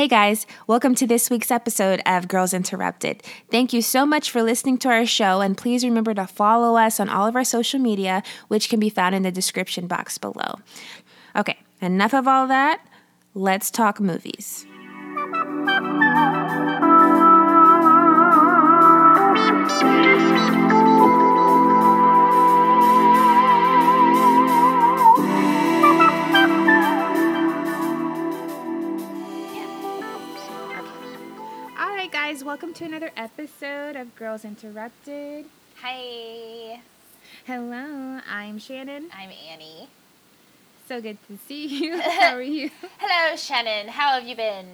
Hey guys, welcome to this week's episode of Girls Interrupted. Thank you so much for listening to our show, and please remember to follow us on all of our social media, which can be found in the description box below. Okay, enough of all that. Let's talk movies. Guys, welcome to another episode of Girls Interrupted. Hi, Hello, I'm Shannon. I'm Annie. So good to see you. How are you? Hello, Shannon. How have you been?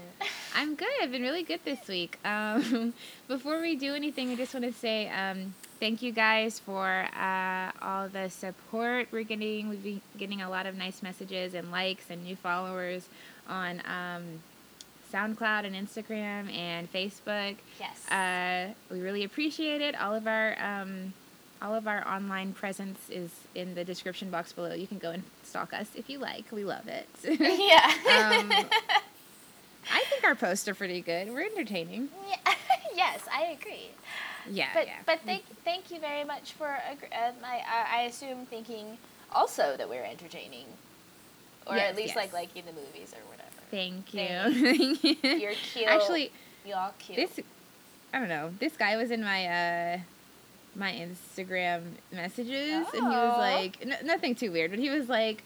I'm good. I've been really good this week. Um, before we do anything, I just want to say um, thank you guys for uh, all the support we're getting. We've been getting a lot of nice messages and likes and new followers on um, SoundCloud and Instagram and Facebook. Yes. Uh, we really appreciate it. All of our um, all of our online presence is in the description box below. You can go and stalk us if you like. We love it. yeah. um, I think our posts are pretty good. We're entertaining. Yeah. yes, I agree. Yeah, But yeah. but thank thank you very much for uh, I, I I assume thinking also that we're entertaining, or Yes, at least yes. like liking the movies or whatever. Thank you. Thank you. You're cute. Actually, y'all cute. this I don't know. This guy was in my uh my Instagram messages, and he was like, n- nothing too weird, but he was like,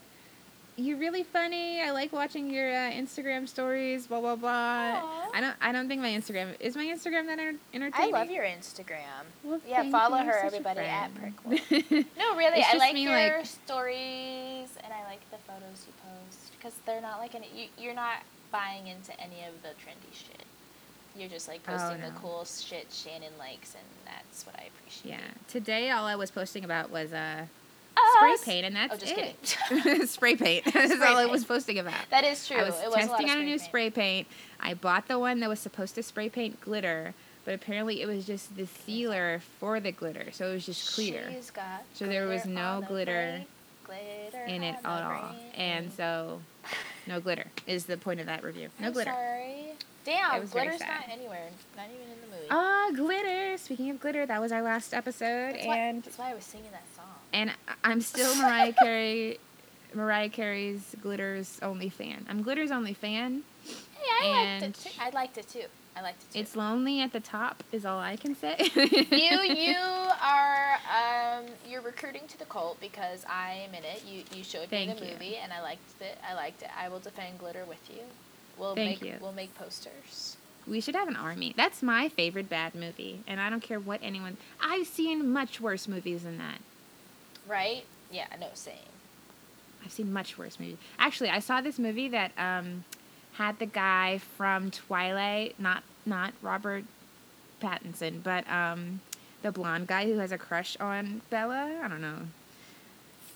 "You're really funny. I like watching your uh, Instagram stories." Blah blah blah. Aw. I don't. I don't think my Instagram is my Instagram that enter- I love your Instagram. Well, Yeah, follow you. Her, everybody, at friend. No, really, I like me, your like- stories and I like the photos you post because they're not like any. You, you're not buying into any of the trendy shit. You're just like Oh, posting no. the cool shit Shannon likes, and that's what I appreciate. Yeah. Today, all I was posting about was uh, Us. spray paint, and that's Oh, just it. kidding. spray paint. That's all I paint. was posting about. That is true. I was it was a testing of out a new paint. spray paint. I bought the one that was supposed to spray paint glitter, but apparently it was just the sealer for the glitter, so it was just clear So there was no glitter glitter in it at all. brain. And so, no glitter is the point of that review. No I'm glitter. Sorry. Damn, glitter's not anywhere, not even in the movie. Ah, glitter. Speaking of glitter, that was our last episode, that's, why, and that's why I was singing that song. and I'm still Mariah Carey. Mariah Carey's Glitter's only fan. I'm Glitter's only fan. Hey, I liked it too. I liked it too. I liked it too. It's lonely at the top, is all I can say. you you are um you're recruiting to the cult because I am in it. You you showed me the you. movie and I liked it. I liked it. I will defend glitter with you. We'll Thank make you. we'll make posters. We should have an army. That's my favorite bad movie, and I don't care what anyone. I've seen much worse movies than that. Right? Yeah, no, same. I've seen much worse movies. Actually, I saw this movie that um, had the guy from Twilight, not not Robert Pattinson, but um, the blonde guy who has a crush on Bella. I don't know.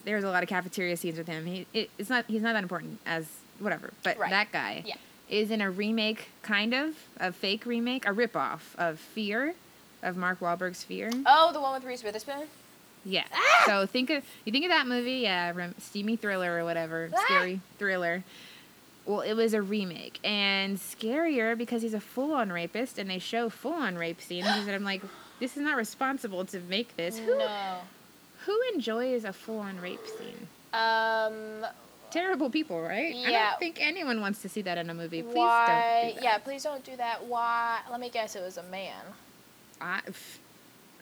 There's a lot of cafeteria scenes with him. He it, it's not he's not that important as whatever, but Right. that guy Yeah. is in a remake, kind of a fake remake, a ripoff of Fear, of Mark Wahlberg's Fear. Oh, the one with Reese Witherspoon? Yeah. Ah! So think of you think of that movie, yeah, rem- steamy thriller or whatever, Ah! scary thriller. Well, it was a remake and scarier because he's a full-on rapist, and they show full-on rape scenes. and I'm like, this is not responsible to make this. Who No. who enjoys a full-on rape scene? Um Terrible people, right? Yeah. I don't think anyone wants to see that in a movie. Please why don't do that. yeah, please don't do that. Why let me guess it was a man. I,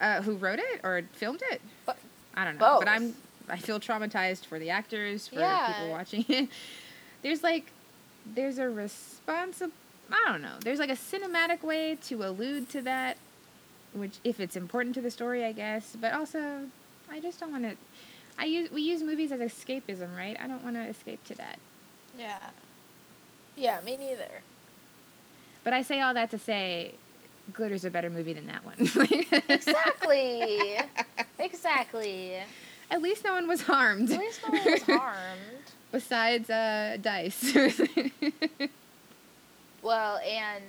uh, who wrote it or filmed it? But I don't know. But. I'm I feel traumatized for the actors, for Yeah. people watching it. There's like there's a responsible I don't know. There's like a cinematic way to allude to that which if it's important to the story, I guess, but also I just don't want to I use we use movies as escapism, right? I don't want to escape to that. Yeah. Yeah, me neither. But I say all that to say Glitter's a better movie than that one. Exactly. exactly. At least no one was harmed. At least no one was harmed. Besides uh, Dice. Well, and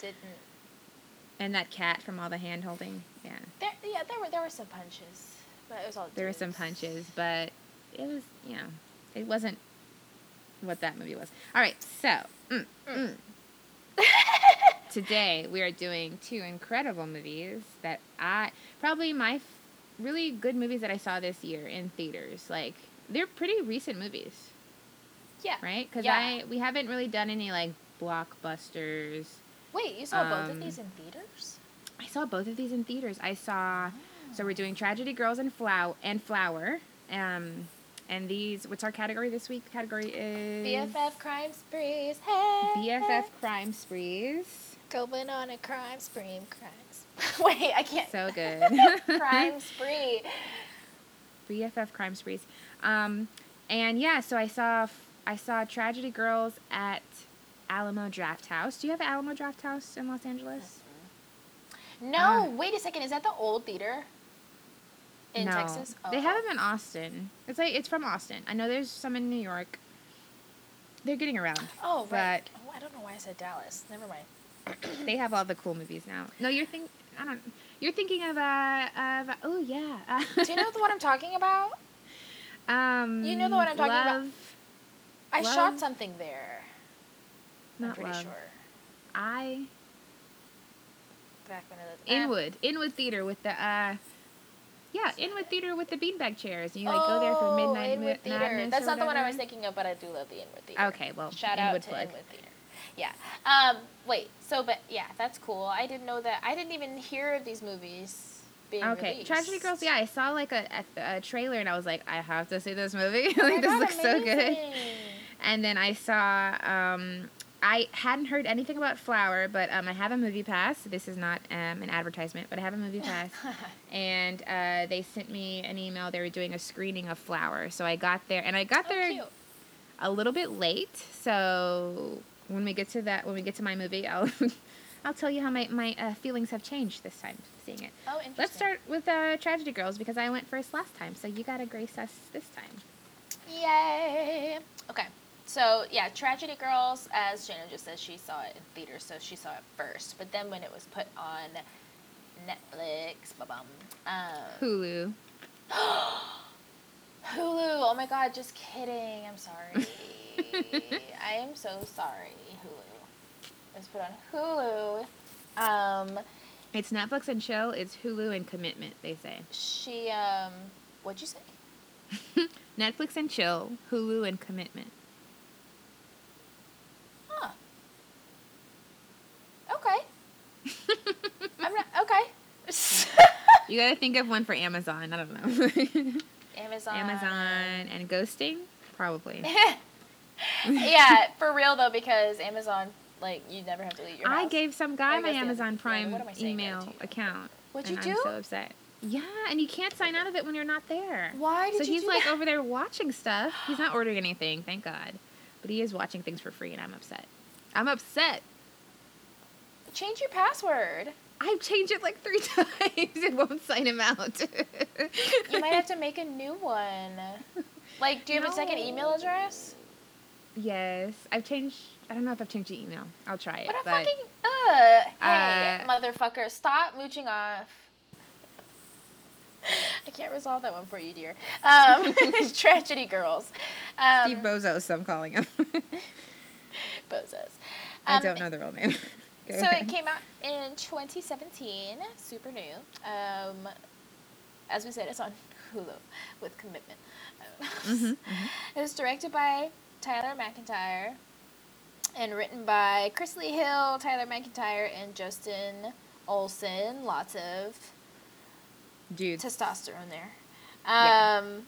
didn't and that cat from all the hand holding. Yeah. there? Yeah, there were there were some punches, but it was all. There were some punches, but it was, you know, it wasn't what that movie was. All right, so. Mm, mm. today we are doing two incredible movies that I probably my f- really good movies that I saw this year in theaters. Like they're pretty recent movies, Yeah. right? Because Yeah. I we haven't really done any like blockbusters. Wait, you saw both of Um, these in theaters? I saw both of these in theaters. I saw so we're doing Tragedy Girls and Flower and Flower. Um, and these what's our category this week? The category is BFF crime sprees. Hey. BFF crime sprees. Going on a crime spree. Crimes. Wait, I can't. So good. crime spree. BFF crime sprees. Um, and yeah, so I saw I saw Tragedy Girls at Alamo Drafthouse. Do you have an Alamo Drafthouse in Los Angeles? No, Ah. wait a second. Is that the old theater in no, Texas? they Oh. have them in Austin. It's like it's from Austin. I know there's some in New York. They're getting around. Oh, right. but- Oh, I don't know why I said Dallas. Never mind. They have all the cool movies now. No, you're think I don't. You're thinking of uh of oh yeah. Uh, Do you know the one I'm talking about? um, You know the one I'm talking about? I Love? shot something there. I'm Not pretty Love. sure. I Back when it was, Inwood, Inwood Theater with the uh yeah, Inwood Theater with the beanbag chairs. You like go there for midnight Oh, Inwood mi- Theater. That's not the one I was thinking of, but I do love the Inwood Theater. Okay, well, Shout Inwood out to plug. Inwood Theater. Yeah. Um. Wait. So, but yeah, that's cool. I didn't know that. I didn't even hear of these movies being Okay, released. Tragedy Girls. Yeah, I saw like a, a, a trailer and I was like, I have to see this movie. Oh like this God, looks so good. And then I saw. um I hadn't heard anything about Flower, but um, I have a movie pass. This is not um, an advertisement, but I have a movie pass. and uh, they sent me an email. They were doing a screening of Flower, so I got there, and I got Oh, there cute. a little bit late. So when we get to that, when we get to my movie, I'll I'll tell you how my my uh, feelings have changed this time seeing it. Oh, interesting. Let's start with uh, Tragedy Girls because I went first last time, so you gotta grace us this time. Yay! Okay. So yeah, Tragedy Girls, as Jana just said, she saw it in theaters, so she saw it first. But then when it was put on Netflix, ba-bum, um, Hulu. Hulu. Oh my God! Just kidding. I'm sorry. I am so sorry. Hulu. It was put on Hulu. Um, It's Netflix and chill. It's Hulu and commitment. They say she um, what'd you say? Netflix and chill, Hulu and commitment. Huh. Okay. I'm not okay. You gotta think of one for Amazon. I don't know. Amazon. Amazon and ghosting, probably. yeah, for real though, because Amazon, like, you never have to leave your house. I gave some guy my Amazon yeah, Prime saying email account. What'd and do? I'm so upset. Yeah, and you can't sign out of it when you're not there. Why did so you he's do like that? over there watching stuff. He's not ordering anything, thank God. But he is watching things for free, and I'm upset. I'm upset. Change your password. I've changed it like three times. It won't sign him out. You might have to make a new one. Like, do you have a second email address? Yes, I've changed. I don't know if I've changed the email. I'll try it. What a but fucking uh hey Uh, motherfucker, stop mooching off. I can't resolve that one for you, dear. Um, tragedy girls. Um, Steve Bozos, I'm calling him. Bozos. I Um, don't know the real name. Go So ahead. it came out in 2017, super new. Um, as we said, it's on Hulu with commitment. Mhm, It was directed by Tyler MacIntyre and written by Chris Lee Hill, Tyler MacIntyre, and Justin Olson. Lots of Dude, testosterone there. Yeah. Um,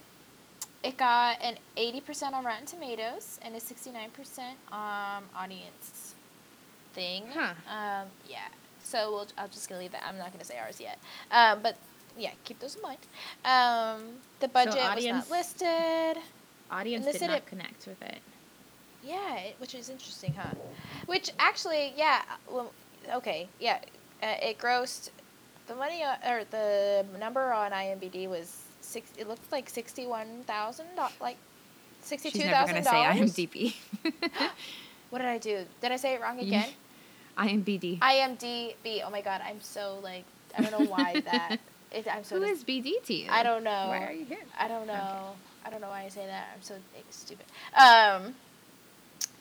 it got an 80% on Rotten Tomatoes and a 69% um, audience thing. Huh. Um, yeah. So we'll, I'm just gonna leave that. I'm not gonna say ours yet. Um, but yeah, keep those in mind. Um, the budget was audience- not listed. audience did not it- connect with it. Yeah, it, which is interesting, huh? Which actually, yeah. Well, okay, yeah. Uh, it grossed the money uh, or the number on IMDb was six. It looked like sixty-one thousand, like sixty-two She's never thousand gonna say dollars. IMDb. What did I do? Did I say it wrong again? IMBD. IMDb. Oh my god, I'm so like I don't know why that. It, I'm so. Who dis- is BD to you? I don't know. Why are you here? I don't know. I don't know why I say that. I'm so stupid. Um,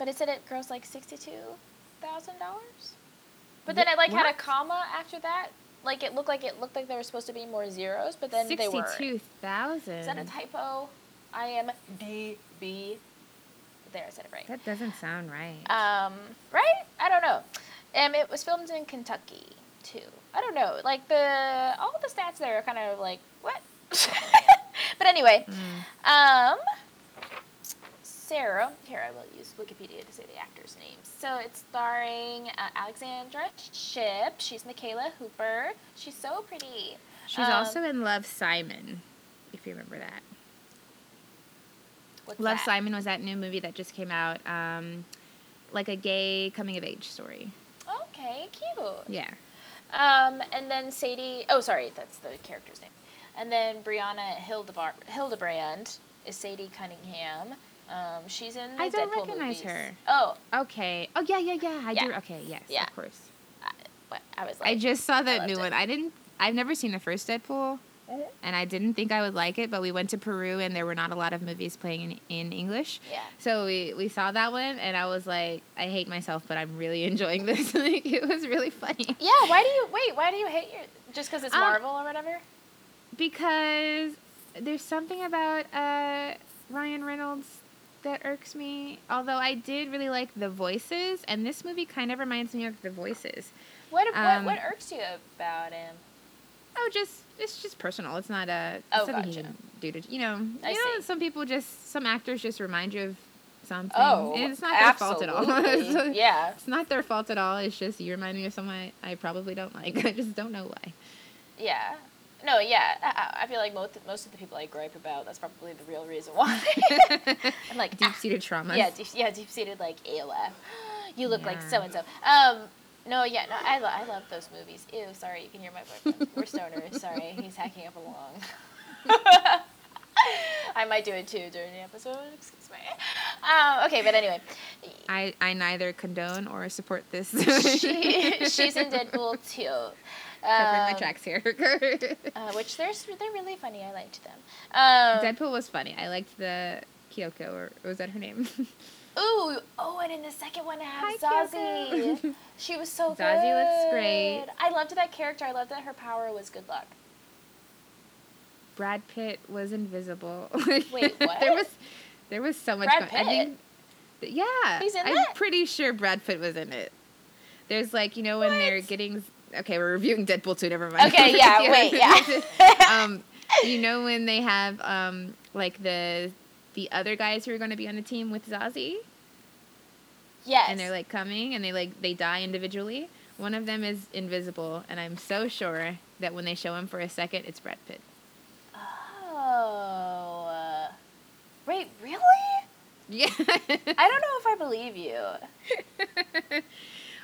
but it said it grossed like sixty-two thousand dollars. But then it like had a What? comma after that. Like it looked like it looked like there were supposed to be more zeros, but then they were. Sixty-two thousand. Is that a typo? I am D B. There, I said it right. That doesn't sound right. Um, right? I don't know. Um, it was filmed in Kentucky too. I don't know. Like the all the stats there are kind of like what? but anyway, Mm. um, Sarah. Here I will use Wikipedia to say the actors' names. So it's starring uh, Alexandra Shipp. She's Michaela Hooper. She's so pretty. She's um, also in Love Simon, if you remember that. Love that? Simon was that new movie that just came out, um, like a gay coming of age story. Okay, cute. Yeah. Um, and then Sadie. Oh, sorry, that's the character's name. And then Brianna Hildebar- Hildebrand is Sadie Cunningham. Um, she's in the I don't Deadpool recognize movies. her. Oh, Okay. Oh yeah, yeah, yeah. I do. Okay. Yes. Yeah. Of course. I, what- I was like, I just saw that new it. one. I didn't. I've never seen the first Deadpool, Mhm. and I didn't think I would like it. But we went to Peru, and there were not a lot of movies playing in, in English. yeah. So we, we saw that one, and I was like, I hate myself, but I'm really enjoying this. like, it was really funny Yeah. Why do you wait? Why do you hate your? Just because it's Um, Marvel or whatever? because there's something about uh, Ryan Reynolds that irks me. Although I did really like the voices, and this movie kind of reminds me of the voices. What um, what what irks you about him? Oh, just it's just personal. It's not a Oh, something gotcha. can do to you know. I you know, some people just some actors just remind you of something. Oh, and it's not their fault at all. yeah. it's not their fault at all. It's just you remind me of someone I, I probably don't like. I just don't know why. Yeah. No, yeah. I, I feel like most most of the people I gripe about, that's probably the real reason why. I'm like Deep seated trauma. Yeah, deep, yeah, deep seated like ALF. You look like so and so. Um, no, yeah, no, I, lo- I love those movies. Ew, sorry, you can hear my boyfriend. We're stoners. Sorry, he's hacking up along. I might do it too during the episode. Excuse me. Um, okay, but anyway, I, I neither condone or support this. she, she's in Deadpool too. Covering my Um, tracks here. Uh, which they're they're really funny. I liked them. Um, Deadpool was funny. I liked the Kyoko, or was that her name? Ooh, oh, and in the second one, I Hi, have Zazie. Kyoko. She was so good. Zazie looks great. I loved that character. I loved that her power was good luck. Brad Pitt was invisible. Wait, what? there was there was so much. Brad going- I think, yeah, He's in I'm that? pretty sure Brad Pitt was in it. There's like you know when they're getting. Okay, we're reviewing Deadpool two. Never mind. Okay, yeah, wait, yeah. um, you know when they have um like the the other guys who are going to be on the team with Zazie, Yes. and they're like coming and they like they die individually. One of them is invisible, and I'm so sure that when they show him for a second, it's Brad Pitt. Oh. uh, Wait, really? Yeah. I don't know if I believe you.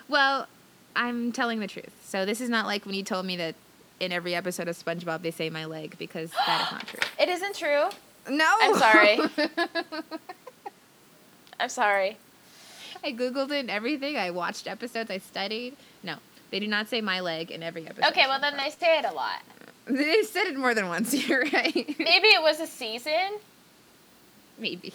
well, I'm telling the truth. So this is not like when you told me that in every episode of SpongeBob they say my leg because that is not true. It isn't true. No. I'm sorry. I'm sorry. I googled it and everything. I watched episodes. I studied. No, they do not say my leg in every episode. Okay, well then they say it a lot. they said it more than once. You're right. Maybe it was a season. Maybe.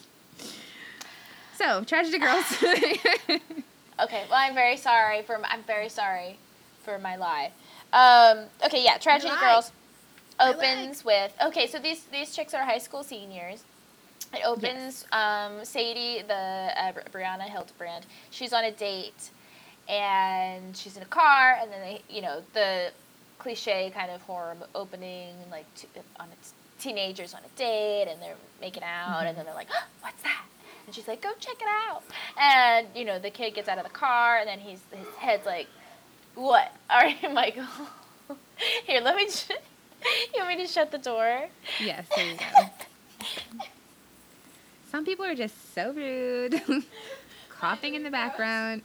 So tragedy girls. Okay, well I'm very sorry for my, I'm very sorry for my lie. Um, okay, yeah, Tragedy. Girls opens with okay, so these these chicks are high school seniors. It opens um, Sadie, the uh, Brianna Hildebrand. She's on a date, and she's in a car, and then they, you know, the cliche kind of horror opening, like t- on its teenagers on a date, and they're making out, and then they're like, oh, "What's that?" And she's like, go check it out. And, you know, the kid gets out of the car and then he's, his head's like, what? All right, Michael. Here, let me, sh- you want me to shut the door? Yes, there you go. Some people are just so rude. Coughing in the background.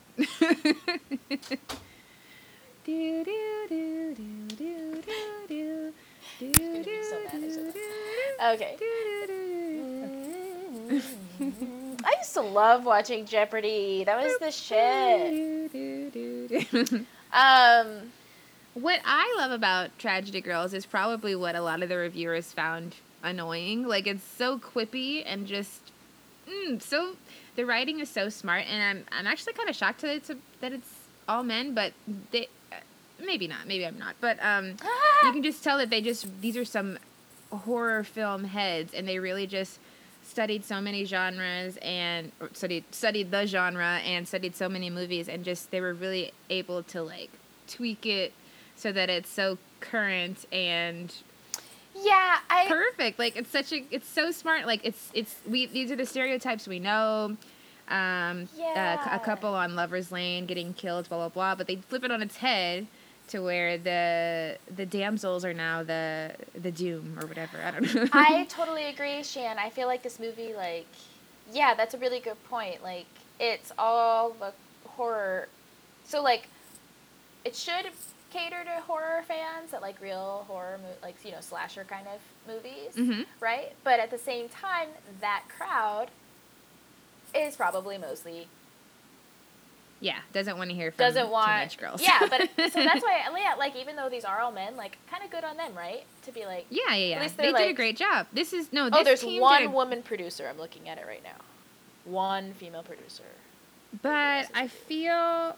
okay. I used to love watching Jeopardy. That was the shit. Um, What I love about Tragedy Girls is probably what a lot of the reviewers found annoying. Like it's so quippy and just mm, so the writing is so smart, and I'm I'm actually kind of shocked that it's a, that it's all men, but they uh, maybe not. Maybe I'm not. But um, you can just tell that they just these are some horror film heads, and they really just studied so many genres and studied studied the genre and studied so many movies, and just they were really able to like tweak it so that it's so current and Yeah, I perfect. Like it's such a it's so smart. Like it's it's we these are the stereotypes we know. Um, a, Yeah. a couple on lovers lane getting killed, blah blah blah. But they flip it on its head to where the the damsels are now the the doom or whatever. I don't know. I totally agree, Shan. I feel like this movie, like, yeah, that's a really good point. Like, it's all the horror. So, like, it should cater to horror fans that like real horror, mo- like you know, slasher kind of movies, Mhm. right? But at the same time, that crowd is probably mostly yeah, doesn't want to hear from doesn't want teenage girls. Yeah, but so that's why, yeah, like even though these are all men, like kind of good on them, right? To be like, yeah, yeah, yeah. least They they're did a great job. This is no. This oh, there's team one a woman producer. I'm looking at it right now. One female producer. But I feel,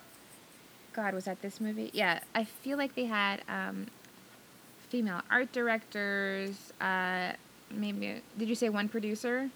God, was that this movie? Yeah, I feel like they had um, female art directors. Uh, maybe did you say one producer?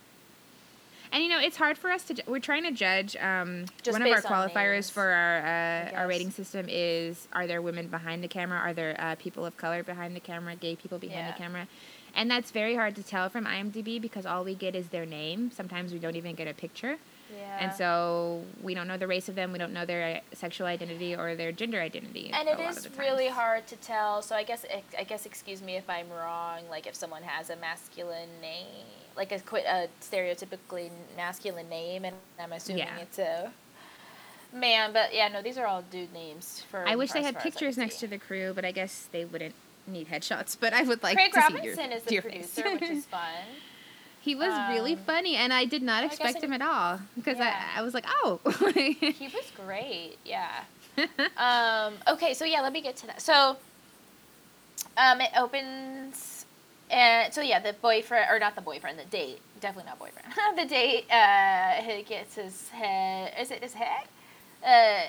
And you know, it's hard for us to. Ju- we're trying to judge. Um, Just one of our qualifiers names, for our uh, our rating system is: Are there women behind the camera? Are there uh, people of color behind the camera? Gay people behind Yeah. the camera? And that's very hard to tell from IMDb because all we get is their name. Sometimes we don't even get a picture. Yeah. And so we don't know the race of them, we don't know their sexual identity or their gender identity. and it is really hard to tell. So I guess I guess excuse me if I'm wrong. Like if someone has a masculine name, like a, a stereotypically masculine name, and I'm assuming Yeah. it's a man. But yeah, no, these are all dude names. For I wish they had far as I pictures next to the crew, but I guess they wouldn't need headshots. But I would like Craig to Robinson see your, is the producer, which is fun. he was really Um, funny, and I did not expect him at all because yeah. I, I was like, oh. He was great. Yeah. um, okay, so yeah, let me get to that. So, um, it opens, and so yeah, the boyfriend or not the boyfriend, the date, definitely not boyfriend. the date, uh, he gets his head. Is it his head? Uh,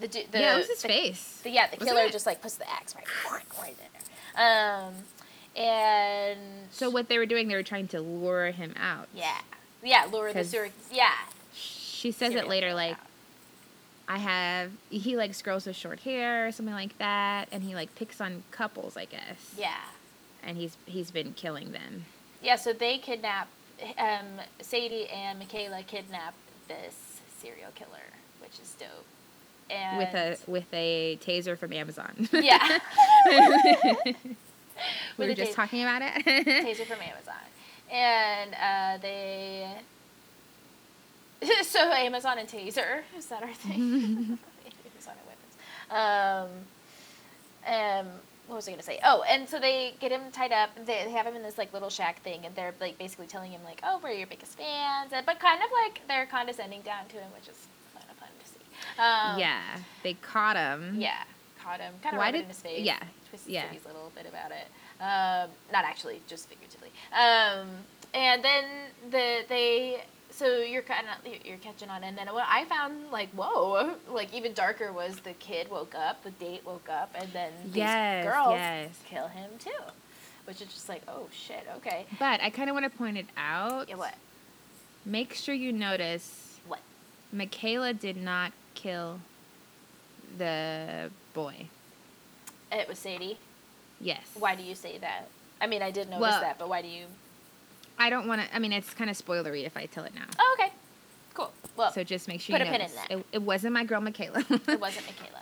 the the yeah, it was his the, face. the- yeah, the Wasn't killer it? just like puts the axe right, right there. Um, and So what they were doing, they were trying to lure him out. yeah, yeah, lure the sewer. Yeah, She says it later, like, out. I have, he likes girls with short hair or something like that, and he like picks on couples, I guess. yeah. And he's he's been killing them. Yeah, so they kidnap um, Sadie and Michaela kidnap this serial killer, which is dope. And with a with a taser from Amazon. yeah, we were just talking about it. taser from Amazon, and uh, they. so Amazon and taser is that our thing? Amazon and weapons. Um, um, what was I gonna say? Oh, and so they get him tied up. They, they have him in this like little shack thing, and they're like basically telling him like, "Oh, we're your biggest fans," and, but kind of like they're condescending down to him, which is kind of fun to see. Um, yeah, they caught him. yeah, caught him, kind of rubbed did- in his face. yeah, twisted yeah. Sadie's a little bit about it. Um, not actually, just figuratively. Um, and then the they. So you're kind of you're catching on, and then what I found like whoa, like even darker was the kid woke up, the date woke up, and then these Yes, girls yes. kill him too, which is just like oh shit, okay, But I kind of want to point it out. yeah, what Make sure you notice what Michaela did not kill the boy. it was Sadie. Yes. Why do you say that? I mean, I did notice Well- that, but why do you? I don't want to. I mean, it's kind of spoilery if I tell it now. Oh, okay, cool. Well, So just make sure put you a pin in that. It, it wasn't my girl Michaela. it wasn't Michaela.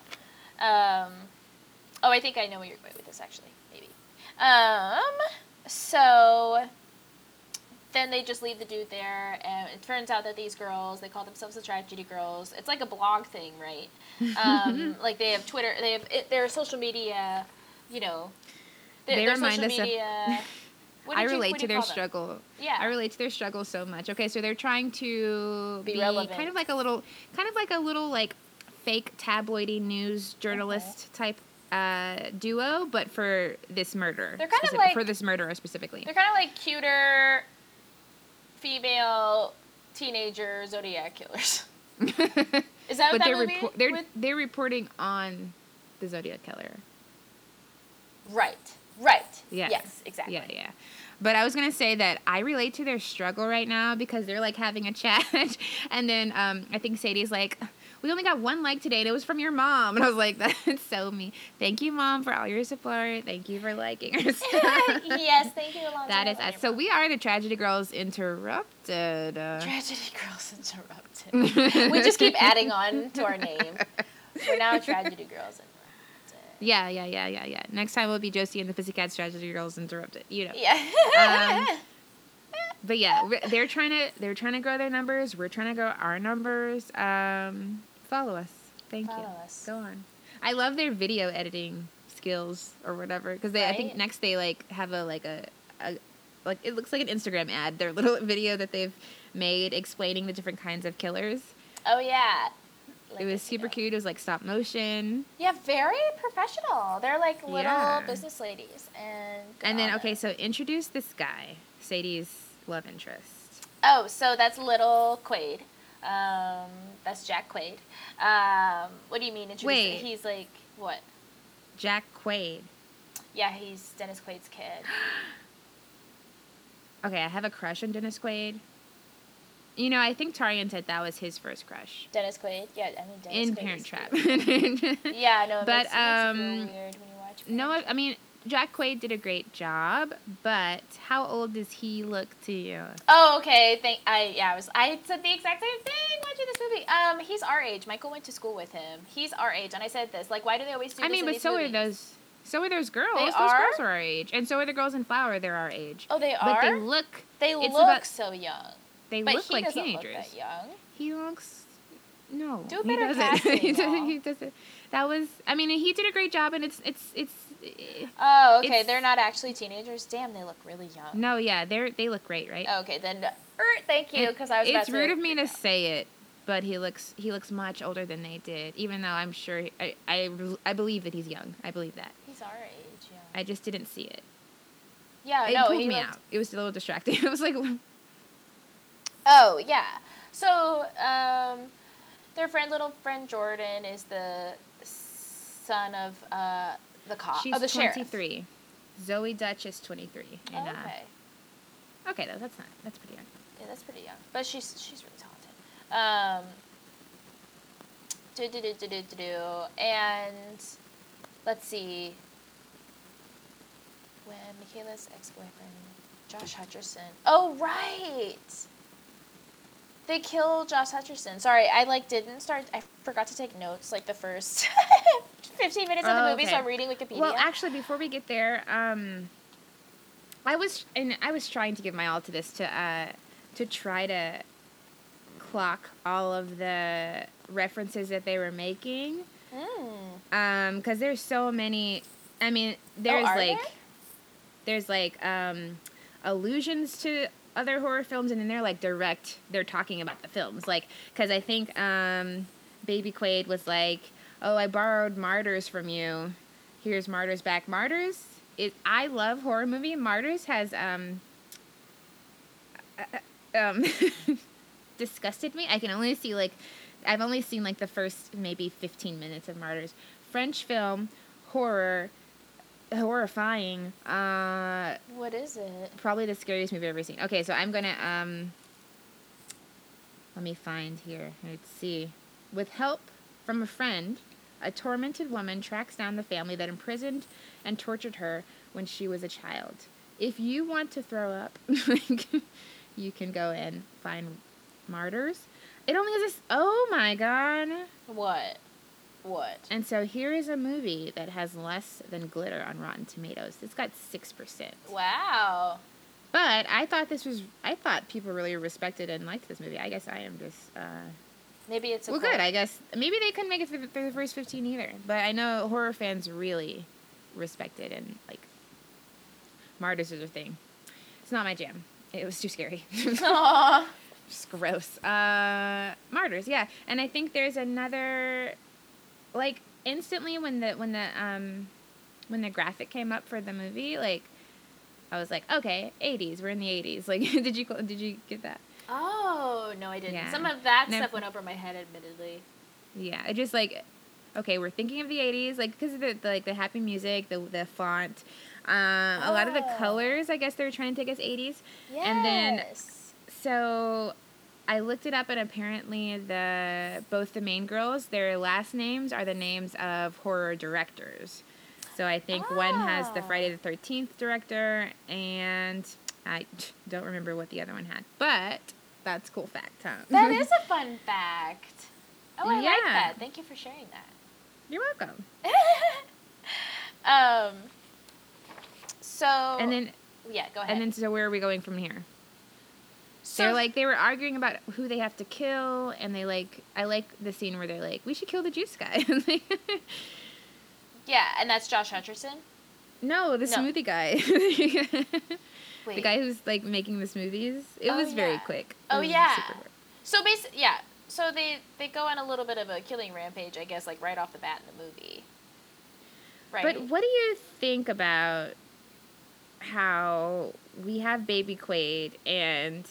Um, oh, I think I know where you're going with this, actually. Maybe. Um, so then they just leave the dude there, and it turns out that these girls, they call themselves the Tragedy Girls. It's like a blog thing, right? Um, like they have Twitter, they have it, their social media, you know. Their, They their remind social us of- media. I did you- relate to their call them? struggle. Yeah. I relate to their struggle so much. Okay, so they're trying to Be be, kind of like a little, kind of like a little like fake tabloidy news journalist type uh, duo, but for this murder. They're kind of like- for this murderer specifically. They're kind of like cuter female teenager zodiac killers. Is that what but that they're movie repor- they're with? they're reporting on the Zodiac killer. Right. Right. Yes. Yes. Exactly. Yeah, yeah. But I was gonna say that I relate to their struggle right now because they're like having a chat, and then um, I think Sadie's like, "We only got one like today, and it was from your mom." And I was like, "That's so me. Thank you, mom, for all your support. Thank you for liking our stuff." yes. Thank you, Alonzo. that is us. So we are the Tragedy Girls Interrupted. Uh, Tragedy Girls Interrupted. we just keep adding on to our name. We're now Tragedy Girls Interrupted. Yeah, yeah, yeah, yeah, yeah. Next time will be Josie and the Pussycats Tragedy Girls Interrupted. You know. Yeah. Um, But yeah, they're trying to they're trying to grow their numbers. We're trying to grow our numbers. Um, follow us. Thank you. Follow us. Go on. I love their video editing skills or whatever because they I think next they like have a like a, a like it looks like an Instagram ad. Their little video that they've made explaining the different kinds of killers. oh yeah. It was super cute. It was like stop motion. Yeah, very professional. They're like little Yeah. business ladies, and And then okay, so introduce this guy, Sadie's love interest. Oh, so that's little Quaid. Um, that's Jack Quaid. Um, what do you mean? Introduce Wait. He's like what? Jack Quaid. Yeah, he's Dennis Quaid's kid. Okay, I have a crush on Dennis Quaid. You know, I think Tarian said that was his first crush Dennis Quaid. Yeah, I mean Dennis in Quaid Parent Trap. Yeah, no, it But, makes, it makes it um, weird when you watch. no, I mean Jack Quaid did a great job, but how old does he look to you? Oh, okay. Thank. I yeah. I was. I said the exact same thing watching this movie. Um, he's our age. Michael went to school with him. He's our age, and I said this. Like, why do they always do I this mean, but so movies? are those. So are those girls. They those are? girls are our age, and so are the girls in Flower. They're our age. Oh, they are. But they look. They look about- so young. They But look like teenagers. look that young. He looks. No, Do a he better doesn't. casting, he, doesn't y'all. he doesn't. That was. I mean, he did a great job, and it's it's it's. Oh, okay. It's- They're not actually teenagers. Damn, they look really young. No, yeah, they're they look great, right? Okay, then. Er, thank you, because I was. it's rude of me to say it, but he looks he looks much older than they did. Even though I'm sure he- I I, I believe that he's young. I believe that. He's our age. Yeah. I just didn't see it. Yeah. it no, pulled me looked- out. It was a little distracting. It was like Oh yeah. So um, their friend, little friend Jordan, is the son of uh the cop she's of the sheriff. 23. Zoey Deutch is 23. Oh, okay. uh, okay, though that's not that's pretty young. Yeah, that's pretty young, but she's she's really talented. Um. Do do do do do do do, and let's see. When Michaela's ex-boyfriend, Josh Hutcherson. Oh right. They kill Josh Hutcherson. Sorry, I like didn't start. I forgot to take notes like the first fifteen minutes of the Oh, movie, so. I'm reading Wikipedia. Well, actually, before we get there, um, I was and I was trying to give my all to this to uh, to try to clock all of the references that they were making, Mm. um, because there's so many. I mean, there's Oh, like there? there's like um, allusions to other horror films, and then they're like direct. They're talking about the films, like because I think um, Baby Quaid was like, "Oh, I borrowed Martyrs from you. Here's Martyrs back." Martyrs. It. I love horror movie. Martyrs has um. uh, um, disgusted me. I can only see like, I've only seen like the first maybe fifteen minutes of Martyrs. French film, horror, horrifying. Uh, What is it? probably the scariest movie I've ever seen. Okay, so I'm gonna um. Let me find here. Let's see. With help from a friend, a tormented woman tracks down the family that imprisoned and tortured her when she was a child. If you want to throw up, you can go and find Martyrs. It only has this. Oh my god! What? What? And so here is a movie that has less than glitter on Rotten Tomatoes. It's got six percent. Wow. But I thought this was. I thought people really respected and liked this movie. I guess I am just. Uh, Maybe it's a well, good. I guess maybe they couldn't make it through the, through the first fifteen either. But I know horror fans really respect it and like. Martyrs is a thing. It's not my jam. It was too scary. Aw. just gross. Uh, martyrs, yeah. And I think there's another, like instantly when the when the um, when the graphic came up for the movie, like I was like, okay, 80s. We're in the 80s. Like, did you did you get that? Oh no, I didn't. Yeah. Some of that No. stuff went over my head, admittedly. Yeah, it just like, okay, we're thinking of the '80s, like because of the, the like the happy music, the the font, um, a lot of the Oh. colors. I guess they were trying to take us '80s. Yes. And then- So, I looked it up, and apparently the both the main girls, their last names are the names of horror directors. So I think one has the. Friday the Thirteenth director, and I don't remember what the other one had, but that's cool fact, huh? that is a fun fact. Oh, I like that. Thank you for sharing that. You're welcome. um. So. And then Yeah. Go ahead. and then so where are we going from here? So, they're like they were arguing about who they have to kill, and they like I like the scene where they're like we should kill the juice guy. Yeah, and that's Josh Hutcherson. no, the No. smoothie guy. The guy who's like making the smoothies. It Oh, was very quick. It Oh, yeah. So basically, yeah. So they they go on a little bit of a killing rampage, I guess, like right off the bat in the movie. Right. But what do you think about how we have baby Quaid and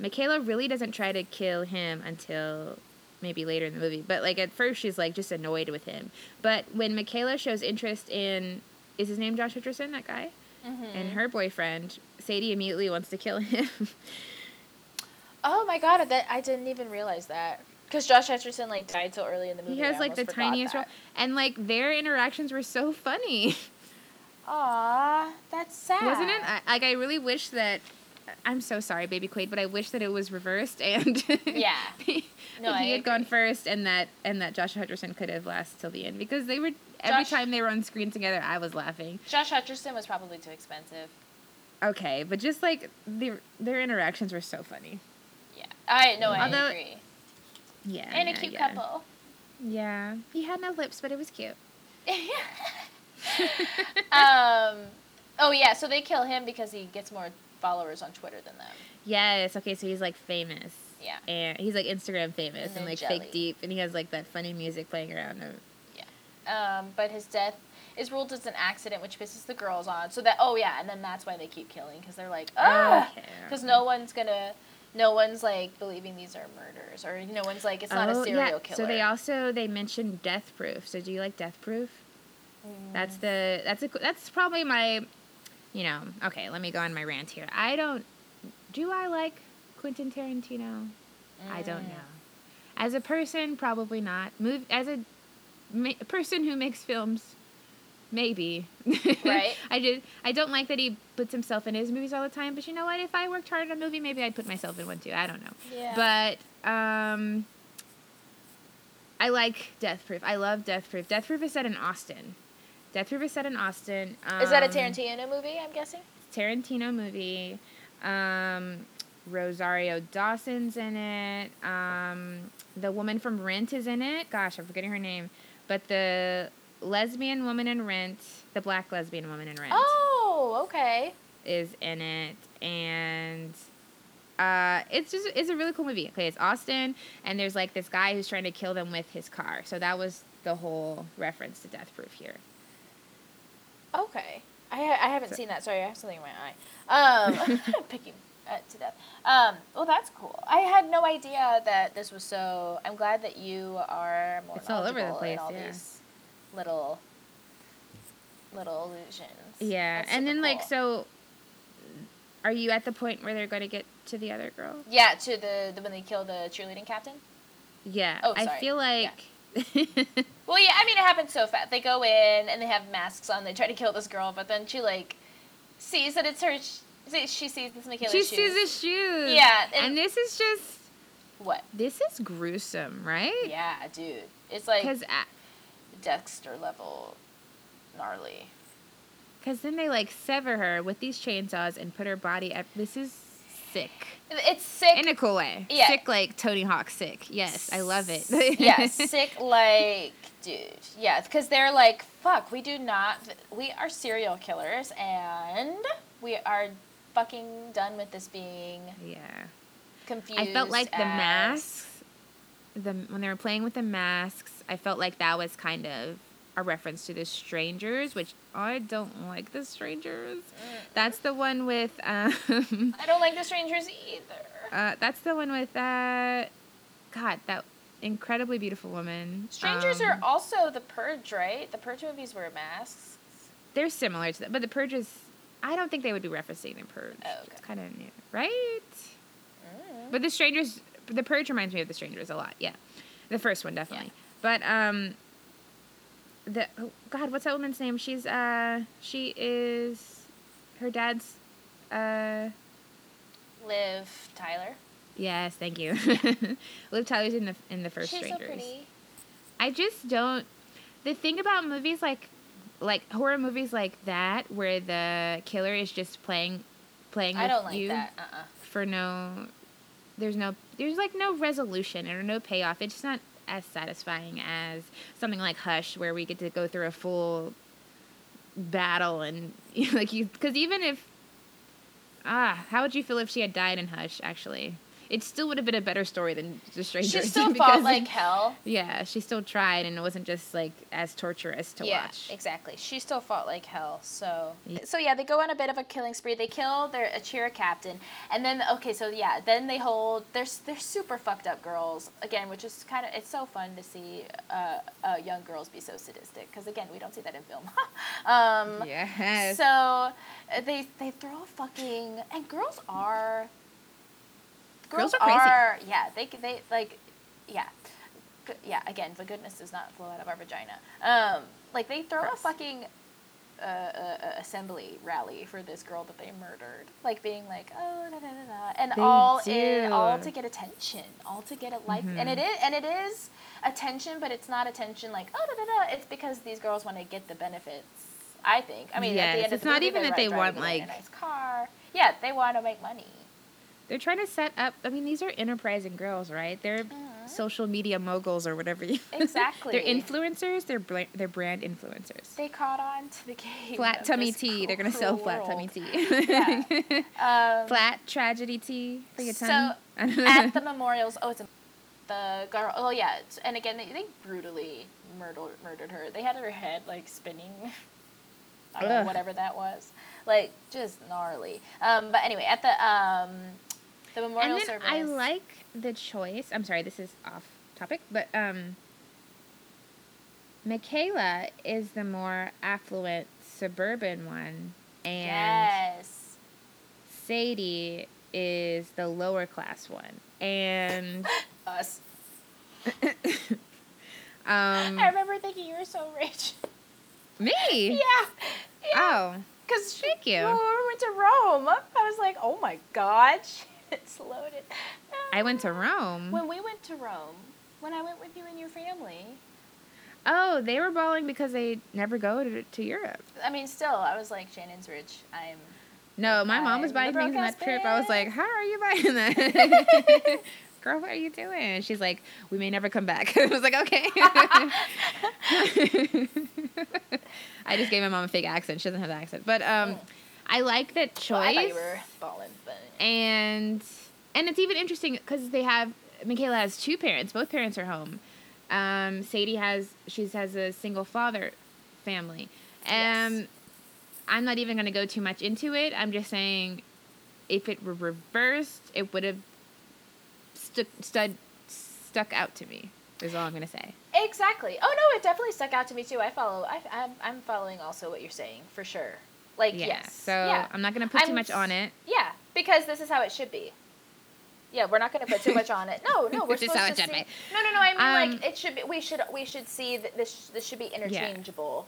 Michaela really doesn't try to kill him until maybe later in the movie. But like at first she's like just annoyed with him. But when Michaela shows interest in is his name Josh Hutcherson, that guy? Mhm. And her boyfriend, Sadie immediately wants to kill him. Oh my god, that I didn't even realize that. Because Josh Hutcherson like died so early in the movie. he has like the tiniest role. And like their interactions were so funny. Aw, that's sad. Wasn't it? I, like I really wish that. I'm so sorry, Baby Quaid, but I wish that it was reversed and Yeah. he, No, he had gone first, and that and that Josh Hutcherson could have lasted till the end because they were every Josh- time they were on screen together, I was laughing. Josh Hutcherson was probably too expensive. Okay, but just like their their interactions were so funny. Yeah. I no, I Although- agree. Yeah, And a cute yeah. couple. Yeah, he had no lips, but it was cute. um. Oh yeah, so they kill him because he gets more followers on Twitter than them. Yes. Okay, so he's like famous. Yeah. And he's like Instagram famous And and, like jelly. fake deep, and he has like that funny music playing around him. Um, but his death is ruled as an accident, which pisses the girls on. So that oh yeah, and then that's why they keep killing because they're like ah, Okay. because no one's gonna, no one's like believing these are murders or no one's like it's not a Oh, serial yeah. killer. So they also they mentioned Death Proof. So do you like Death Proof? That's Mm. the that's a that's probably my, you know. Okay, let me go on my rant here. I don't. Do I like Quentin Tarantino? I don't Mm. know. As a person, probably not. Move as a ma- person who makes films, maybe. Right. I did. I don't like that he puts himself in his movies all the time. But you know what? If I worked hard on a movie, maybe I'd put myself in one too. I don't know. Yeah. But um, I like Death Proof. I love Death Proof. Death Proof is set in Austin. Death Proof is set in Austin. Um, is that a Tarantino movie? I'm guessing. Tarantino movie. Um, Rosario Dawson's in it. Um, the woman from Rent is in it. Gosh, I'm forgetting her name. But the lesbian woman in Rent, the black lesbian woman in Rent, Oh, okay. is in it, and uh, it's just it's a really cool movie. Okay, it's Austin, and there's like this guy who's trying to kill them with his car. So that was the whole reference to Death Proof here. Okay. I, I haven't So- seen that. Sorry, I have something in my eye. Um, picking uh, to death. Um, well, that's cool. I had no idea that this was so. I'm glad that you are more It's all over the place, all yeah. these little little illusions. Yeah, and then like so, are you at the point where they're going to get to the other girl? Yeah, to the, the when they kill the cheerleading captain. Yeah, Oh, sorry. I feel like. Well, yeah, I mean, it happens so fast. They go in and they have masks on. They try to kill this girl, but then she like sees that it's her. She, she sees this Michaela's she shoes. sees his shoes. Yeah, and, and- this is just What? this is gruesome, right? Yeah, dude. It's like Because Dexter level gnarly. because then they like sever her with these chainsaws and put her body. At, this is sick It's sick. in a cool way. Yeah. Sick like Tony Hawk. Sick. Yes, I love it. yeah, sick like dude. Yeah, because they're like, fuck, we do not. We are serial killers, and we are fucking done with this being yeah. confused. I felt like the masks, the when they were playing with the masks, I felt like that was kind of a reference to the strangers, which I don't like the strangers. That's the one with um, I don't like the strangers either. uh, that's the one with uh, God that incredibly beautiful woman. Strangers Um, are also the Purge, right? The Purge movies were masks. They're similar to that, but the Purge is. I don't think they would be referencing the Purge. Oh, okay. It's kind of new, right? Mm. But the Strangers, the Purge reminds me of the Strangers a lot. Yeah, the first one definitely. But um, the oh, God, what's that woman's name? She's uh, she is her dad's uh. Liv Tyler. Yes, thank you. Liv Tyler's in the in the first She's Strangers. so pretty. I just don't. The thing about movies like, like horror movies like that, where the killer is just playing, playing with I don't like you that. Uh uh for no, there's no, there's like no resolution or no payoff. It's just not as satisfying as something like Hush, where we get to go through a full battle and like you, because even if, ah, how would you feel if she had died in Hush? Actually, it still would have been a better story than The Strangers. She still because- fought like hell. yeah, she still tried, and it wasn't just like as torturous to yeah, watch. exactly. She still fought like hell. So, Yeah. so yeah, they go on a bit of a killing spree. They kill their Achira captain, and then okay, so yeah, then they hold. They're they're super fucked up girls again, which is kind of it's so fun to see uh, uh, young girls be so sadistic because again, we don't see that in film. um, Yes. So they they throw a fucking and girls are Girls are crazy. yeah they they like yeah yeah again the goodness does not flow out of our vagina um like they throw a fucking uh, uh, uh, assembly rally for this girl that they murdered like being like oh da, da, da, da, and They all in all to get attention all to get a like Mhm. and it is and it is attention but it's not attention like oh da, da, da. it's because these girls want to get the benefits I think. I mean, at Yes, the end it's of the not movie, even that they want, like- a nice car. Yeah, they want to make money. They're trying to set up. I mean, these are enterprising girls, right? They're social media moguls or whatever. You, Exactly. they're influencers. They're bla- they're brand influencers. They caught on to the game. Flat tummy tea. They're gonna sell cruel flat world. tummy tea. Um, flat tragedy tea for your So, tummy. at the memorials, oh, it's a, the girl. Oh yeah, it's, and again, they, they brutally murdered murdered her. They had her head like spinning. I don't know whatever that was, like just gnarly. Um, but anyway, at the um, the memorial and then service. I like the choice. I'm sorry, this is off topic, but um, Michaela is the more affluent suburban one, and Yes. Sadie is the lower class one. And Us. um, I remember thinking you were so rich. me. yeah. Yeah. Oh, Because thank you. When we went to Rome, I was like, oh my god, it's loaded. I went to Rome. When we went to Rome, when I went with you and your family, Oh, they were bawling because they never go to, to Europe. I mean, still, I was like, Shannon's rich. I'm. No, my mom was buying things on that trip. I was like, "How are you buying that, girl? What are you doing?" She's like, "We may never come back." I was like, "Okay." I just gave my mom a fake accent. She doesn't have the accent, but um, Mm. I like that choice. Well, I thought you were balling, but. and and it's even interesting because they have Michaela has two parents. Both parents are home. Um, Sadie has she has a single father family. Um, Yes. I'm not even going to go too much into it. I'm just saying, if it were reversed, it would have stuck stud, stuck out to me. Is all I'm going to say. Exactly. Oh no, it definitely stuck out to me too. I follow. I, I'm, I'm following also what you're saying for sure. Like Yeah. yes. So yeah. I'm not going to put too I'm much on it. Yeah, because this is how it should be. Yeah, we're not going to put too much on it. No, no, we're supposed to see. be. No, no, no. I mean, Um, like it should be. We should. We should see that this. This should be interchangeable.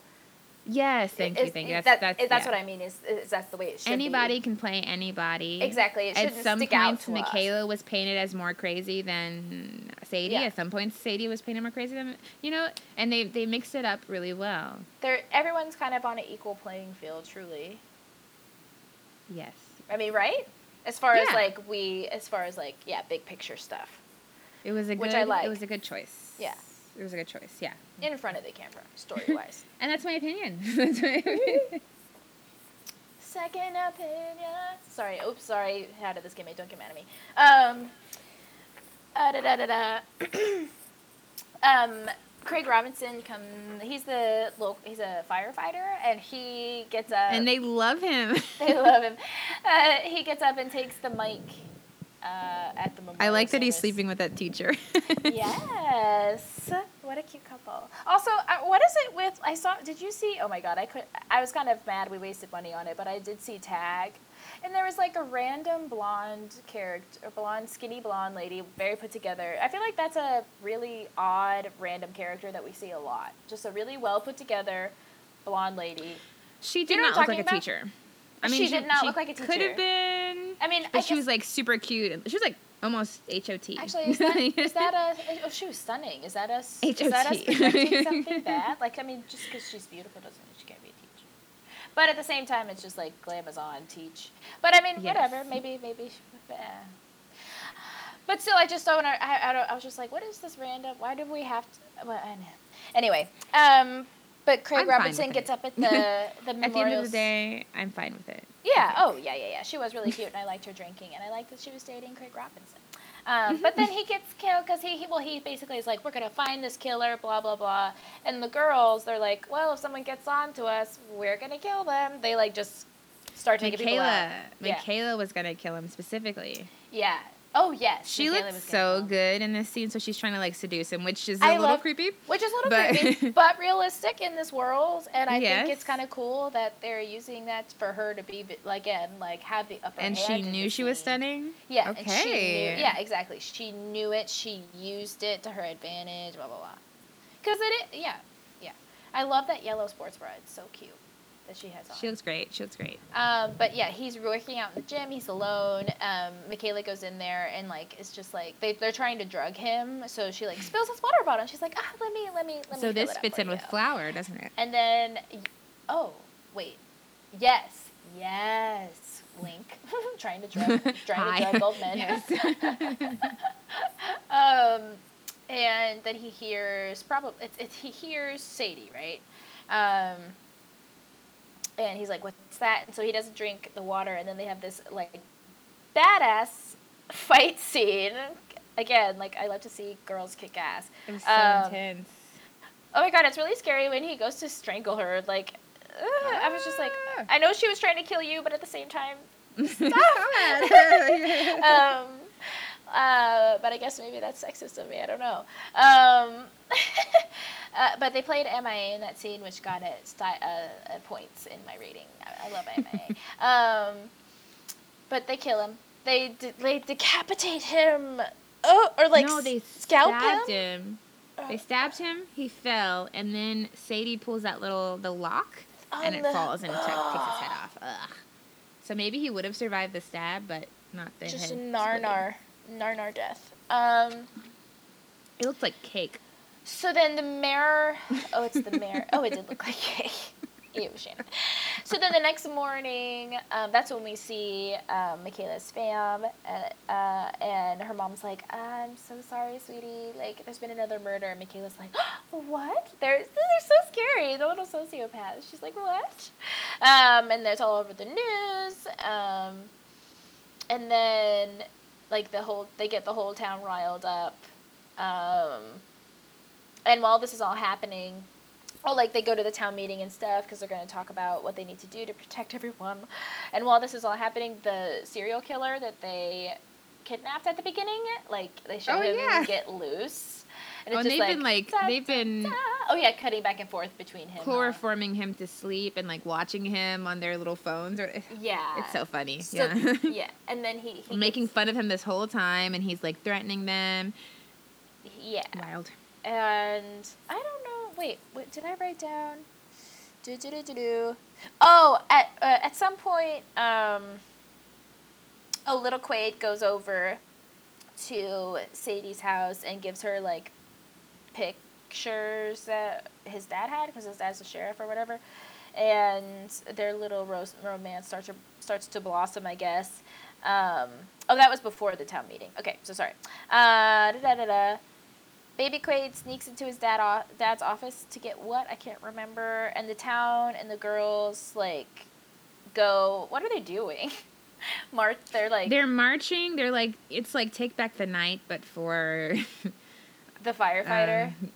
Yes, thank you, thank you. That's that- that's, that's yeah. what I mean. Is, is that's the way it should be. Anybody be. can play anybody. Exactly. It At some points, to us. Michaela was painted as more crazy than Sadie. Yeah. At some points, Sadie was painted more crazy than you know, and they they mixed it up really well. They're everyone's kind of on an equal playing field. Truly. Yes. I mean, right? As far as like we, as far as like yeah, big picture stuff It was a Which good. I like. It was a good choice. Yeah. It was a good choice. Yeah. in front of the camera, story wise. And that's my opinion. That's my opinion. Second opinion. Sorry. Oops. Sorry. How did this get made? Don't get mad at me. Um. Uh, da da da da. um. Craig Robinson come. He's the local. He's a firefighter, and he gets up. and they love him. they love him. Uh, he gets up and takes the mic uh, at the memorial. I like that he's sleeping with that teacher. Yes. What a cute couple. Also, uh, what is it with? I saw. Did you see? Oh my god, I could. I was kind of mad we wasted money on it, but I did see Tag, and there was like a random blonde character, blonde, skinny blonde lady, very put together. I feel like that's a really odd, random character that we see a lot. Just a really well put together blonde lady. she did you know not look like a talking teacher. I She did not look like a teacher. Could have been. I mean, But I she was like super cute. and She was like almost HOT. Actually, is that, is that a? Oh, she was stunning. Is that us? Is that us HOT. projecting something bad? Like, I mean, just because she's beautiful doesn't mean she can't be a teacher. But at the same time, it's just like glamazon teach. But I mean, Yes. whatever. Maybe, maybe. eh. But still, I just don't. I, I, don't, I was just like, what is this random? Why do we have to? Well, I know. Anyway, um, but Craig I'm Robinson gets it. up at the the At the end of the day, I'm fine with it. Yeah. Oh, yeah, yeah, yeah. She was really cute, and I liked her drinking, and I liked that she was dating Craig Robinson. Um, but then he gets killed because he, he, well, he basically is like, we're gonna find this killer, blah blah blah. And the girls, they're like, well, if someone gets on to us, we're gonna kill them. They like just start taking people Michaela. Yeah. Michaela was gonna kill him specifically. Yeah. Oh yes. She Michaela looked so good in this scene, so she's trying to like seduce him, which is a I little love- creepy. Which is a little But- creepy, but realistic in this world, and I Yes. think it's kind of cool that they're using that for her to be like, again, like have the upper And she knew she was stunning. Yeah, and she knew, Okay. yeah, exactly. She knew it. She used it to her advantage. Blah blah blah. Because it, yeah, yeah. I love that yellow sports bra. It's so cute that she has on. She looks great. She looks great. Um, but yeah, he's working out in the gym. He's alone. Um, Michaela goes in there and like it's just like they they're trying to drug him. So she like spills his water bottle. and She's like, ah, let me let me let me. So this fits in with you." flour, doesn't it? And then, oh wait, yes, yes, Link, trying to drug trying to drug old men. Yes. um, and then he hears probably it's, it's he hears Sadie right, um, and he's like, "What's that?" And so he doesn't drink the water, and then they have this like badass fight scene. Again, like I love to see girls kick ass. It was so Um, intense. Oh my god, it's really scary when he goes to strangle her. Like, ugh, I was just like, Ah. I know she was trying to kill you, but at the same time, stop. um, uh, but I guess maybe that's sexist of me. I don't know. Um, uh, but they played MIA in that scene, which got it sti- uh, uh, points in my rating. I, I love MIA. um, but they kill him. They de- they decapitate him. Oh, or like no, they scalp stabbed him. him. They stabbed him. He fell, and then Sadie pulls that little the lock, and it the- falls and t- takes his head off. Ugh. So maybe he would have survived the stab, but not the Just head. nar nar nar death. Um. It looked like cake. So then the mayor. Oh, it's the mayor. Oh, it did look like cake. Ew, Shannon. So then the next morning, um, that's when we see um, Michaela's fam, and, uh, and her mom's like, "I'm so sorry, sweetie. Like, there's been another murder." And Michaela's like, "What? They're they're so scary. The little sociopaths." She's like, "What?" Um, and it's all over the news. Um, and then, like the whole, they get the whole town riled up. Um, and while this is all happening, oh, like they go to the town meeting and stuff because they're going to talk about what they need to do to protect everyone. And while this is all happening, the serial killer that they kidnapped at the beginning, like they show Oh, him yeah. get loose. And Oh, and they've been like da, they've been da. Oh yeah, cutting back and forth between him. chloroforming him to sleep and like watching him on their little phones. Or Yeah. it's so funny. So, yeah. yeah, and then he, he making gets- fun of him this whole time, and he's like threatening them. Yeah. Wild. and I don't know. Wait, what did I write down? Do do do do do. Oh, at uh, at some point, um, a little Quaid goes over to Sadie's house and gives her like pictures that his dad had because his dad's a sheriff or whatever, and their little ro- romance starts to, starts to blossom, I guess. Um, oh, that was before the town meeting. Okay, so sorry. Uh, da da da da. Baby Quaid sneaks into his dad o- dad's office to get what I can't remember, and the town and the girls like go. What are they doing? March. They're like They're marching. They're like it's like take back the night, but for the firefighter uh,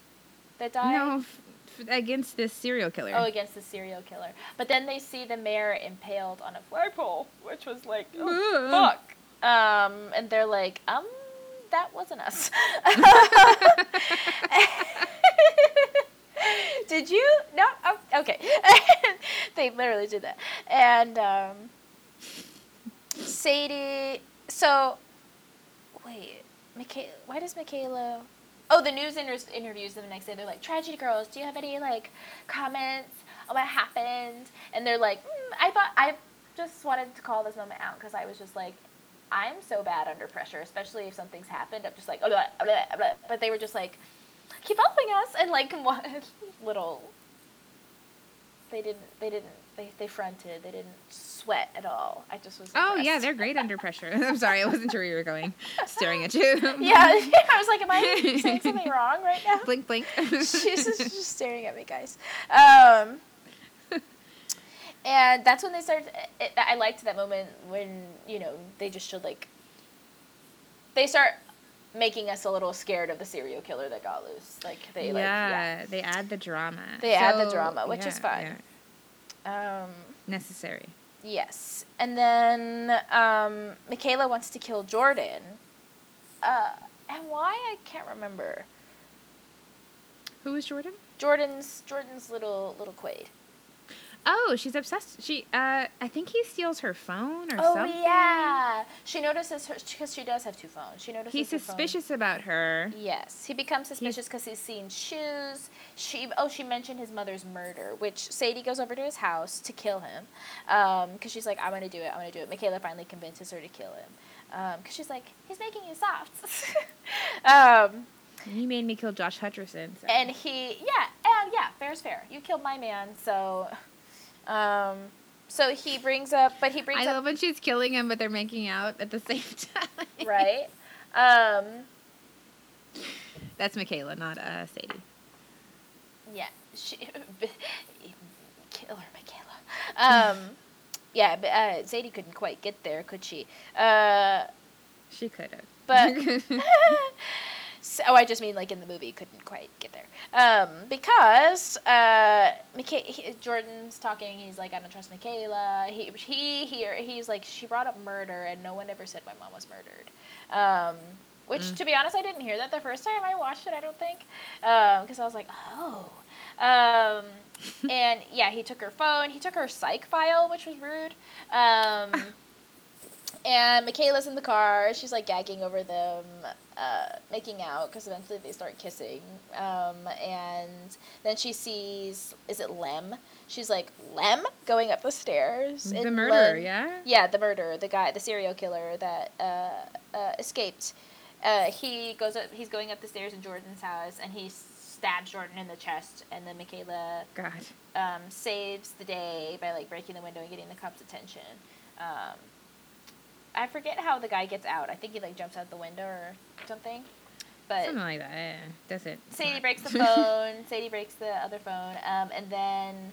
that died. no f- f- against this serial killer. Oh, against the serial killer. But then they see the mayor impaled on a flagpole, which was like, oh, fuck. Um, and they're like, um, that wasn't us. did you? No. Oh, okay. they literally did that. And um, Sadie. So, wait, Michaela. Why does Michaela? Oh, the news inter- interviews the next day. They're like, "Tragedy girls, do you have any like comments on what happened?" And they're like, mm, "I thought I just wanted to call this moment out because I was just like." I'm so bad under pressure, especially if something's happened. I'm just like, oh, blah, blah, blah. but they were just like, keep helping us, and like one little. They didn't. They didn't. They, they fronted. They didn't sweat at all. I just was. Oh yeah, they're great under pressure. I'm sorry, I wasn't sure where you were going. Staring at you. Yeah, I was like, am I saying something wrong right now? blink, blink. She's just, just staring at me, guys. Um, and that's when they started. It, I liked that moment when you know they just showed like. They start making us a little scared of the serial killer that got loose. Like they like yeah. yeah, they add the drama. They add the drama, which is yeah, fine. yeah. Um, Necessary. yes, and then um, Michaela wants to kill Jordan. Uh, and why I can't remember. Who is Jordan? Jordan's Jordan's little little Quaid. Oh, she's obsessed. She, uh, I think he steals her phone or Oh something. Oh yeah, she notices her because she does have two phones. She notices He's suspicious about her. Yes, he becomes suspicious because he's seen shoes. She oh she mentioned his mother's murder, which Sadie goes over to his house to kill him, because she's like I'm gonna do it, I'm gonna do it. Michaela finally convinces her to kill him, because she's like he's making you soft. um, He made me kill Josh Hutcherson. So. and he yeah and yeah fair's fair. You killed my man, so um, so he brings up, but he brings I up love when she's killing him, but they're making out at the same time. right. Um, That's Michaela, not uh, Sadie. Yeah, she killer Michaela. Um, yeah, but uh, Sadie couldn't quite get there, could she? Uh, She could have. But- so, oh, I just mean like in the movie, couldn't quite get there. Um, because uh, Micha- he, Jordan's talking. He's like, I don't trust Michaela. He he here. He's like, she brought up murder, and no one ever said my mom was murdered. Um, which, Mm. to be honest, I didn't hear that the first time I watched it. I don't think, because I was like, oh. Um, and yeah, he took her phone. He took her psych file, which was rude. And Michaela's in the car. She's like gagging over them, uh, making out because eventually they start kissing. Um, and then she sees, is it Lem? She's like, Lem? Going up the stairs. the murderer, Lem- yeah? yeah, the murderer, the guy, the serial killer that uh, uh, escaped. Uh, he goes up. He's going up the stairs in Jordan's house, and he stabs Jordan in the chest. And then Michaela God. um, saves the day by like breaking the window and getting the cops' attention. Um, I forget how the guy gets out. I think he like jumps out the window or something. But Something like that. Yeah, that's it. Sadie breaks the phone. Sadie breaks the other phone, um, and then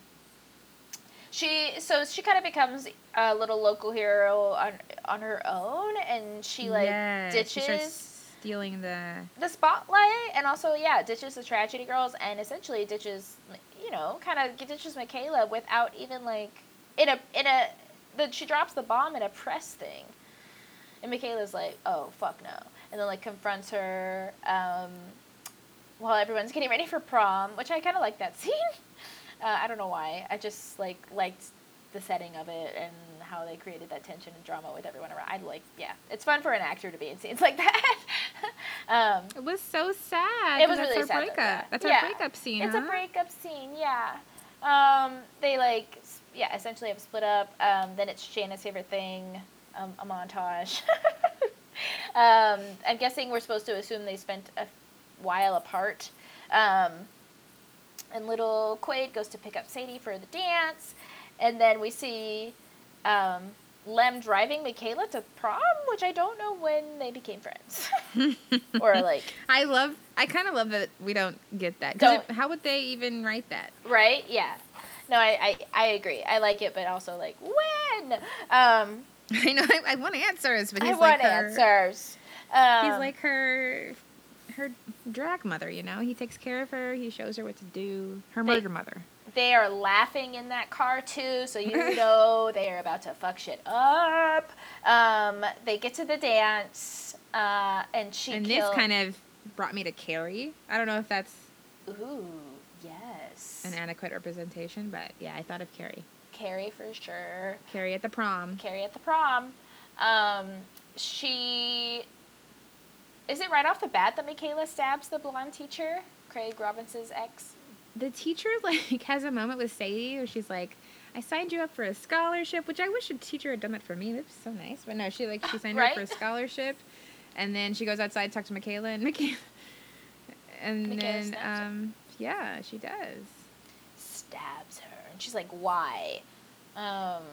she so she kind of becomes a little local hero on on her own, and she like yeah, ditches She stealing the. the spotlight, and also yeah ditches the tragedy girls, and essentially ditches you know kind of ditches Michaela without even like in a in a the she drops the bomb in a press thing, and Michaela's like oh fuck no, and then like confronts her. Um, while everyone's getting ready for prom, which I kind of like that scene. Uh, I don't know why. I just like liked the setting of it and how they created that tension and drama with everyone around. I like, yeah, it's fun for an actor to be in scenes like that. um, It was so sad. It was really that's sad, our though, breakup. yeah. That's Yeah. our breakup scene. it's huh? a breakup scene, yeah. Um, they like, yeah, essentially have split up. Um, then it's Shayna's favorite thing, um, a montage. um, I'm guessing we're supposed to assume they spent a while apart. Um, and little Quaid goes to pick up Sadie for the dance, and then we see um, Lem driving Michaela to prom, which I don't know when they became friends, or like I love. I kind of love that we don't get that. Don't. it- how would they even write that? right? Yeah. No, I, I, I agree. I like it, but also like when. Um, I know. I, I want answers, but he's I like want her. answers. Um, He's like her, her drag mother. You know, he takes care of her. He shows her what to do. Her They- murder mother. they are laughing in that car too, so you know they are about to fuck shit up. Um, they get to the dance, uh, and she and this kind of brought me to Carrie. I don't know if that's ooh yes, an adequate representation, but yeah, I thought of Carrie. Carrie for sure. Carrie at the prom. Carrie at the prom. Um, she is it right off the bat that Michaela stabs the blonde teacher, Craig Robinson's ex? The teacher like has a moment with Sadie where she's like, "I signed you up for a scholarship," which I wish a teacher had done that for me. That's so nice. But no, she like she signed her up for a scholarship, and then she goes outside to talk to Michaela, and Michaela, and Michaela then um yeah, she does. Stabs her, and she's like, "Why?" Um,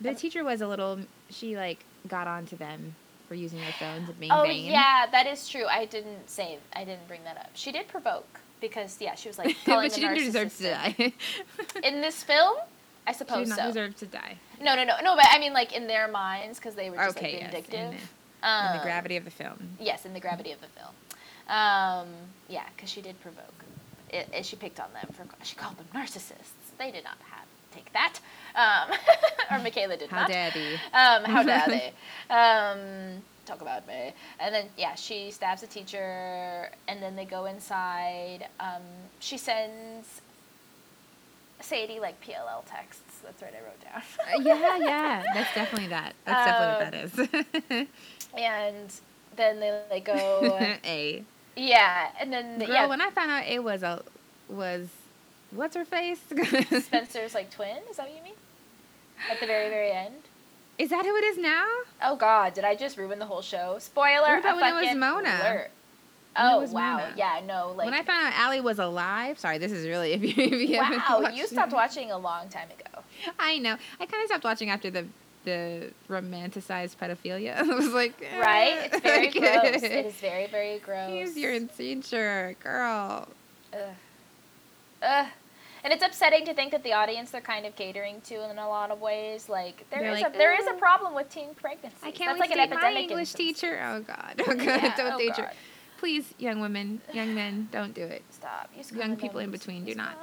The teacher was a little. She like got onto them for using their phones and being oh vain. yeah, that is true. I didn't say, I didn't bring that up. She did provoke because yeah, she was like calling but she didn't deserve to die. In this film, I she suppose did not so. deserve to die. No, no, no, no. But I mean, like in their minds, because they were just okay, like yes, vindictive. in the, in the Um, gravity of the film. Yes, in the gravity of the film. Um, yeah, because she did provoke. It, it- she picked on them for. She called them narcissists. They did not have take that. Um, or Michaela did How not. dare thee? Um, how dare they? Um, talk about me. And then yeah, she stabs a teacher, and then they go inside. Um, she sends Sadie like PLL texts. That's right, I wrote down. Uh, yeah, yeah, that's definitely that. That's definitely what that is. and then they like go. a yeah, and then girl. yeah, When I found out A was a was what's her face? Spencer's like twin. Is that what you mean? At the very very end. is that who it is now? Oh God, did I just ruin the whole show? Spoiler. What about when it was Mona? alert. Oh was wow, Mona. yeah, no, like when I found out Ali was alive. Sorry, this is really if you, if you wow, you stopped watching a long time ago. I know. I kind of stopped watching after the the romanticized pedophilia. I was like, eh, Right? It's very like, gross. It is very very gross. He's your teacher, girl. Ugh. Ugh. And it's upsetting to think that the audience they're kind of catering to in a lot of ways. Like there is like, a there is a problem with teen pregnancy. I can't That's wait like to an date my English teacher. Oh God, oh God, Yeah, don't oh, date your. Please, young women, young men, don't do it. Stop. Use Young people in between, do not.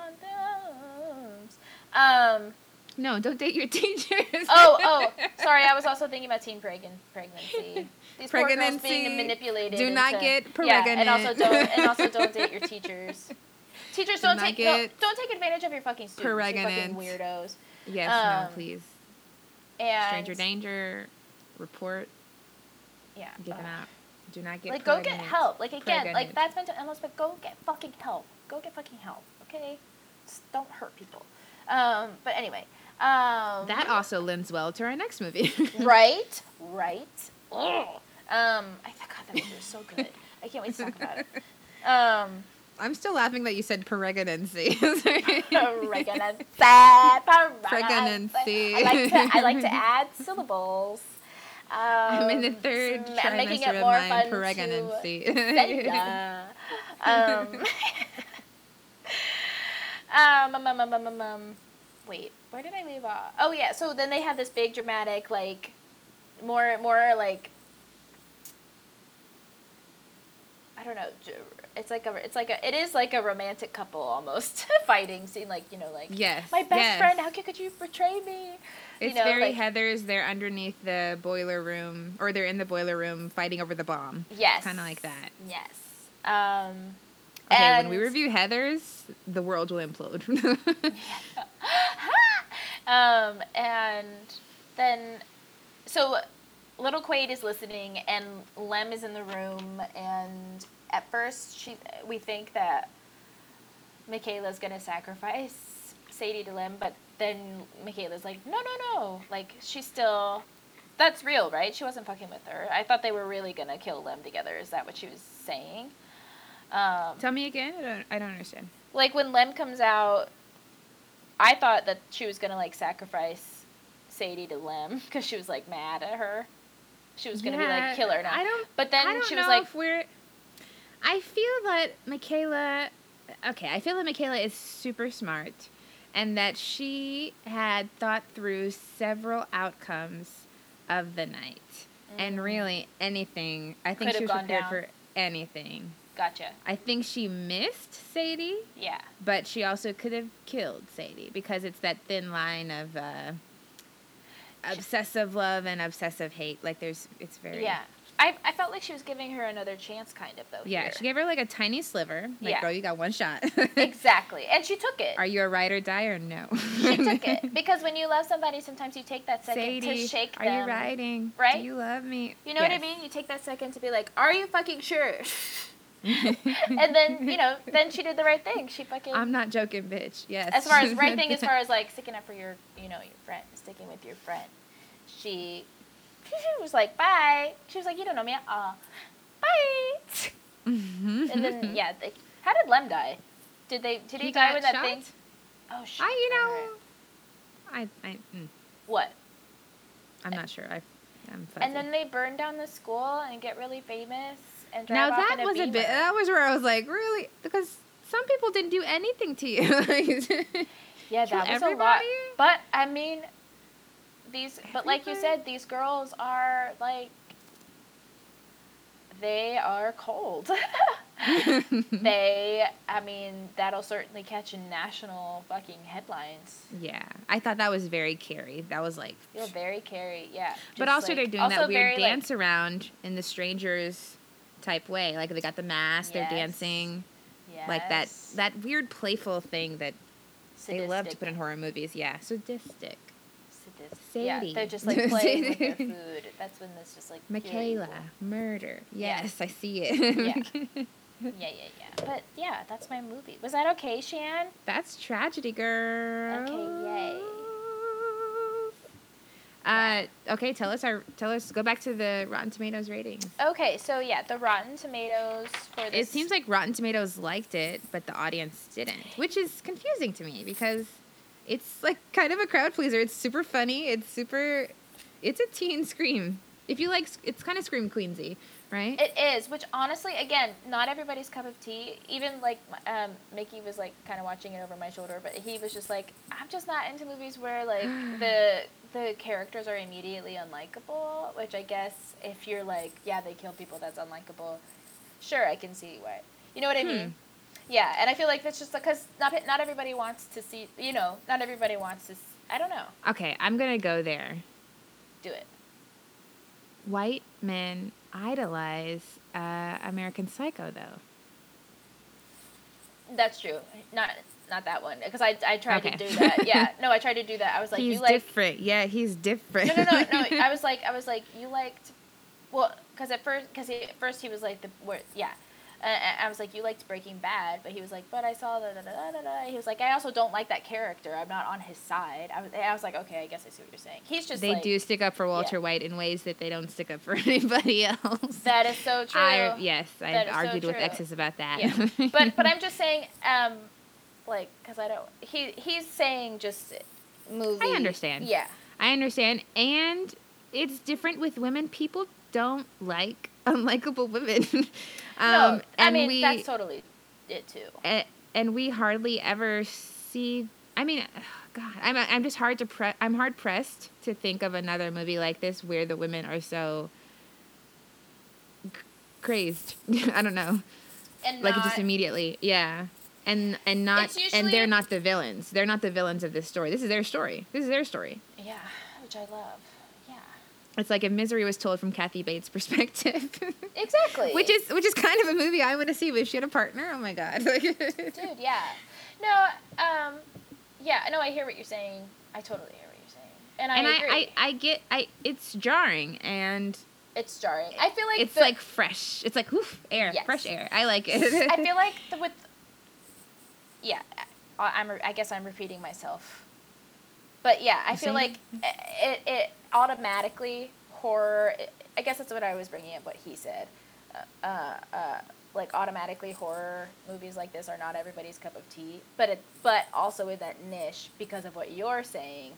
Um. No, don't date your teachers. Oh, oh. Sorry, I was also thinking about teen pregnant pregnancy. These poor girls being manipulated. Do not into- get Yeah, and also don't and also don't date your teachers. Teachers Do don't take get don't take advantage of your fucking students. You fucking weirdos. yes, Um, no, please. And Stranger danger. Report. Yeah. Get ugh. them out. Do not get like go get help. Like again, like that's mental illness, but go get fucking help. Go get fucking help. Okay, Just don't hurt people. Um, but anyway, um, That also lends well to our next movie. right, right. Ugh. Um, I thought God, that movie was so good. I can't wait to talk about it. Um, I'm still laughing that you said pregnancy. pregnancy. Pregnancy. I like to, I like to add syllables. Um, I'm in the um, third trimester I'm making it more of my pregnancy. Um, um, um, um, um, um, um, um, wait, where did I leave off? Oh yeah, so then they have this big dramatic like, more more like, I don't know. It's like a, it's like a, it is like a romantic couple almost fighting scene, like you know, like yes. my best yes. friend. How could, you betray me? It's you know, very like- Heather's. They're underneath the boiler room, or they're in the boiler room fighting over the bomb. Yes, Kind of like that. Yes. Um, Okay, when we review Heather's, the world will implode. um, and then, so little Quaid is listening, and Lem is in the room. And at first, she we think that Michaela's gonna sacrifice Sadie to Lem, but then Michaela's like, no, no, no, like she's still. That's real, right? She wasn't fucking with her. I thought they were really gonna kill Lem together. Is that what she was saying? Um, Tell me again. I don't. I don't understand. like when Lem comes out, I thought that she was gonna like sacrifice Sadie to Lem because she was like mad at her. She was gonna be like kill her now. I don't. but then don't she know was like, if we're. I feel that Michaela. Okay, I feel that Michaela is super smart, and that she had thought through several outcomes of the night, and Mhm. really anything. I think Could she was prepared down. for anything. Gotcha. I think she missed Sadie, Yeah. but she also could have killed Sadie because it's that thin line of uh, obsessive love and obsessive hate. Like there's, it's very Yeah. I, I felt like she was giving her another chance, kind of though. Yeah, here. she gave her like a tiny sliver. Like, Yeah. girl, you got one shot. exactly, and she took it. Are you a ride or die or no? she took it because when you love somebody, sometimes you take that second Sadie, to shake are them. you riding? right? Do you love me? You know what I mean? You take that second to be like, "Are you fucking sure?" and then you know, then she did the right thing. She fucking. I'm not joking, bitch. Yes. as far as right thing, as far as like sticking up for your, you know, your friend, sticking with your friend. She, she was like, "Bye." She was like, "You don't know me." Uh, bye. and And then yeah, they, how did Lem die? Did they? Did he, He die with that shot? thing? Oh shit! I, you know. I, I, mm, what? I'm not sure. I, I'm fuzzy. And then they burn down the school and get really famous and now drive off that in a was a bit. That was where I was like, really, because some people didn't do anything to you. Yeah, that was a lot. But I mean, these. But like you said, these girls are like. They are cold. they, I mean, that'll certainly catch in national fucking headlines. yeah, I thought that was very Carrie. That was like, Feel very carry, yeah. but also like- they're doing also that weird very, like, dance around in the strangers type way. Like they got the mask, Yes. they're dancing, like that that weird playful thing that they love to put in horror movies. Yeah, sadistic. Sadie. Yeah, they're just like playing with their food. That's when it's just like Michaela, evil. murder. Yeah. Yes, I see it. Yeah. Yeah, yeah, yeah. But yeah, that's my movie. Was that okay, Shan? That's tragedy, girl. Okay, yay. Uh, okay, tell us our tell us. Go back to the Rotten Tomatoes ratings. Okay, so yeah, the Rotten Tomatoes for this. It seems like Rotten Tomatoes liked it, but the audience didn't, which is confusing to me because it's like kind of a crowd pleaser. It's super funny. It's super. It's a teen scream. If you like, it's kind of scream queensy, right? It is, which honestly, again, not everybody's cup of tea. Even like um, Mickey was like kind of watching it over my shoulder, but he was just like, I'm just not into movies where like the the characters are immediately unlikable. Which I guess if you're like, yeah, they kill people, that's unlikable. Sure, I can see why. You know what I Hmm. mean? Yeah, and I feel like that's just because not not everybody wants to see. You know, not everybody wants to. I don't know. okay, I'm gonna go there. Do it. White men idolize uh, American Psycho, though. That's true. Not not that one because I I tried Okay. to do that. Yeah, no, I tried to do that. I was like, he's you like different. Yeah, he's different. no, no, no, no. I was like, I was like, you liked, well, because at first, because at first he was like the word, yeah. Uh, I was like, you liked Breaking Bad, but he was like, but I saw da da da da da. He was like, I also don't like that character. I'm not on his side. I was, I was like, okay, I guess I see what you're saying. He's just they like, do stick up for Walter yeah. White in ways that they don't stick up for anybody else. That is so true. I, yes, I've is so argued with exes about that. Yeah. but but I'm just saying, um, like, because I don't. He he's saying just movie. I understand. Yeah. I understand, and it's different with women. People don't like unlikable women. um, no, I and mean we, that's totally it too. a- and we hardly ever see. I mean, God, I'm I'm just hard to pre- I'm hard pressed to think of another movie like this where the women are so crazed. I don't know, And like not, just immediately, yeah. And and not It's and they're not the villains. They're not the villains of this story. This is their story. This is their story. yeah, which I love. It's like if Misery was told from Kathy Bates' perspective. Exactly. which is which is kind of a movie I want to see. But if she had a partner, oh my god! dude, yeah. No, um, yeah. No, I hear what you're saying. I totally hear what you're saying, and I and agree. I, I, I get I it's jarring and it's jarring. I feel like it's the- like fresh. It's like oof, air, Yes. fresh air. I like it. I feel like the, with. Yeah, I, I'm. I guess I'm repeating myself. But yeah, I feel like it, it automatically horror. I guess that's what I was bringing up. What he said, uh, uh, uh, like automatically horror movies like this are not everybody's cup of tea. But it, but also in that niche because of what you're saying,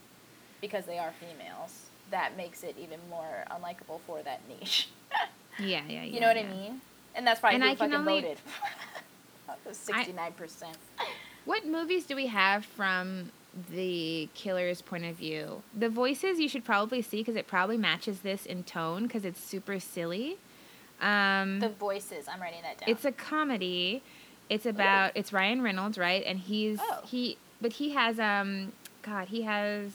because they are females, that makes it even more unlikable for that niche. yeah, yeah, yeah. You know what yeah. I mean? And that's probably And who I fucking only- voted. Sixty-nine percent. What movies do we have from the killer's point of view? The voices you should probably see because it probably matches this in tone because it's super silly. Um, The voices. I'm writing that down. it's a comedy. It's about it's Ryan Reynolds, right? And he's Oh. he but he has um God, he has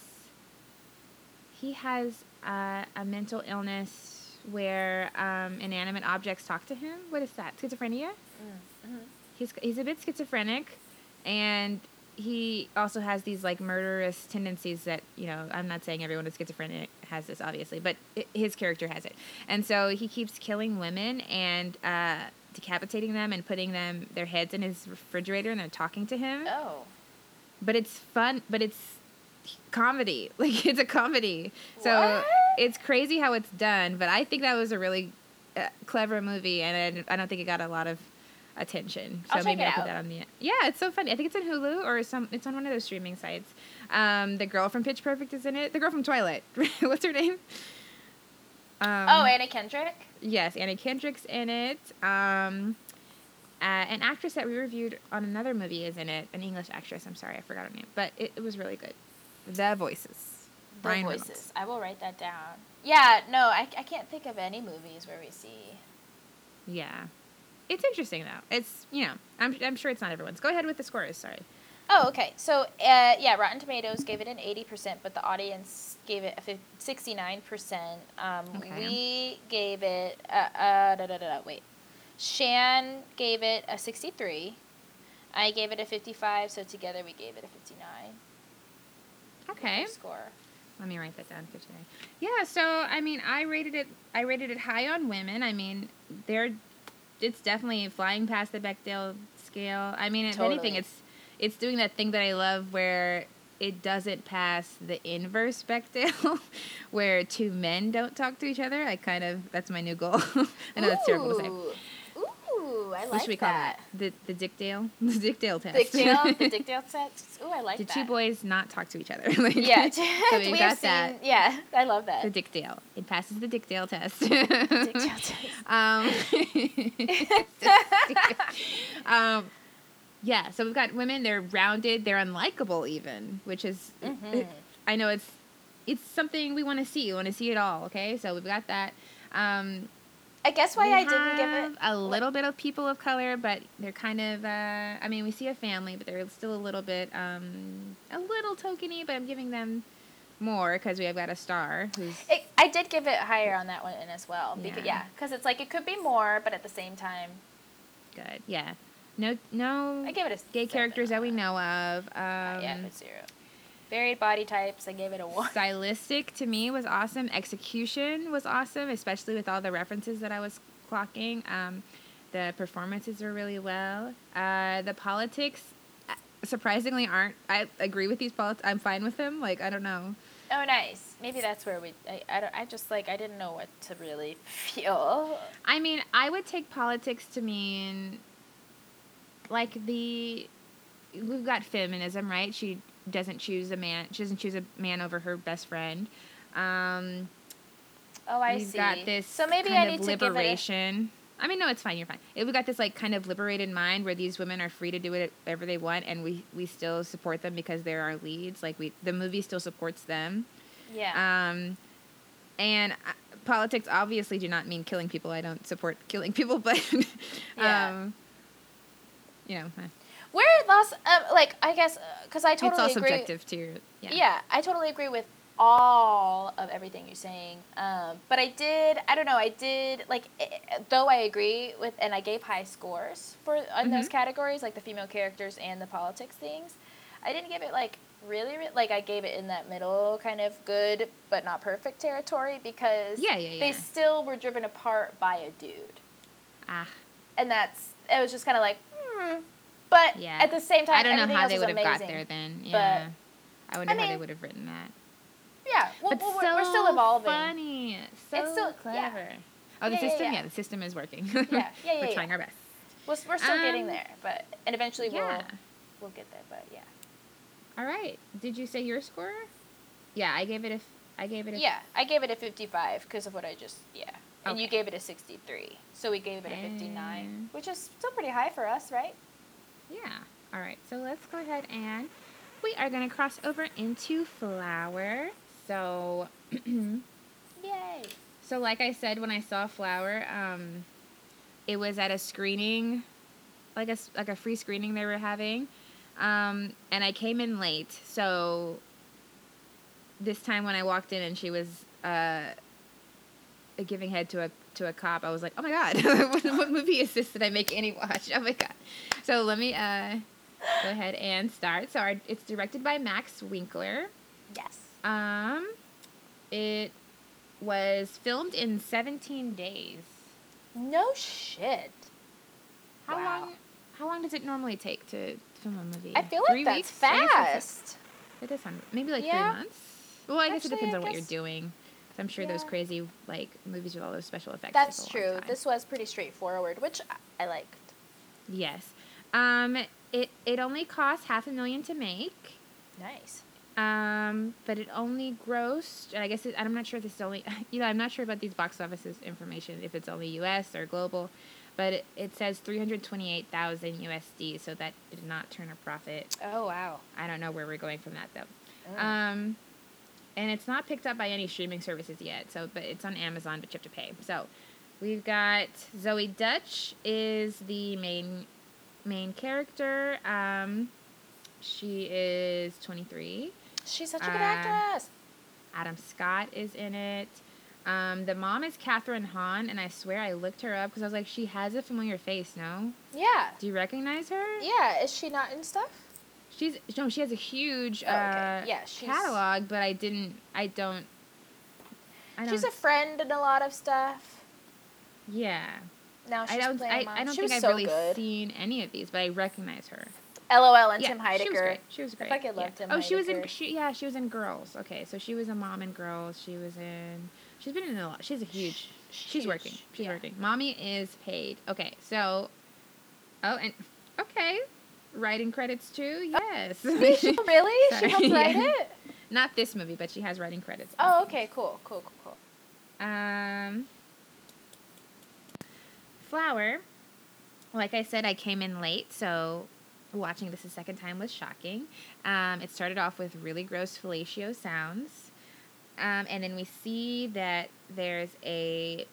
he has uh, a mental illness where um, inanimate objects talk to him. What is that? Schizophrenia? Mm-hmm. He's he's a bit schizophrenic, and he also has these like murderous tendencies that you know. I'm not saying everyone with schizophrenic has this, obviously, but i his character has it, and so he keeps killing women and uh, decapitating them and putting them their heads in his refrigerator, and they're talking to him. Oh. But it's fun. But it's comedy. Like it's a comedy. what? So it's crazy how it's done. But I think that was a really uh, clever movie, and I, I don't think it got a lot of attention. So I'll maybe I'll put out. that on the. Yeah, it's so funny. I think it's on Hulu or some. It's on one of those streaming sites. Um, the girl from Pitch Perfect is in it. The girl from Twilight. What's her name? Um, oh, Anna Kendrick. Yes, Anna Kendrick's in it. Um, uh, an actress that we reviewed on another movie is in it. An English actress. I'm sorry, I forgot her name, but it, it was really good. The Voices. The Ryan voices. Reynolds. I will write that down. Yeah. No, I, I can't think of any movies where we see. Yeah, it's interesting though. It's you know, I'm I'm sure it's not everyone's. Go ahead with the scores. Sorry. Oh, okay. So, uh, yeah, Rotten Tomatoes gave it an 80%, but the audience gave it a 69%. Um, We gave it, uh, uh, da, da, da, wait. Shan gave it a 63. I gave it a 55, so together we gave it a 59. Okay. Score. Let me write that down. 59. Yeah. So I mean, I rated it. I rated it high on women. I mean, they're. It's definitely flying past the Bechdel scale. I mean, if anything, it's it's doing that thing that I love where it doesn't pass the inverse Bechdel, where two men don't talk to each other. I kind of that's my new goal. I know that's terrible to say. I What like should we call that. that? The the Dickdale the Dickdale test. Dickdale, the Dickdale test. Ooh, I like that. Did that. two boys not talk to each other? Like- Yeah, so we we got that. Yeah, I love that. The Dickdale. It passes the Dickdale test. Dickdale test. Um, um, yeah, so we've got women. They're rounded. They're unlikable, even, which is. Mhm. I know it's it's something we want to see. We want to see it all. Okay, so we've got that. Um, I guess why we I didn't give it. a little bit of people of color, but they're kind of. Uh, I mean, we see a family, but they're still a little bit, um, a little tokeny. But I'm giving them more because we have got a star. It, I did give it higher on that one as well. Because, Yeah. yeah, because it's like it could be more, but at the same time, Good. Yeah. No. No. I gave it a gay characters that we know of. Um, yeah, zero. Varied body types, I gave it a one. stylistic to me was awesome. Execution was awesome, especially with all the references that I was clocking. Um, the performances were really well. Uh, the politics, uh, surprisingly, aren't. I agree with these politics. I'm fine with them. Like I don't know. Oh, nice. Maybe that's where we. I, I, don't, I just like I didn't know what to really feel. I mean, I would take politics to mean like the we've got feminism, right? She doesn't choose a man. She doesn't choose a man over her best friend. Um, Oh, I we've see. got this so maybe I need to give it. A, liberation. I mean, no, it's fine. You're fine. It, we got this like kind of liberated mind where these women are free to do whatever they want, and we we still support them because they're our leads. Like we, the movie still supports them. yeah. Um, and uh, politics obviously do not mean killing people. I don't support killing people, but Yeah. um, you know, eh, Where lost? Um, like I guess because I totally it's all agree. subjective to your yeah. Yeah. I totally agree with all of everything you're saying. Um, but I did, I don't know, I did like, eh, eh, though I agree with, and I gave high scores for on those Mhm. categories, like the female characters and the politics things. I didn't give it like really, re- like I gave it in that middle kind of good but not perfect territory because Yeah, yeah, yeah. they still were driven apart by a dude, Ah, and that's it was just kind of like, hmm. But Yeah. at the same time, I don't know how they would have got there then. Yeah, I wonder I how they would have written that. Yeah, well, but well, we're, we're still evolving. Funny, so It's still- yeah. clever. Oh, the Yeah, yeah, system. yeah. the system is working. Yeah, yeah, yeah, We're yeah. trying our best. We're, we're still getting Um, there, but and eventually Yeah. we'll we'll get there. But yeah, All right. Did you say your score? Yeah, I gave it a. f- I gave it a. yeah, I gave it a fifty-five because of what I just yeah, and you gave it a sixty-three, so we gave it a fifty-nine, which is still pretty high for us, right? Yeah. All right. So let's go ahead and we are going to cross over into flower. So, Yay! so like I said when I saw flower, um, it was at a screening, like a like a free screening they were having, um, and I came in late. So this time when I walked in and she was uh, giving head to a to a cop, I was like, oh my god, what, what movie is this that I make Annie watch? Oh my god. So let me uh, go ahead and start. So our, it's directed by Max Winkler. Yes. Um, it was filmed in 17 days. No shit. How Wow. long? How long does it normally take to film a movie? I feel like Three that's weeks? I guess that's- fast. It does sound maybe like Yeah. three months. Well, I guess it depends on what you're doing. I'm sure those crazy like movies with all those special effects. That's take a long true. This was pretty straightforward, which I- I liked. Yes. Um. It it only cost half a million to make. Nice. Um, but it only grossed, and I guess it, I'm not sure if this is only, you know, I'm not sure about these box offices information, if it's only U.S. or global, but it, it says 328,000 USD, so that did not turn a profit. Oh wow. I don't know where we're going from that though. Mm. Um, and it's not picked up by any streaming services yet, so but it's on Amazon, but you have to pay. So we've got Zoey Deutch is the main main character. Um, she is 23. She's such a good uh, actress. Adam Scott is in it. Um, the mom is Kathryn Hahn, and I swear I looked her up because I was like, she has a familiar face. No, Yeah. do you recognize her? Yeah. Is she not in stuff? She's no, she has a huge Oh, okay. uh, Yeah, she's- catalog, but I didn't. I don't. I don't. She's a friend in a lot of stuff. yeah. Now she's I don't. I. I don't she think I've so really good. seen any of these, but I recognize her. LOL and yeah, Tim She was Heidecker. great. She was great. fucking yeah. love Tim Oh, she was in. She yeah, she was in Girls. Okay, so she was a mom in Girls. She was in. She's been in a lot. She's a huge. She's huge, working. She's yeah. working. Mommy is paid. Okay, so. Oh, and okay, writing credits too. Yes. Did she really? Sorry, She helped write yeah. it. Not this movie, but she has writing credits. Oh, okay, cool, cool, cool, cool. Um, Flower. Like I said, I came in late, so watching this a second time was shocking. Um, it started off with really gross fellatio sounds, um, and then we see that there's a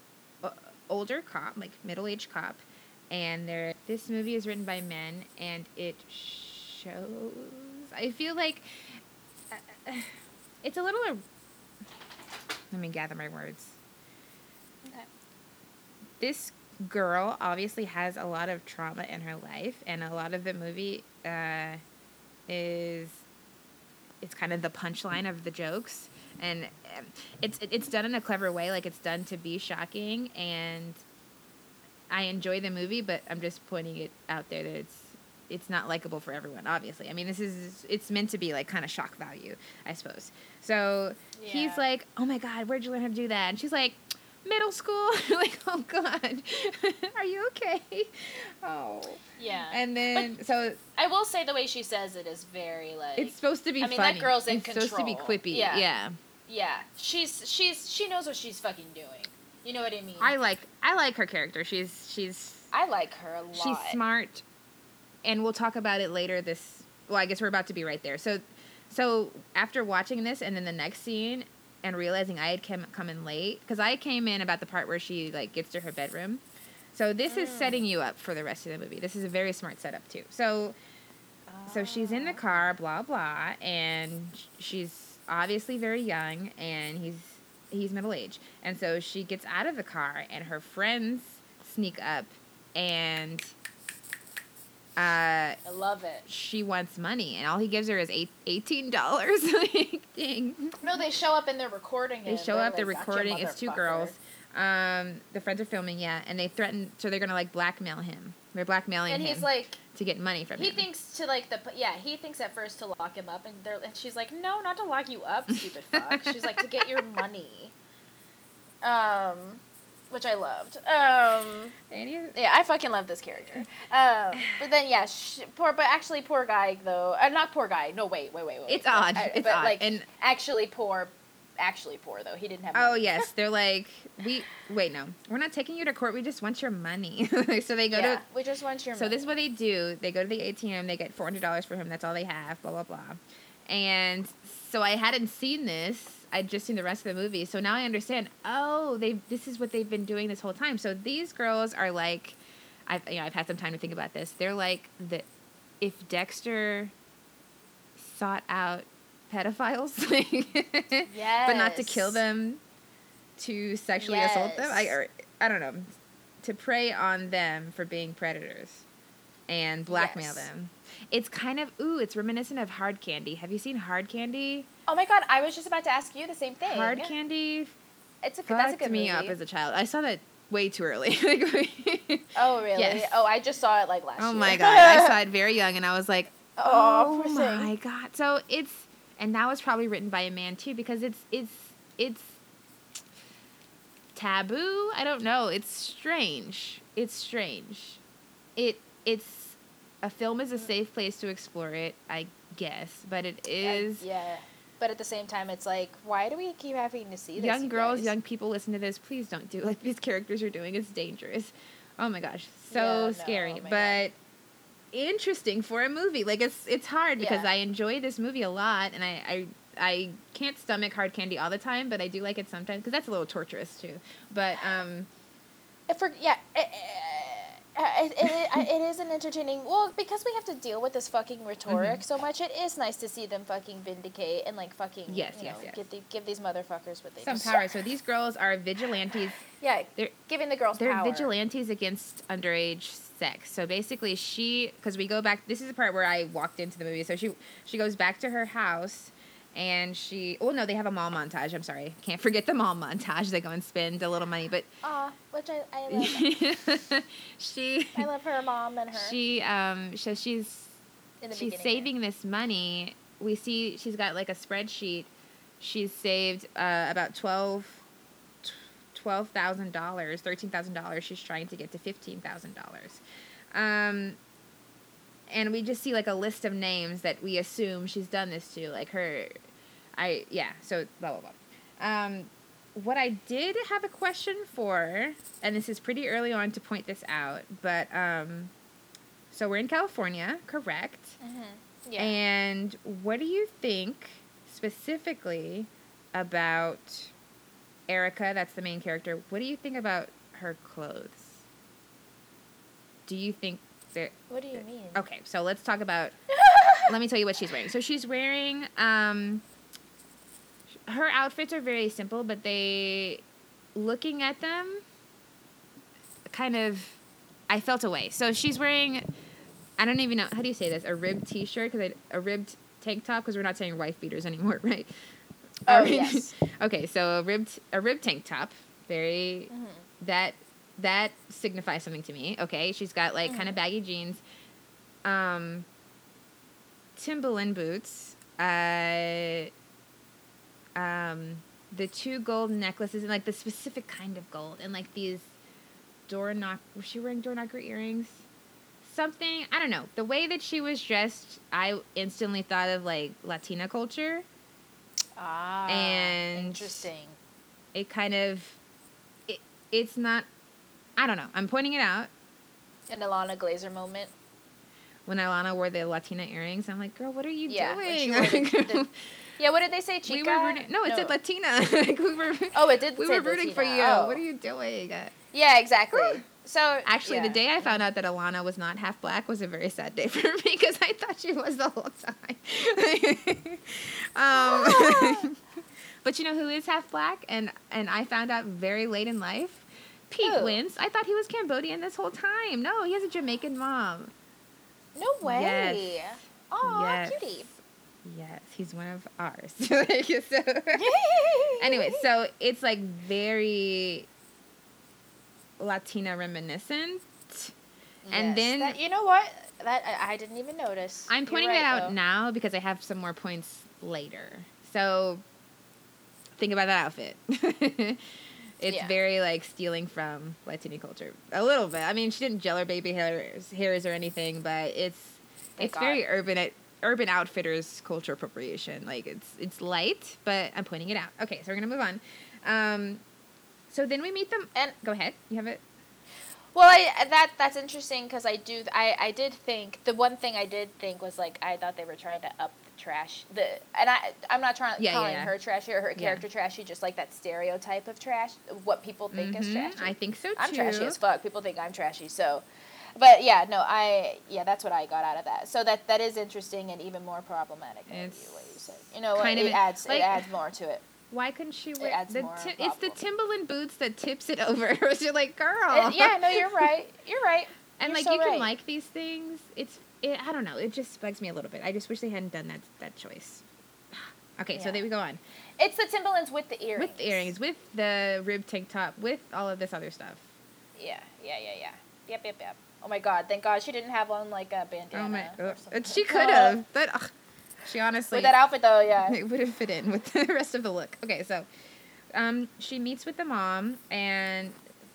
older cop, like middle aged cop, and there. This movie is written by men, and it shows. I feel like uh, it's a little. Let me gather my words Okay. this girl obviously has a lot of trauma in her life, and a lot of the movie uh, is it's kind of the punchline of the jokes, and um, it's it's done in a clever way. Like it's done to be shocking, and I enjoy the movie, but I'm just pointing it out there that it's it's not likable for everyone. Obviously, I mean this is it's meant to be like kind of shock value, I suppose. So he's like, "Oh my god, where'd you learn how to do that?" And she's like, "Middle school." like, "Oh god, are you okay?" Oh, Yeah. and then so I will say the way she says it is very like. it's supposed to be I mean, that girl's in control. it's supposed to be quippy. Yeah. yeah. yeah, she's she's she knows what she's fucking doing. You know what I mean? I like I like her character. She's she's I like her a lot. she's smart, and we'll talk about it later. This well, I guess we're about to be right there. So, so after watching this, and then the next scene, and realizing I had come come in late because I came in about the part where she like gets to her bedroom. So this is Mm. setting you up for the rest of the movie. This is a very smart setup too. So so she's in the Ah. car, blah blah, and she's obviously very young, and he's he's middle aged, and so she gets out of the car, and her friends sneak up, and uh, I love it. she wants money, and all he gives her is eight, eighteen dollars. like, dang. No, they show up and they're recording They show up, they're like, "Gotcha, recording. It's two girls. Um, the friends are filming, yeah, and they threaten, so they're gonna like blackmail him. They're blackmailing And him he's like, to get money from he him. He thinks to like the yeah, he thinks at first to lock him up, and they're and she's like, no, not to lock you up, stupid fuck. she's like to get your money. Um, which I loved. Um, And yeah, I fucking love this character. Um, but then yeah, sh- poor, but actually poor guy though. Uh, not poor guy. No, wait, wait, wait, wait. It's But odd. I- It's but odd. like And- actually poor, actually poor though. He didn't have. Oh yes, they're like we wait no, we're not taking you to court. We just want your money. so they go yeah. to. we just want your. So money. this is what they do. They go to the ATM. They get four hundred dollars for him. That's all they have. Blah blah blah. And so I hadn't seen this. I'd just seen the rest of the movie. So now I understand. Oh, they this is what they've been doing this whole time. So these girls are like I've you know I've had some time to think about this. They're like the if Dexter sought out pedophiles, but not to kill them, to sexually assault them. I or I don't know, to prey on them for being predators and blackmail Yes. them. It's kind of ooh, it's reminiscent of Hard Candy. Have you seen Hard Candy? Oh my god, I was just about to ask you the same thing. Hard Candy It's a that's a good me movie. up as a child. I saw that way too early. oh really? Yes. Oh, I just saw it like last oh year. my god, I saw it very young, and I was like, Oh, oh my god. So it's and that was probably written by a man too because it's it's it's taboo. I don't know. It's strange. It's strange. It it's a film is a mm. safe place to explore it, I guess, but it is yeah. But at the same time, it's like, why do we keep having to see this? young you girls, guys? young people listen to this. Please don't do like these characters are doing. It's dangerous. Oh my gosh, so Yeah, no, oh scary, oh but interesting for a movie. Like it's it's hard because Yeah. I enjoy this movie a lot, and I I I can't stomach hard candy all the time, but I do like it sometimes because that's a little torturous too. But um, If for yeah, it, it, it, it is an entertaining. Well, because we have to deal with this fucking rhetoric Mhm. so much, it is nice to see them fucking vindicate and like fucking Yes, you yes, know, yes. Give, the, give these motherfuckers what they some deserve. power. So these girls are vigilantes. Yeah, They're giving the girls they're power. vigilantes against underage sex. So basically, she because we go back. This is the part where I walked into the movie. So she she goes back to her house. And she, oh no, they have a mall montage. I'm sorry, can't forget the mall montage. They go and spend a little money, but Aw, which I, I love. she, I love her mom and her. she, um, so she's in the she's saving this money. We see she's got like a spreadsheet. She's saved uh, about twelve twelve thousand dollars, thirteen thousand dollars. She's trying to get to fifteen thousand dollars. Um, and we just see like a list of names that we assume she's done this to, like her. I yeah. So blah blah blah. Um, what I did have a question for, and this is pretty early on to point this out, but um, so we're in California, correct? Mhm. Yeah. And what do you think specifically about Erica? That's the main character. What do you think about her clothes? Do you think that? what do you mean? Okay, so let's talk about. let me tell you what she's wearing. So she's wearing. Um, her outfits are very simple, but they, looking at them, kind of, I felt away. So she's wearing, I don't even know how do you say this, a ribbed T-shirt because a ribbed tank top because we're not saying wife beaters anymore, right? Oh, yes. okay, so a ribbed a ribbed tank top, very Mhm. that that signifies something to me. Okay, she's got like kind of baggy jeans, um, Timberland boots, uh, um, the two gold necklaces and like the specific kind of gold and like these door knock. Was she wearing door knocker earrings? Something I don't know. The way that she was dressed, I instantly thought of like Latina culture. Ah, And- interesting. It kind of, it, it's not. I don't know. I'm pointing it out. An Ilana Glazer moment. when Ilana wore the Latina earrings. I'm like, girl, what are you Yeah, doing? wore the- the- Yeah, what did they say, Chica? we were rooting. No, it said Latina. like we were. Oh, it did We were rooting for you. Oh. What are you doing? Yeah, exactly. So Actually, yeah. the day I found out that Ilana was not half black was a very sad day for me because I thought she was the whole time. um, but you know who is half black, and and I found out very late in life. Pete Who? Wentz. I thought he was Cambodian this whole time. No, he has a Jamaican mom. No way. Yes. Oh, Yes. cutie. Yes, he's one of ours. Like, so- anyway, so it's like very Latina reminiscent. and then- that- you know what? That I, I didn't even notice. I'm pointing right, it out though. now because I have some more points later. So think about that outfit. it's Yeah. very like stealing from Latina culture. A little bit. I mean, she didn't gel her baby hairs, hairs or anything, but it's Thank it's very God. urban urban outfitters culture appropriation. Like it's it's light, but I'm pointing it out. Okay, so we're gonna move on. Um, so then we meet them. And Go ahead. You have it. well, I that that's interesting because I do I I did think the one thing I did think was like I thought they were trying to up trash the and I I'm not trying Yeah, yeah, calling yeah. her trashy or her Yeah. character trashy just like that stereotype of trash what people think is Mhm, trashy. I think so too. I'm trashy as fuck. People think I'm trashy. So, But yeah, no, I yeah, that's what I got out of that. So that that is interesting and even more problematic. It's you, what you said. You know, what? kind of it adds like- it adds more to it. Why couldn't she wear adds the? Ti- it's the. Timberland boots that tips it over. You're like, girl. It- yeah, no, you're right. You're right. and You're like so you can like these things. It's it, I don't know. It just bugs me a little bit. I just wish they hadn't done that that choice. Okay, so Yeah. there we go on It's the Timberlands with the earrings. with the earrings, with the rib tank top, with all of this other stuff. Yeah, yeah, yeah, yeah. Yep, yep, yep. Oh my god, thank god she didn't have on like a bandana. oh my, something. she could have, but she honestly With that outfit though, yeah. it would have fit in with the rest of the look. Okay, so um, she meets with the mom, and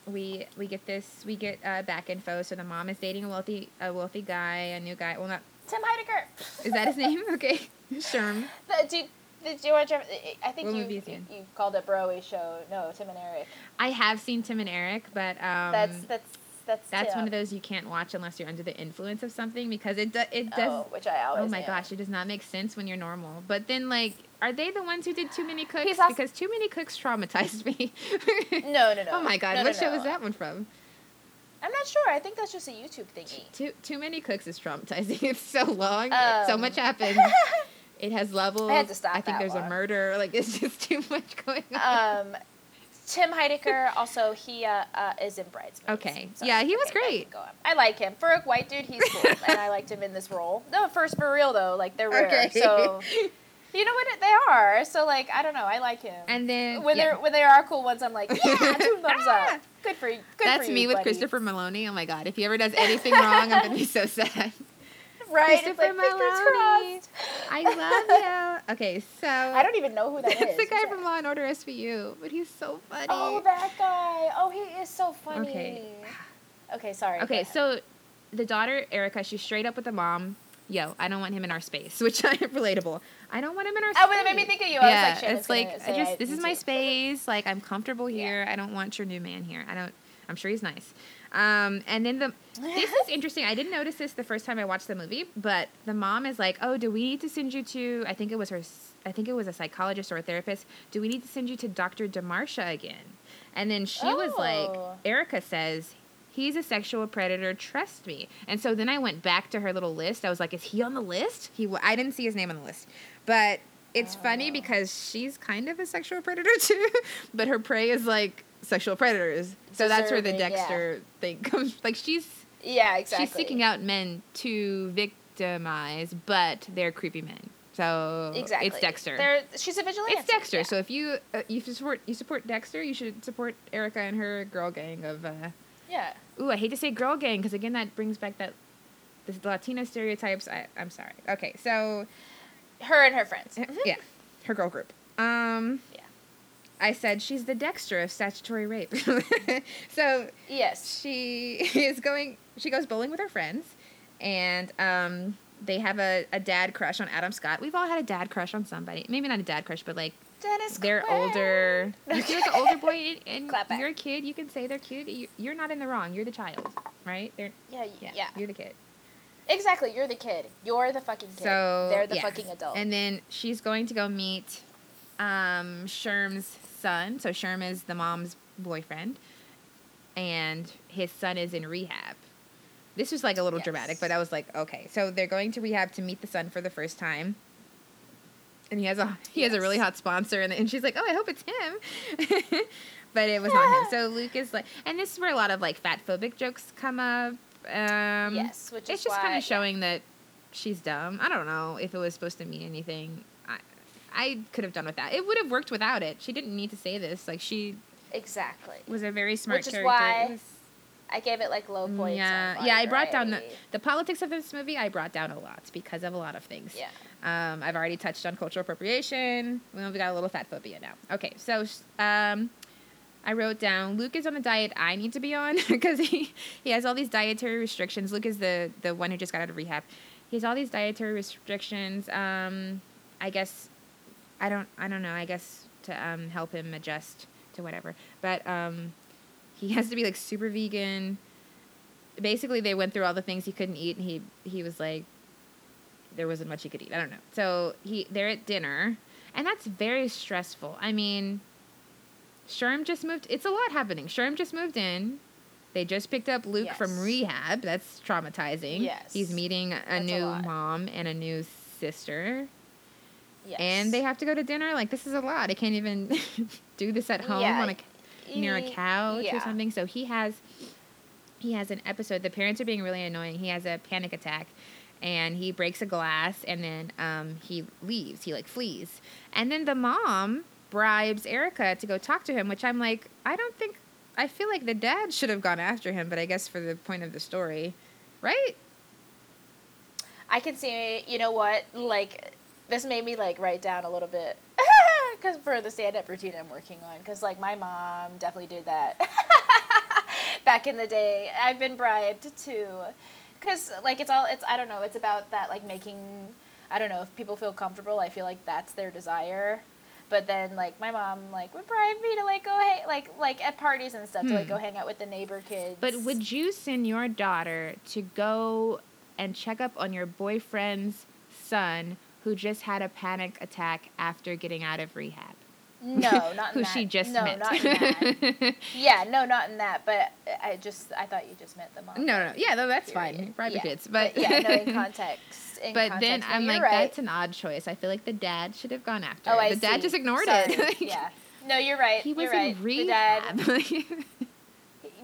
we we get this we get uh, back info. So the mom is dating a wealthy a wealthy guy, a new guy. Well, not Tim Heidecker. is that his name? Okay, Sherm. The- do, did you watch? I think What you, you you called it Broadway show. No, Tim and Eric. I have seen Tim and Eric, but um, that's that's that's that's Tim. one of those you can't watch unless you're under the influence of something because it do, it does. Oh, which I always. Oh my am. gosh, it does not make sense when you're normal. But then, like, are they the ones who did Too Many Cooks? Also- because Too Many Cooks traumatized me. No, no, no. Oh my god, No, what no, show no. is that one from? I'm not sure. I think that's just a YouTube thingy. Too Too Many Cooks is traumatizing. It's so long. so Um, much happens. It has levels. I had to stop I think there's a murder. Like it's just too much going on. um, Tim Heidecker also he uh, uh, is in Bridesmaids. Okay. Yeah, he was great. I like him for a white dude. He's cool, and I liked him in this role. No, first for real though, like they're rare. Okay. So you know what they are. So like I don't know. I like him. and then when yeah. they're when they are cool ones, I'm like, yeah, two thumbs up. Good for you. Good That's for me you, with buddy. Christopher Meloni. Oh my god, if he ever does anything wrong, I'm gonna be so sad. Right? Christopher it's like, Meloni. crossed. I love you. Okay, so I don't even know who that is. It's the Who's guy that? from Law and Order SVU, but he's so funny. Oh, that guy. Oh, he is so funny. Okay. Okay, sorry. Okay, so the daughter Erica, she's straight up with the mom. Yo, I don't want him in our space, which I am relatable. I don't want him in our Oh, space. it made me think of you. I was Yeah, like, it's like I just I- this is my too. space. Like I'm comfortable here. Yeah. here. I don't want your new man here. I don't. I'm sure he's nice. Um, and then the this is interesting. I didn't notice this the first time I watched the movie, but the mom is like, "Oh, do we need to send you to? I think it was her. I think it was a psychologist or a therapist. Do we need to send you to Doctor Demarsha again?" And then she was like, Oh. "Erica says." He's a sexual predator. Trust me. And so then I went back to her little list. I was like, "Is he on the list?" He. w- I didn't see his name on the list, but it's funny Oh. because she's kind of a sexual predator too, but her prey is like sexual predators. So that's where the Deserving, yeah. Dexter thing comes. Like she's Yeah, exactly. she's seeking out men to victimize, but they're creepy men. So Exactly. it's Dexter. They're, she's a vigilante. it's Dexter. Yeah. So if you uh, you support you support Dexter, you should support Erica and her girl gang of. Uh, yeah. ooh, I hate to say girl gang because again that brings back that the Latino stereotypes. I, I'm sorry. Okay, so Her and her friends. Uh, Yeah, her girl group. Um. I said she's the Dexter of statutory rape. so Yes. she is going. She goes bowling with her friends, and um, they have a, a dad crush on Adam Scott. We've all had a dad crush on somebody. Maybe not a dad crush, but like Dennis. they're Quaid. older. You feel like an older boy, and, you're a kid. You can say they're cute. You, you're not in the wrong. You're the child, right? They're Yeah, yeah. yeah. You're the kid. Exactly. You're the kid. You're the fucking kid. So they're the yeah. fucking adult. And then she's going to go meet um, Sherm's son. So Sherm is the mom's boyfriend, and his son is in rehab. This was like a little Yes. dramatic, but I was like, okay. So they're going to rehab to meet the son for the first time. And he has a he has a really hot sponsor, and, and she's like, oh, I hope it's him. but it was not him. So Luke is like, and this is where a lot of like fat phobic jokes come up. Um, yes, which is it's just kind of showing that she's dumb. I don't know if it was supposed to mean anything. I, could have done with that. It would have worked without it. She didn't need to say this. Like she Exactly. was a very smart Which is character. why was- I gave it like low points. yeah, yeah. I brought down the, the politics of this movie. I brought down a lot because of a lot of things. Yeah. Um, I've already touched on cultural appropriation. Well, we got a little fat phobia now. Okay, so um, I wrote down Luke is on the diet I need to be on because he, he has all these dietary restrictions. Luke is the the one who just got out of rehab. He has all these dietary restrictions. Um, I guess I don't I don't know. I guess to um, help him adjust to whatever. But um, he has to be like super vegan. Basically, they went through all the things he couldn't eat, and he he was like, there wasn't much he could eat. I don't know. So he they're at dinner, and that's very stressful. I mean, Sherm just moved. It's a lot happening. Sherm just moved in. They just picked up Luke from rehab. That's traumatizing. Yes. He's meeting a That's new lot. mom and a new sister. Yes. And they have to go to dinner. Like, this is a lot. I can't even do this at home Yeah, on a, near a couch or something. So he has he has an episode. The parents are being really annoying. He has a panic attack, and he breaks a glass, and then um, he leaves. He like flees, and then the mom bribes Erica to go talk to him. Which I'm like, I don't think. I feel like the dad should have gone after him, but I guess for the point of the story, right? I can see, you know what, like, this made me, like, write down a little bit. Because for the stand up routine I'm working on. Because, like, my mom definitely did that back in the day. I've been bribed too. Because, like, it's all, it's, I don't know, it's about that, like, making, I don't know, if people feel comfortable, I feel like that's their desire. But then, like, my mom, like, would bribe me to, like, go, hang, like, like, at parties and stuff, to, like, Hmm. go hang out with the neighbor kids. But would you send your daughter to go and check up on your boyfriend's son who just had a panic attack after getting out of rehab? No, not in who that. she just no, met. not in that. Yeah, no, not in that. But I just, I thought you just meant the mom. no, no, yeah, no, that's period. fine. Private Yeah. kids, but, yeah, no, in context. In but context. then I'm like, right. that's an odd choice. I feel like the dad should have gone after. Oh, her. I the dad see. just ignored Sorry. it. yeah. No, you're right. He was you're right. in The dad. rehab.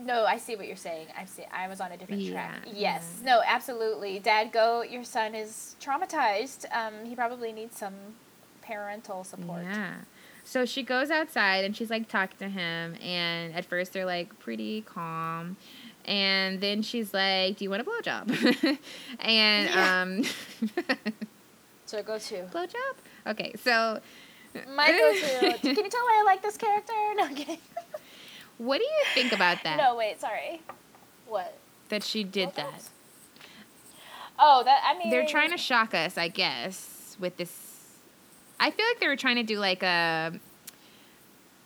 No, I see what you're saying. I see. I was on a different track. Yes. yeah. No, absolutely. Dad, go. Your son is traumatized. Um, he probably needs some parental support. Yeah. So she goes outside and she's like talking to him, and at first they're like pretty calm, and then she's like, "Do you want a blowjob?" and Yeah. um, So go to blowjob. Okay, so my go-to. Can you tell why I like this character? No, I'm kidding. What do you think about that? No, wait. Sorry. What? That she did What that. else? Oh, that I mean. They're trying to shock us, I guess, with this. I feel like they were trying to do like a.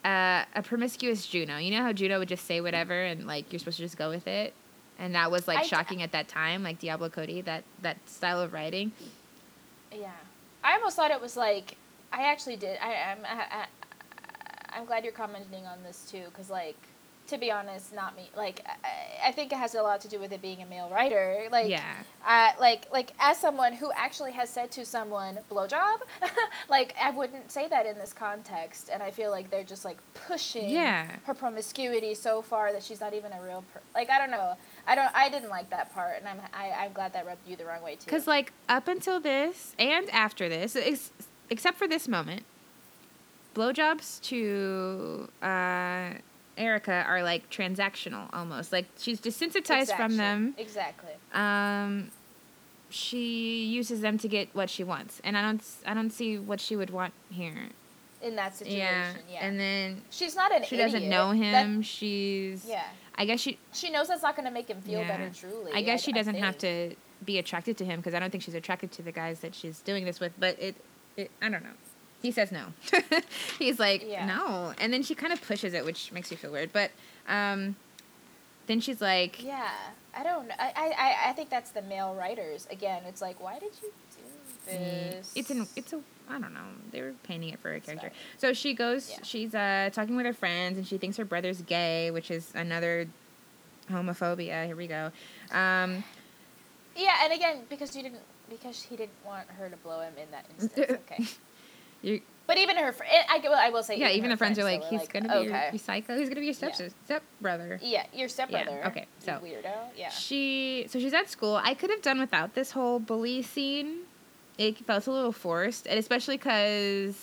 A, a promiscuous Juno. You know how Juno would just say whatever and like you're supposed to just go with it? And that was like I- shocking at that time, like Diablo Cody, that that style of writing. Yeah, I almost thought it was like I actually did. I, I'm I, I, I'm glad you're commenting on this too, because like to be honest, not me. Like I, I think it has a lot to do with it being a male writer. Like yeah. uh, like like as someone who actually has said to someone blowjob, like I wouldn't say that in this context, and I feel like they're just like pushing Yeah. her promiscuity so far that she's not even a real per- like I don't know. I don't. I didn't like that part, and I'm I, I'm glad that rubbed you the wrong way too. Because, like, up until this and after this, ex- except for this moment, blowjobs to uh, Erica are like transactional almost. Like, she's desensitized from them. Exactly. Um, she uses them to get what she wants, and I don't, I don't see what she would want here. In that situation, Yeah. yeah. and then she's not an she idiot. doesn't know That- him. she's, yeah. I guess she, She knows that's not going to make him feel Yeah. better. Truly, I guess she doesn't have to be attracted to him because I don't think she's attracted to the guys that she's doing this with. But it, it I don't know. He says no. He's like Yeah. no, and then she kind of pushes it, which makes me feel weird. But um, then she's like, Yeah, I don't. I, I I- think that's the male writers again. It's like, why did you do "Mm, this? it's an it's a I don't know. They were painting it for a character. So she goes. Yeah. She's uh talking with her friends, and she thinks her brother's gay, which is another homophobia. Here we go. Um, yeah, and again because you didn't because he didn't want her to blow him in that instance. Okay, you but even her, fr- eh, I, will- I will say, yeah. Even her the friends are like, he's gonna be your, okay. your psycho. He's gonna be your step Yeah. step brother. Yeah, your stepbrother. okay, you so- weirdo. Yeah. She so she's at school. I could have done without this whole bully scene. It felt a little forced, and especially because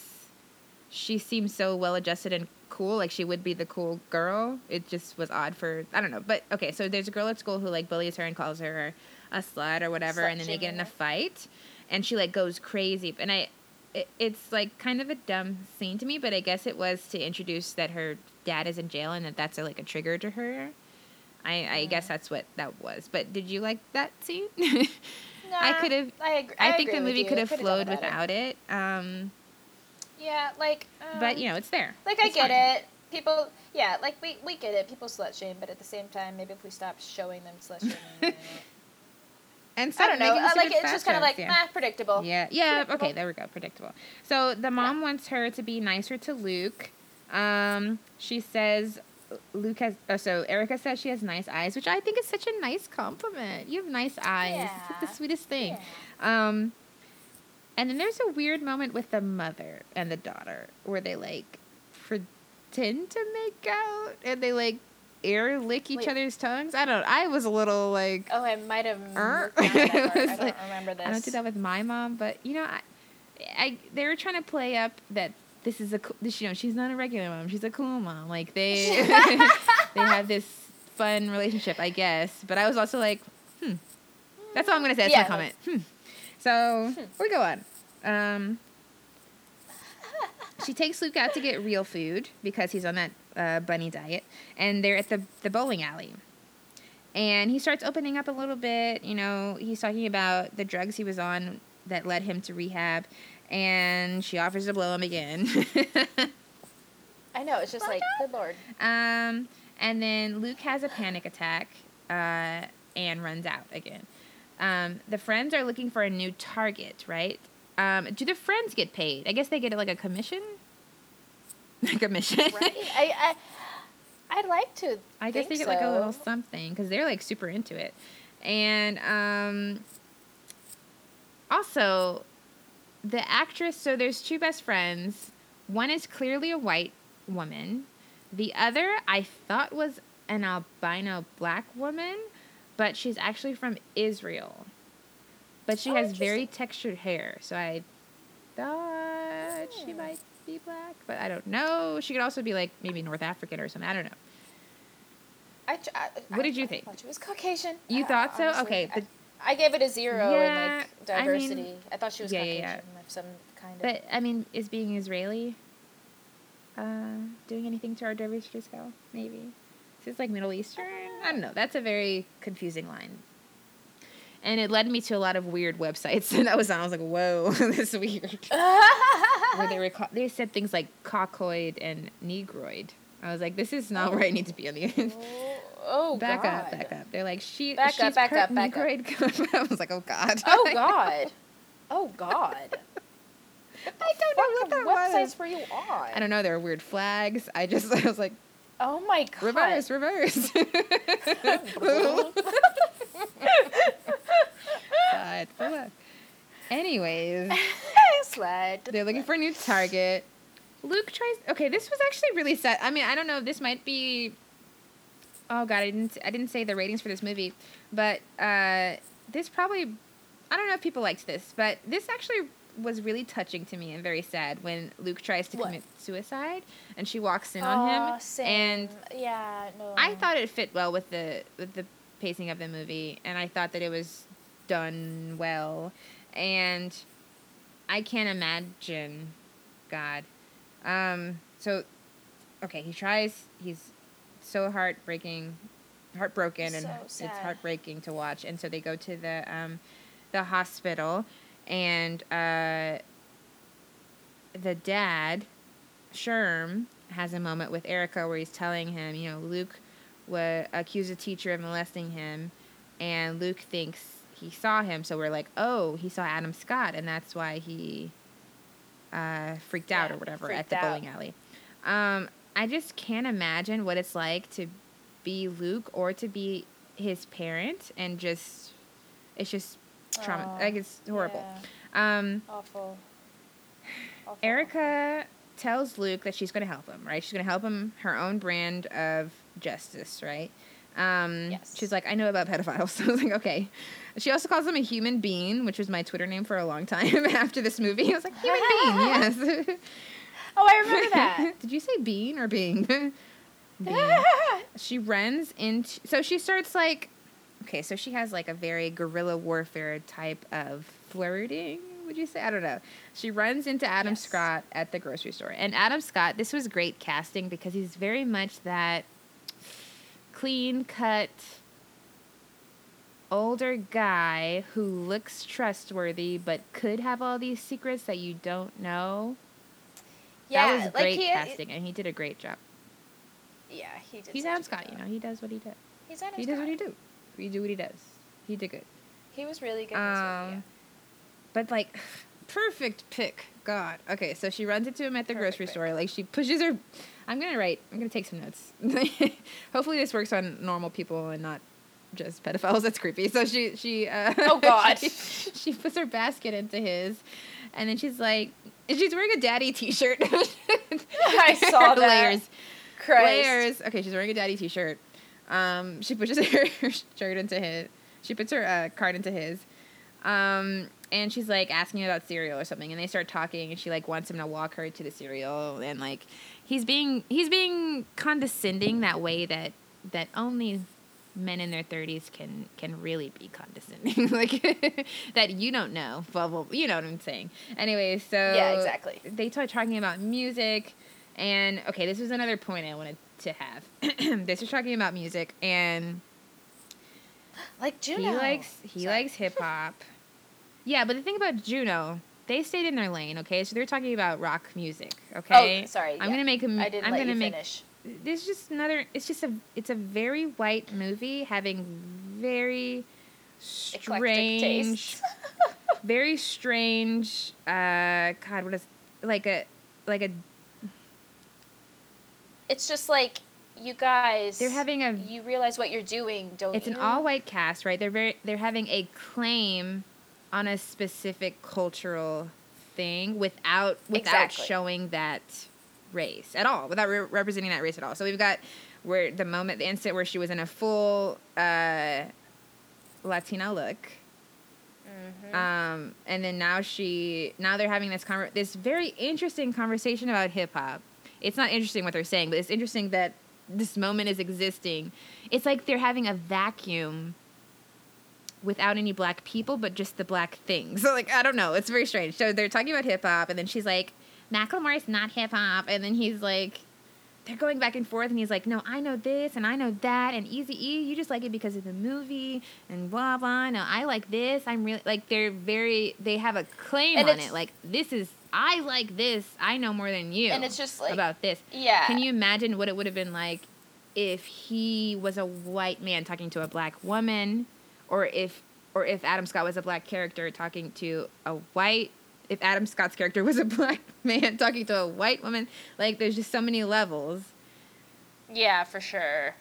she seems so well adjusted and cool. Like she would be the cool girl. It just was odd for I don't know. But okay, so there's a girl at school who like bullies her and calls her a slut or whatever, Slut and then they get in a fight, and she like goes crazy. And I, it, it's like kind of a dumb scene to me, but I guess it was to introduce that her dad is in jail and that that's a, like a trigger to her. I, I guess that's what that was. But did you like that scene? I could have. I agree. I, I think the movie could have flowed without it. Um, Yeah, like. Um, but you know, it's there. Like I get fine. it. People, yeah, like we, we get it. People slut shame, but at the same time, maybe if we stop showing them slut shaming, And I don't know. uh, like it's just kind of like yeah. ah, predictable. Yeah, yeah. Predictable. Okay, there we go. Predictable. So the mom wants her to be nicer to Luke. Um, she says Luke has. Oh, so Erica says she has nice eyes, which I think is such a nice compliment. You have nice eyes. It's like the sweetest thing. Um, and then there's a weird moment with the mother and the daughter where they like pretend to make out and they like air lick each Wait. other's tongues. I don't. I was a little like. Oh, I might have Er. looked down at that part. It was I don't like- remember this. I don't do that with my mom, but you know, I, I they were trying to play up that this is a this you know she's not a regular mom, she's a cool mom. Like they they have this fun relationship, I guess. But I was also like, hmm. That's all I'm gonna say. That's Yeah, my comment. Hmm. So Hmm. we go on. Um, she takes Luke out to get real food because he's on that uh, bunny diet, and they're at the the bowling alley. And he starts opening up a little bit. You know, he's talking about the drugs he was on that led him to rehab, and she offers to blow him again. I know. It's just like, good lord. um, and then Luke has a panic attack uh, and runs out again. Um, the friends are looking for a new target, right? Um, do the friends get paid? I guess they get like a commission. Like a commission, Right? I, I, I'd like to. I guess they get like a little something because they're like super into it. And um, also, the actress, so there's two best friends. One is clearly a white woman, the other I thought was an albino black woman, but she's actually from Israel. But she Oh, has very textured hair, so I thought she Hmm. might be black, but I don't know. She could also be like maybe North African or something. I don't know. I, I, What I- did you I think? thought she was Caucasian. You I- thought so? honestly, Okay, I- but I, gave it a zero in Yeah, like I mean- diversity. I, thought she was Yeah, Caucasian yeah. of some kind of. But I mean, is being Israeli uh, doing anything to our diversity scale? Maybe. Is this like Middle Eastern? I don't know. That's a very confusing line. And it led me to a lot of weird websites that I was on. I was like, "Whoa, this is weird." Where they were, ca- they said things like cockoid and negroid. I was like, "This is not oh. where I need to be on the end." oh, oh back God. up, back up. They're like, "She, Back she's up, back up, back up. negroid." I was like, "Oh God." Oh God. Oh God. I don't know what that What was. websites were you on? I don't know. There were weird flags. I just, I was like, Oh my God. reverse, reverse. Side. Anyways, they're looking for a new target. Luke tries. Okay, this was actually really sad. I mean, I don't know. This might be. Oh God, I didn't. I didn't say the ratings for this movie, but uh, this probably. I don't know if people liked this, but this actually was really touching to me and very sad when Luke tries to What? commit suicide and she walks in on him same. and yeah, no. I thought it fit well with the with the pacing of the movie, and I thought that it was done well. And I can't imagine, God. Um. So, okay, he tries. He's so heartbreaking, heartbroken, and So it's heartbreaking to watch. And so they go to the um, the hospital, and uh, the dad, Sherm, has a moment with Erica where he's telling him, you know, Luke would accuse a teacher of molesting him, and Luke thinks he saw him. So we're like, oh, he saw Adam Scott, and that's why he uh, freaked out Yeah, or whatever at the out. bowling alley. Um, I just can't imagine what it's like to be Luke or to be his parent, and just it's just trauma. Aw, like it's horrible. yeah, Um, awful. Awful. Erica tells Luke that she's going to help him, right? She's going to help him her own brand of justice, right? Um, Yes. She's like, I know about pedophiles. So I was like, okay. She also calls him a human being, which was my Twitter name for a long time after this movie. I was like, human being, yes. Oh, I remember that. Did you say bean or being? she runs into so she starts like okay so she has like a very guerrilla warfare type of flirting would you say i don't know she runs into adam Yes. scott at the grocery store and adam scott this was great casting because he's very much that clean cut older guy who looks trustworthy but could have all these secrets that you don't know yeah, that was like great he, casting and he did a great job Yeah, he did. he's adam scott you know he does what he does He's Adam he does what he do. He do what he does. He did good. He was really good. movie, Um, but like, perfect pick god. Okay, so she runs into him at the Perfect grocery pick. store. Like she pushes her. I'm gonna write. I'm gonna take some notes. Hopefully this works on normal people and not just pedophiles. That's creepy. So she she. Uh, Oh, God. she, she puts her basket into his, and then she's like, she's wearing a daddy T-shirt. I saw that. Layers. Christ. Layers. Okay, she's wearing a daddy T-shirt. Um, she pushes her shirt into his. She puts her uh, card into his. Um, and she's like asking about cereal or something, and they start talking, and she like wants him to walk her to the cereal, and like he's being he's being condescending that way that that only men in their 30s can can really be condescending like that you don't know well, well you know what i'm saying anyway so Yeah, exactly. they start talking about music and okay this was another point i wanted to have they start talking about music and Like Juno. he likes he Sorry. likes hip hop. Yeah, but the thing about Juno, they stayed in their lane. Okay, so they're talking about rock music. Okay. Oh, sorry. I'm yeah. gonna make a. I didn't I'm let gonna you make. finish. This is just another. It's just a. It's a very white movie having very strange, very strange. Uh, God, what is like a like a. it's just like you guys. They're having a You realize what you're doing, don't it's you? an all white cast, right? They're very they're having a claim on a specific cultural thing without without Exactly. showing that race at all, without re- representing that race at all. So we've got where the moment, the instant where she was in a full uh, Latino look. Mhm. Um, and then now she now they're having this conver- this very interesting conversation about hip hop. It's not interesting what they're saying, but it's interesting that this moment is existing. It's like they're having a vacuum without any black people, but just the black things. So like I don't know, it's very strange. So they're talking about hip hop, and then she's like, "Macklemore's not hip hop," and then he's like. They're going back and forth, and he's like, "No, I know this, and I know that, and Easy E, you just like it because of the movie, and blah blah. No, I like this. I'm really like they're very. They have a claim And on it. Like this is. I like this. I know more than you. And it's just like about this. yeah. Can you imagine what it would have been like if he was a white man talking to a black woman, or if or if Adam Scott was a black character talking to a white if Adam Scott's character was a black man talking to a white woman, like there's just so many levels Yeah, for sure.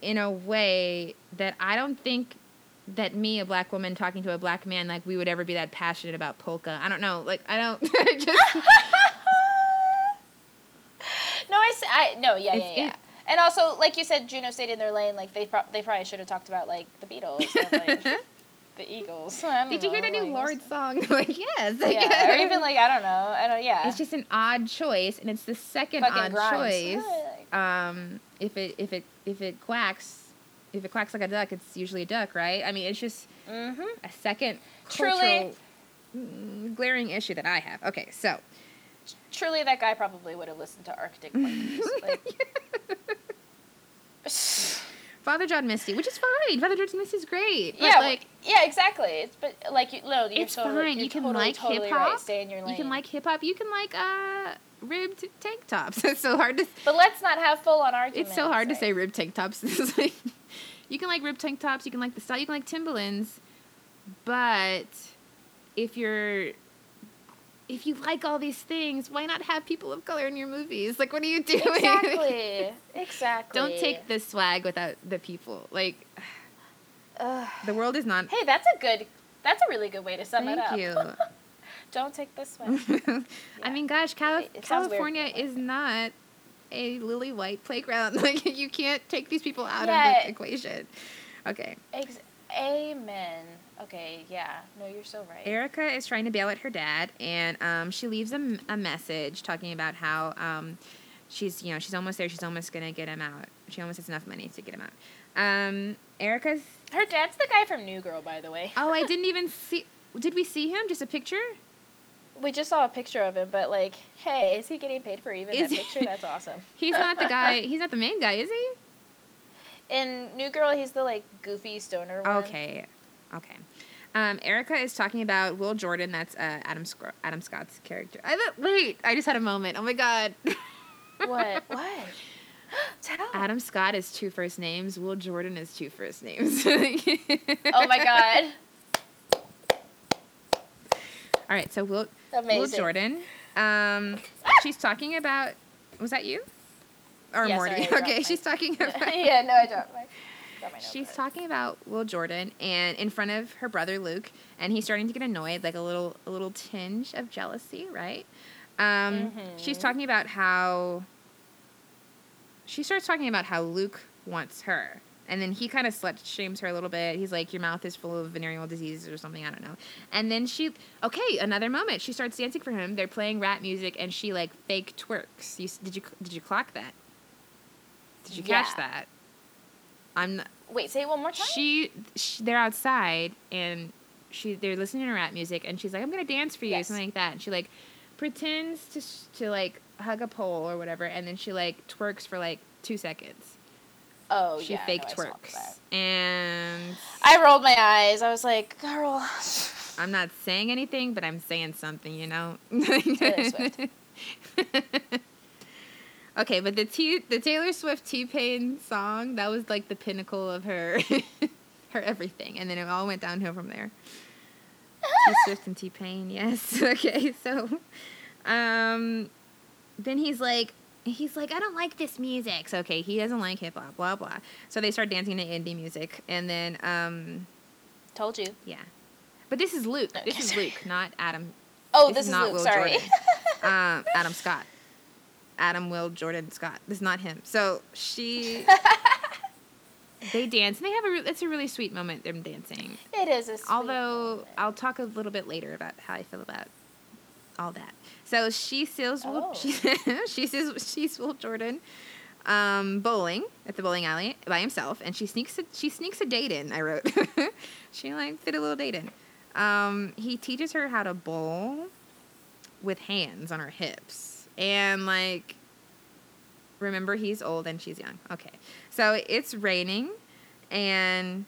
in a way that I don't think that me, a black woman, talking to a black man, like we would ever be that passionate about polka. I don't know. Like I don't just No, I, I- no, yeah, yeah, yeah. it- and also, like you said, Juno stayed in their lane. Like they, pro- they probably should have talked about like the Beatles, and, like the Eagles. Did you hear the new like, Lorde song? like yes. Yeah, or even like I don't know. I don't. Yeah. it's just an odd choice, and it's the second Fucking odd Grimes. choice. Um, if it if it if it quacks, if it quacks like a duck, it's usually a duck, right? I mean, it's just mm-hmm. a second Truly- mm, glaring issue that I have. Okay, so Truly, that guy probably would have listened to Arctic Monkeys. like, Father John Misty, which is fine. Father John Misty is great. But yeah, like yeah, exactly. It's but like you, no, you're it's totally, fine. You can totally, like totally hip hop. Right. Stay in your lane. you can like hip hop. You can like uh ribbed tank tops. It's so hard to. but let's not have full on arguments. It's so hard to say ribbed tank tops. Like, you can like ribbed tank tops. You can like the style. You can like Timberlands, but if you're if you like all these things, why not have people of color in your movies? Like, what are you doing? Exactly. exactly. Don't take the swag without the people. Like, Ugh. the world is not. Hey, that's a good. That's a really good way to sum it up. Thank you. Don't take this one. I mean, gosh, Cali- It- it sounds weird, California is not a lily white playground. Like, you can't take these people out Yeah. of the equation. Okay. Ex- Amen. Okay, yeah. No, you're so right. Erica is trying to bail out her dad, and um, she leaves a message talking about how um, she's, you know, she's almost there. She's almost gonna get him out. She almost has enough money to get him out. Um, Erica's. Her dad's the guy from New Girl, by the way. Oh, I didn't even see. Did we see him? Just a picture? We just saw a picture of him, but like, hey, is he getting paid for even Is that he- picture? That's awesome. He's not the guy. He's not the main guy, is he? In New Girl, he's the like goofy stoner one. Okay, okay. Um, Erica is talking about Will Jordan. That's uh, Adam Scro- Adam Scott's character. I thought, wait, I just had a moment. Oh my god. What? What? Tell. Adam Scott is two first names. Will Jordan is two first names. Oh my god. All right, so Will Will Jordan Um, she's talking about. Was that you? Or Yeah, Morty? sorry, okay, she's talking about. yeah, no, I dropped my. She's talking about Will Jordan and in front of her brother Luke, and he's starting to get annoyed, like a little a little tinge of jealousy, right? Um, She's Mhm. talking about how she starts talking about how Luke wants her, and then he kind of slut shames her a little bit. He's like, "Your mouth is full of venereal diseases or something." I don't know. And then she, okay, another moment. She starts dancing for him. They're playing rap music, and she like fake twerks. You did you did you clock that? Did you catch Yeah. that? I'm not, Wait, say it one more time. she, she they're outside and she they're listening to rap music and she's like i'm gonna dance for you Yes. something like that and she like pretends to to like hug a pole or whatever and then she like twerks for like two seconds oh, yeah. she yeah, fake no, twerks and I rolled my eyes. I was like, girl. i'm not saying anything but i'm saying something you know Taylor Swift. okay but the T- the taylor swift t-pain song that was like the pinnacle of her her everything and then it all went downhill from there T Swift and T Pain, yes. Okay, so um then he's like he's like, I don't like this music. So okay, he doesn't like hip hop, blah blah. So they start dancing to indie music and then um Told you. yeah. But this is Luke. Okay, This is sorry. Luke, not Adam Oh, This this, is is not Luke. Will sorry. Jordan. um Adam Scott. Adam Will Jordan Scott. This is not him. So she they dance and they have a re- it's a really sweet moment them dancing. it is a sweet Although moment. I'll talk a little bit later about how I feel about all that. So she sees Will, Oh. she she sees she sees Will Jordan um, bowling at the bowling alley by himself, and she sneaks a, she sneaks a date in. I wrote she like fit a little date in. Um, he teaches her how to bowl with hands on her hips, and like remember he's old and she's young. Okay, so it's raining, and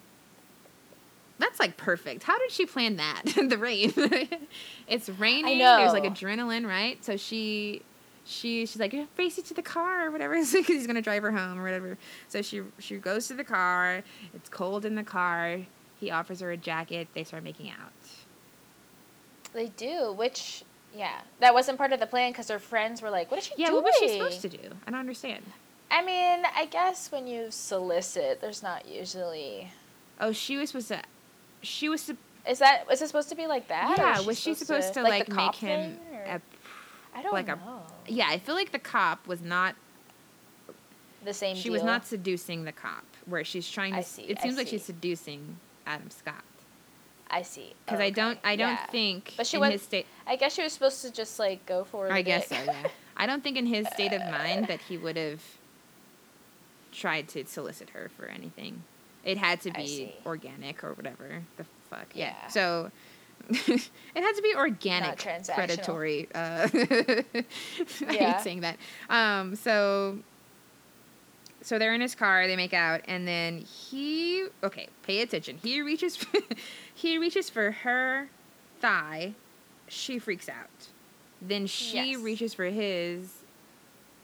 that's like perfect. How did she plan that? the rain. it's raining. There's like adrenaline, right? So she she she's like face it to the car or whatever because he's gonna drive her home or whatever. So she she goes to the car. It's cold in the car. He offers her a jacket. They start making out. They do, which yeah, that wasn't part of the plan because her friends were like, "What is she Yeah, doing?" what was she supposed to do? I don't understand. I mean, I guess when you solicit, there's not usually. Oh, she was supposed to. She was. sup- Is that was it supposed to be like that? Yeah, was she supposed to like, the make him? thing, A, I don't like a- know. yeah, I feel like the cop was not the same. she was not seducing the cop where she's trying to see, it seems like she's seducing adam scott I see. because i don't i don't yeah. think But she in was- his state I guess she was supposed to just like go for. The i guess so yeah i don't think in his state of mind that he would have tried to solicit her for anything it had to be organic or whatever the fuck yeah, Yeah. so it had to be organic predatory uh i Yeah. hate saying that um so so they're in his car they make out and then he okay pay attention he reaches he reaches for her thigh she freaks out then she Yes. reaches for his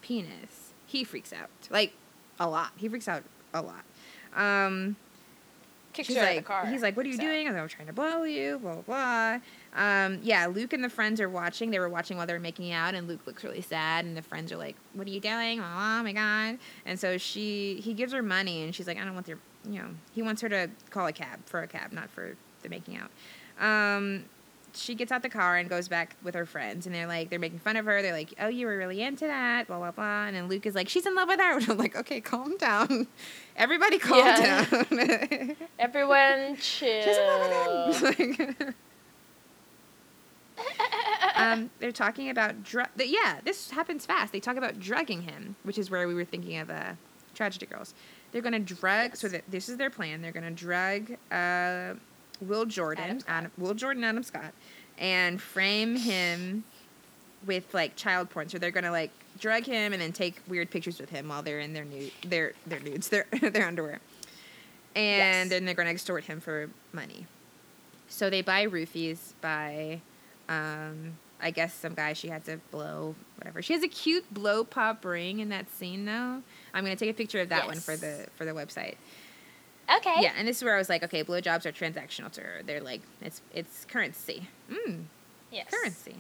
penis he freaks out like a lot he freaks out a lot um Kicks She's like, of the car. he's like, "What are you doing?" I'm trying to blow you. Blah blah blah. Um, yeah, Luke and the friends are watching. They were watching while they were making out, and Luke looks really sad. And the friends are like, "What are you doing? Oh my god!" And so she, he gives her money, and she's like, "I don't want your, you know." He wants her to call a cab for a cab, not for the making out. Um, she gets out the car and goes back with her friends, and they're like, they're making fun of her. They're like, "Oh, you were really into that." Blah blah blah. And then Luke is like, "She's in love with her." And I'm like, "Okay, calm down. Everybody, calm Yeah. down." Everyone chill. She's in love with him. um, they're talking about drug. Yeah, this happens fast. They talk about drugging him, which is where we were thinking of uh, Tragedy Girls. They're gonna drug. So that this is their plan. They're gonna drug uh, Will Jordan, Adam Adam, Will Jordan, Adam Scott, and frame him with like child porn. So they're gonna like drug him and then take weird pictures with him while they're in their nude, their their nudes, their their underwear, and Yes. then they're gonna extort him for money. So they buy roofies by, um, I guess some guy she had to blow whatever. She has a cute blow pop ring in that scene though. I'm gonna take a picture of that one for the for the website. Okay. Yeah, and this is where I was like, okay, blowjobs are transactional to her. They're like it's it's currency. Mm, Yes. currency.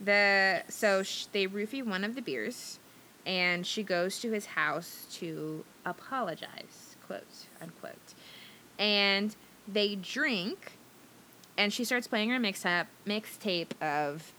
the so sh- they roofie one of the beers, and she goes to his house to apologize, quote unquote, and they drink, and she starts playing her mixtape mixtape of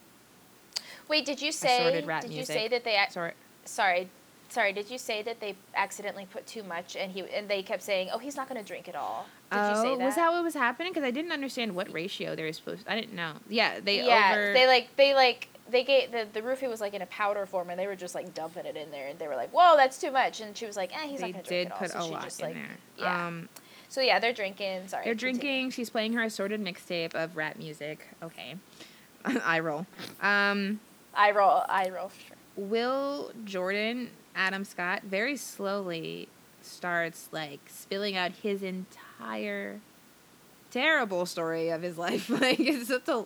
Wait, did you say? Did you music. say that they? sorry Sorry, sorry. Did you say that they accidentally put too much and he and they kept saying, "Oh, he's not going to drink it all." Did oh you say that? was that what was happening? Because I didn't understand what ratio they were supposed. I didn't know. Yeah, they yeah, over. they like they like they gave the the roofie was like in a powder form and they were just like dumping it in there and they were like, "Whoa, that's too much." And she was like, "Eh, he's they not going to drink did it all." put so a lot just in like there. yeah. Um, so yeah, they're drinking. Sorry, They're continue. drinking. She's playing her assorted mixtape of rap music. Okay, I roll. Um, I roll. I roll sure. Will Jordan Adam Scott very slowly starts like spilling out his entire terrible story of his life. like it's it's a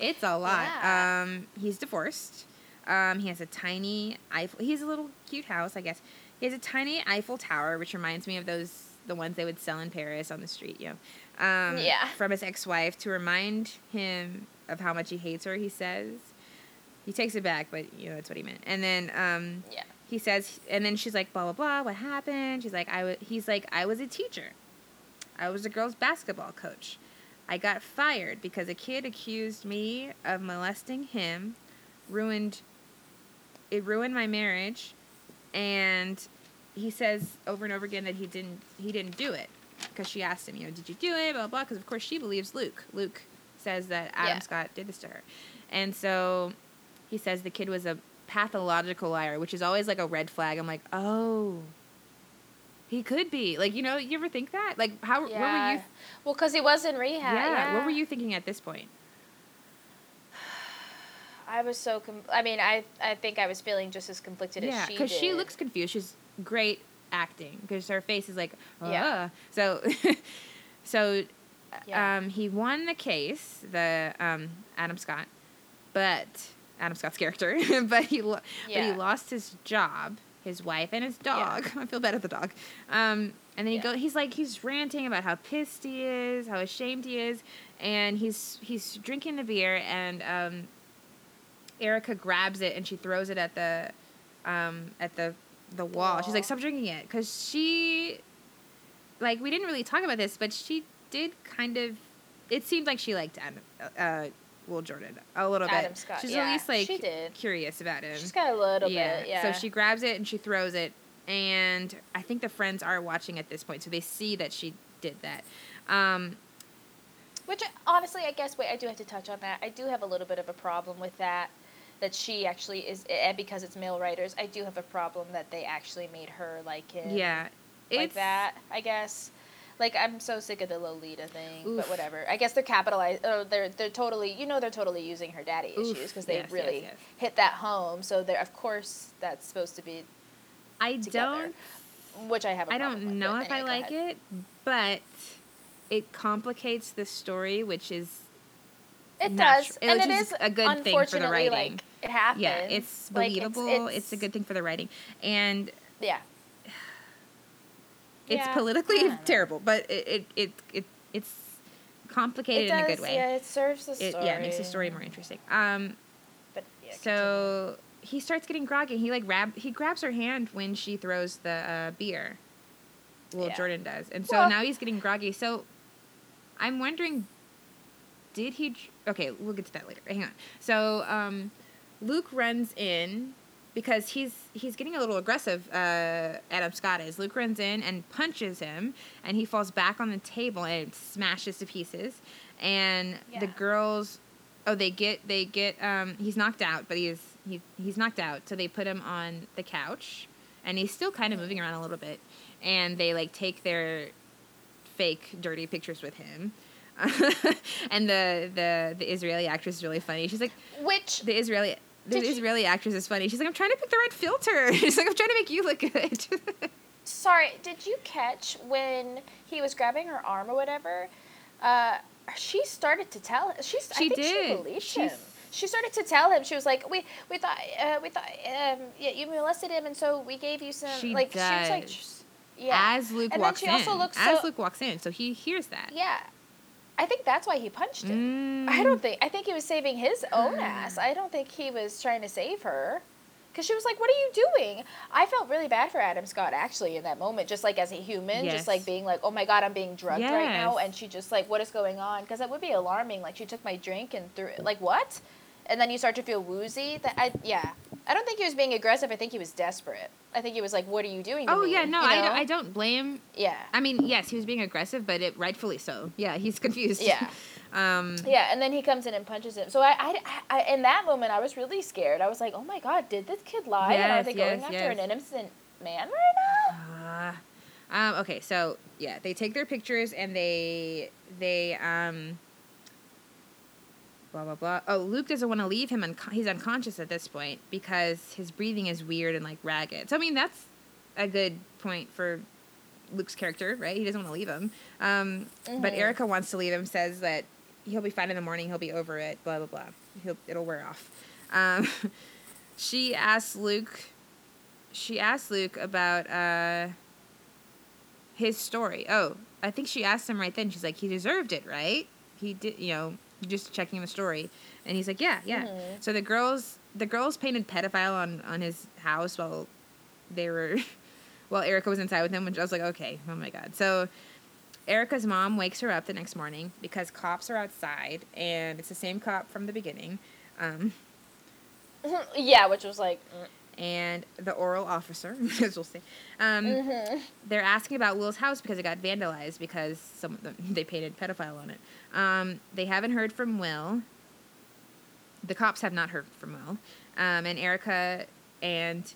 it's a lot. Yeah. Um, he's divorced. Um, he has a tiny Eiffel. He has a little cute house, I guess. He has a tiny Eiffel Tower, which reminds me of those the ones they would sell in Paris on the street. You know, um, Yeah. From his ex-wife to remind him of how much he hates her. He says. He takes it back, but you know that's what he meant. And then um, Yeah. He says, and then she's like, blah blah blah. What happened? She's like, I was. He's like, I was a teacher. I was a girls' basketball coach. I got fired because a kid accused me of molesting him, ruined. It ruined my marriage, and he says over and over again that he didn't. He didn't do it because she asked him, you know, did you do it? Blah blah. Because of course she believes Luke. Luke says that Adam Yeah. Scott did this to her, and so he says the kid was a pathological liar, which is always like a red flag. I'm like, oh, he could be. Like, you know, you ever think that? Like, how where were Yeah. you? Well, because he was in rehab. yeah, Yeah. what were you thinking at this point? I was so. Com- I mean, I I think I was feeling just as conflicted yeah, as she Yeah, because she looks confused. She's great acting because her face is like, Yeah. yeah. So, so, Yeah. um, he won the case, the um, Adam Scott, but Adam Scott's character, but he lo- but he lost his job, his wife, and his dog. I feel bad at the dog. Um, and then he Yeah. go. He's like he's ranting about how pissed he is, how ashamed he is, and he's he's drinking the beer, and um, Erica grabs it and she throws it at the um, at the the wall. She's like, "Stop drinking it," because she like we didn't really talk about this, but she did kind of. It seemed like she liked Adam, uh, Will Jordan a little bit. Scott, She's yeah, at least like she did. curious about him. She's got a little bit. Yeah. So she grabs it and she throws it, and I think the friends are watching at this point, so they see that she did that. Um, Which honestly, I guess. Wait, I do have to touch on that. I do have a little bit of a problem with that. That she actually is, and because it's male writers, I do have a problem that they actually made her like him. yeah, like it's- that. I guess. Like I'm so sick of the Lolita thing, Oof. but whatever. I guess they're capitalized. Oh, they're they're totally. You know, they're totally using her daddy Oof, issues because they yes, yes, really yes. hit that home. So they're of course that's supposed to be, I together. don't which I have. a I don't know if I anyway, go like ahead. it, but it complicates the story, which is It does, it- and it is a good thing for the writing. Like, it happens. yeah, it's Like, it's- believable. it's, it's- a good thing for the writing, and Yeah. It's Yeah, politically don't terrible, but it it it, it it's complicated It in a good way. Yeah, it serves the story. Yeah, it makes the story more interesting. Um, But yeah, so he starts getting groggy. He like grab he grabs her hand when she throws the uh, beer. Will, Yeah. Jordan does, and so Well- now he's getting groggy. So I'm wondering, did he? Okay, we'll get to that later. Hang on. So um, Luke runs in because he's he's getting a little aggressive. Uh, Adam Scott is. Luke runs in and punches him, and he falls back on the table and smashes to pieces. And the girls, oh, they get they get. Um, he's knocked out, but he's he, he's knocked out. So they put him on the couch, and he's still kind of moving around a little bit. And they like take their fake dirty pictures with him. and the, the the Israeli actress is really funny. She's like. Which the Israeli the Did you- Israeli actress is funny. She's like, I'm trying to pick the right filter. She's like, I'm trying to make you look good. sorry, did you catch when he was grabbing her arm or whatever? Uh, she started to tell. She's. She I think did. She believed She's- him. She started to tell him. She was like, "We we thought uh, we thought um, yeah you molested him, and so we gave you some She like she was like does. yeah As Luke And then walks she in, also looks as so- Luke walks in, so he hears that. yeah." I think that's why he punched him. I Mm. don't think. I think he was saving his own ass. I don't think he was trying to save her. Because she was like, "What are you doing?" I felt really bad for Adam Scott actually in that moment, just like as a human, Yes. just like being like, "Oh my god, I'm being drugged right now," and she just like, "What is going on?" Because it would be alarming. Like she took my drink and threw it. Like what? And then you start to feel woozy. That I yeah. I don't think he was being aggressive. I think he was desperate. I think he was like, "What are you doing?" To Oh me?" yeah, no, You I, know? don't, I don't blame. Yeah. I mean, yes, he was being aggressive, but it rightfully so. Yeah, he's confused. Yeah. um. Yeah, and then he comes in and punches him. So I, I, I, in that moment, I was really scared. I was like, oh my god, did this kid lie? and are Yes, they going yes, after yes. an innocent man right now? Uh, um, okay, so yeah, they take their pictures and they they um blah blah blah. Oh, Luke doesn't want to leave him. Unco- he's unconscious at this point because his breathing is weird and like ragged. So I mean, that's a good point for Luke's character, right? He doesn't want to leave him. Um, But Mhm. Erica wants to leave him. Says that he'll be fine in the morning. He'll be over it. Blah blah blah. He'll it'll wear off. Um, she asks Luke. She asks Luke about uh, his story. Oh, I think she asked him right then. She's like, he deserved it, right? He did, you know, just checking the story, and he's like, yeah, yeah. Mhm. So the girls, the girls painted pedophile on on his house while they were, while Erica was inside with him, which I was like, okay, oh my god. So Erica's mom wakes her up the next morning because cops are outside, and it's the same cop from the beginning. Um, yeah, which was like, and the oral officer, as we'll see. Um, mm-hmm. they're asking about Will's house because it got vandalized because some them, they painted pedophile on it. Um, they haven't heard from Will. The cops have not heard from Will, um, and Erica and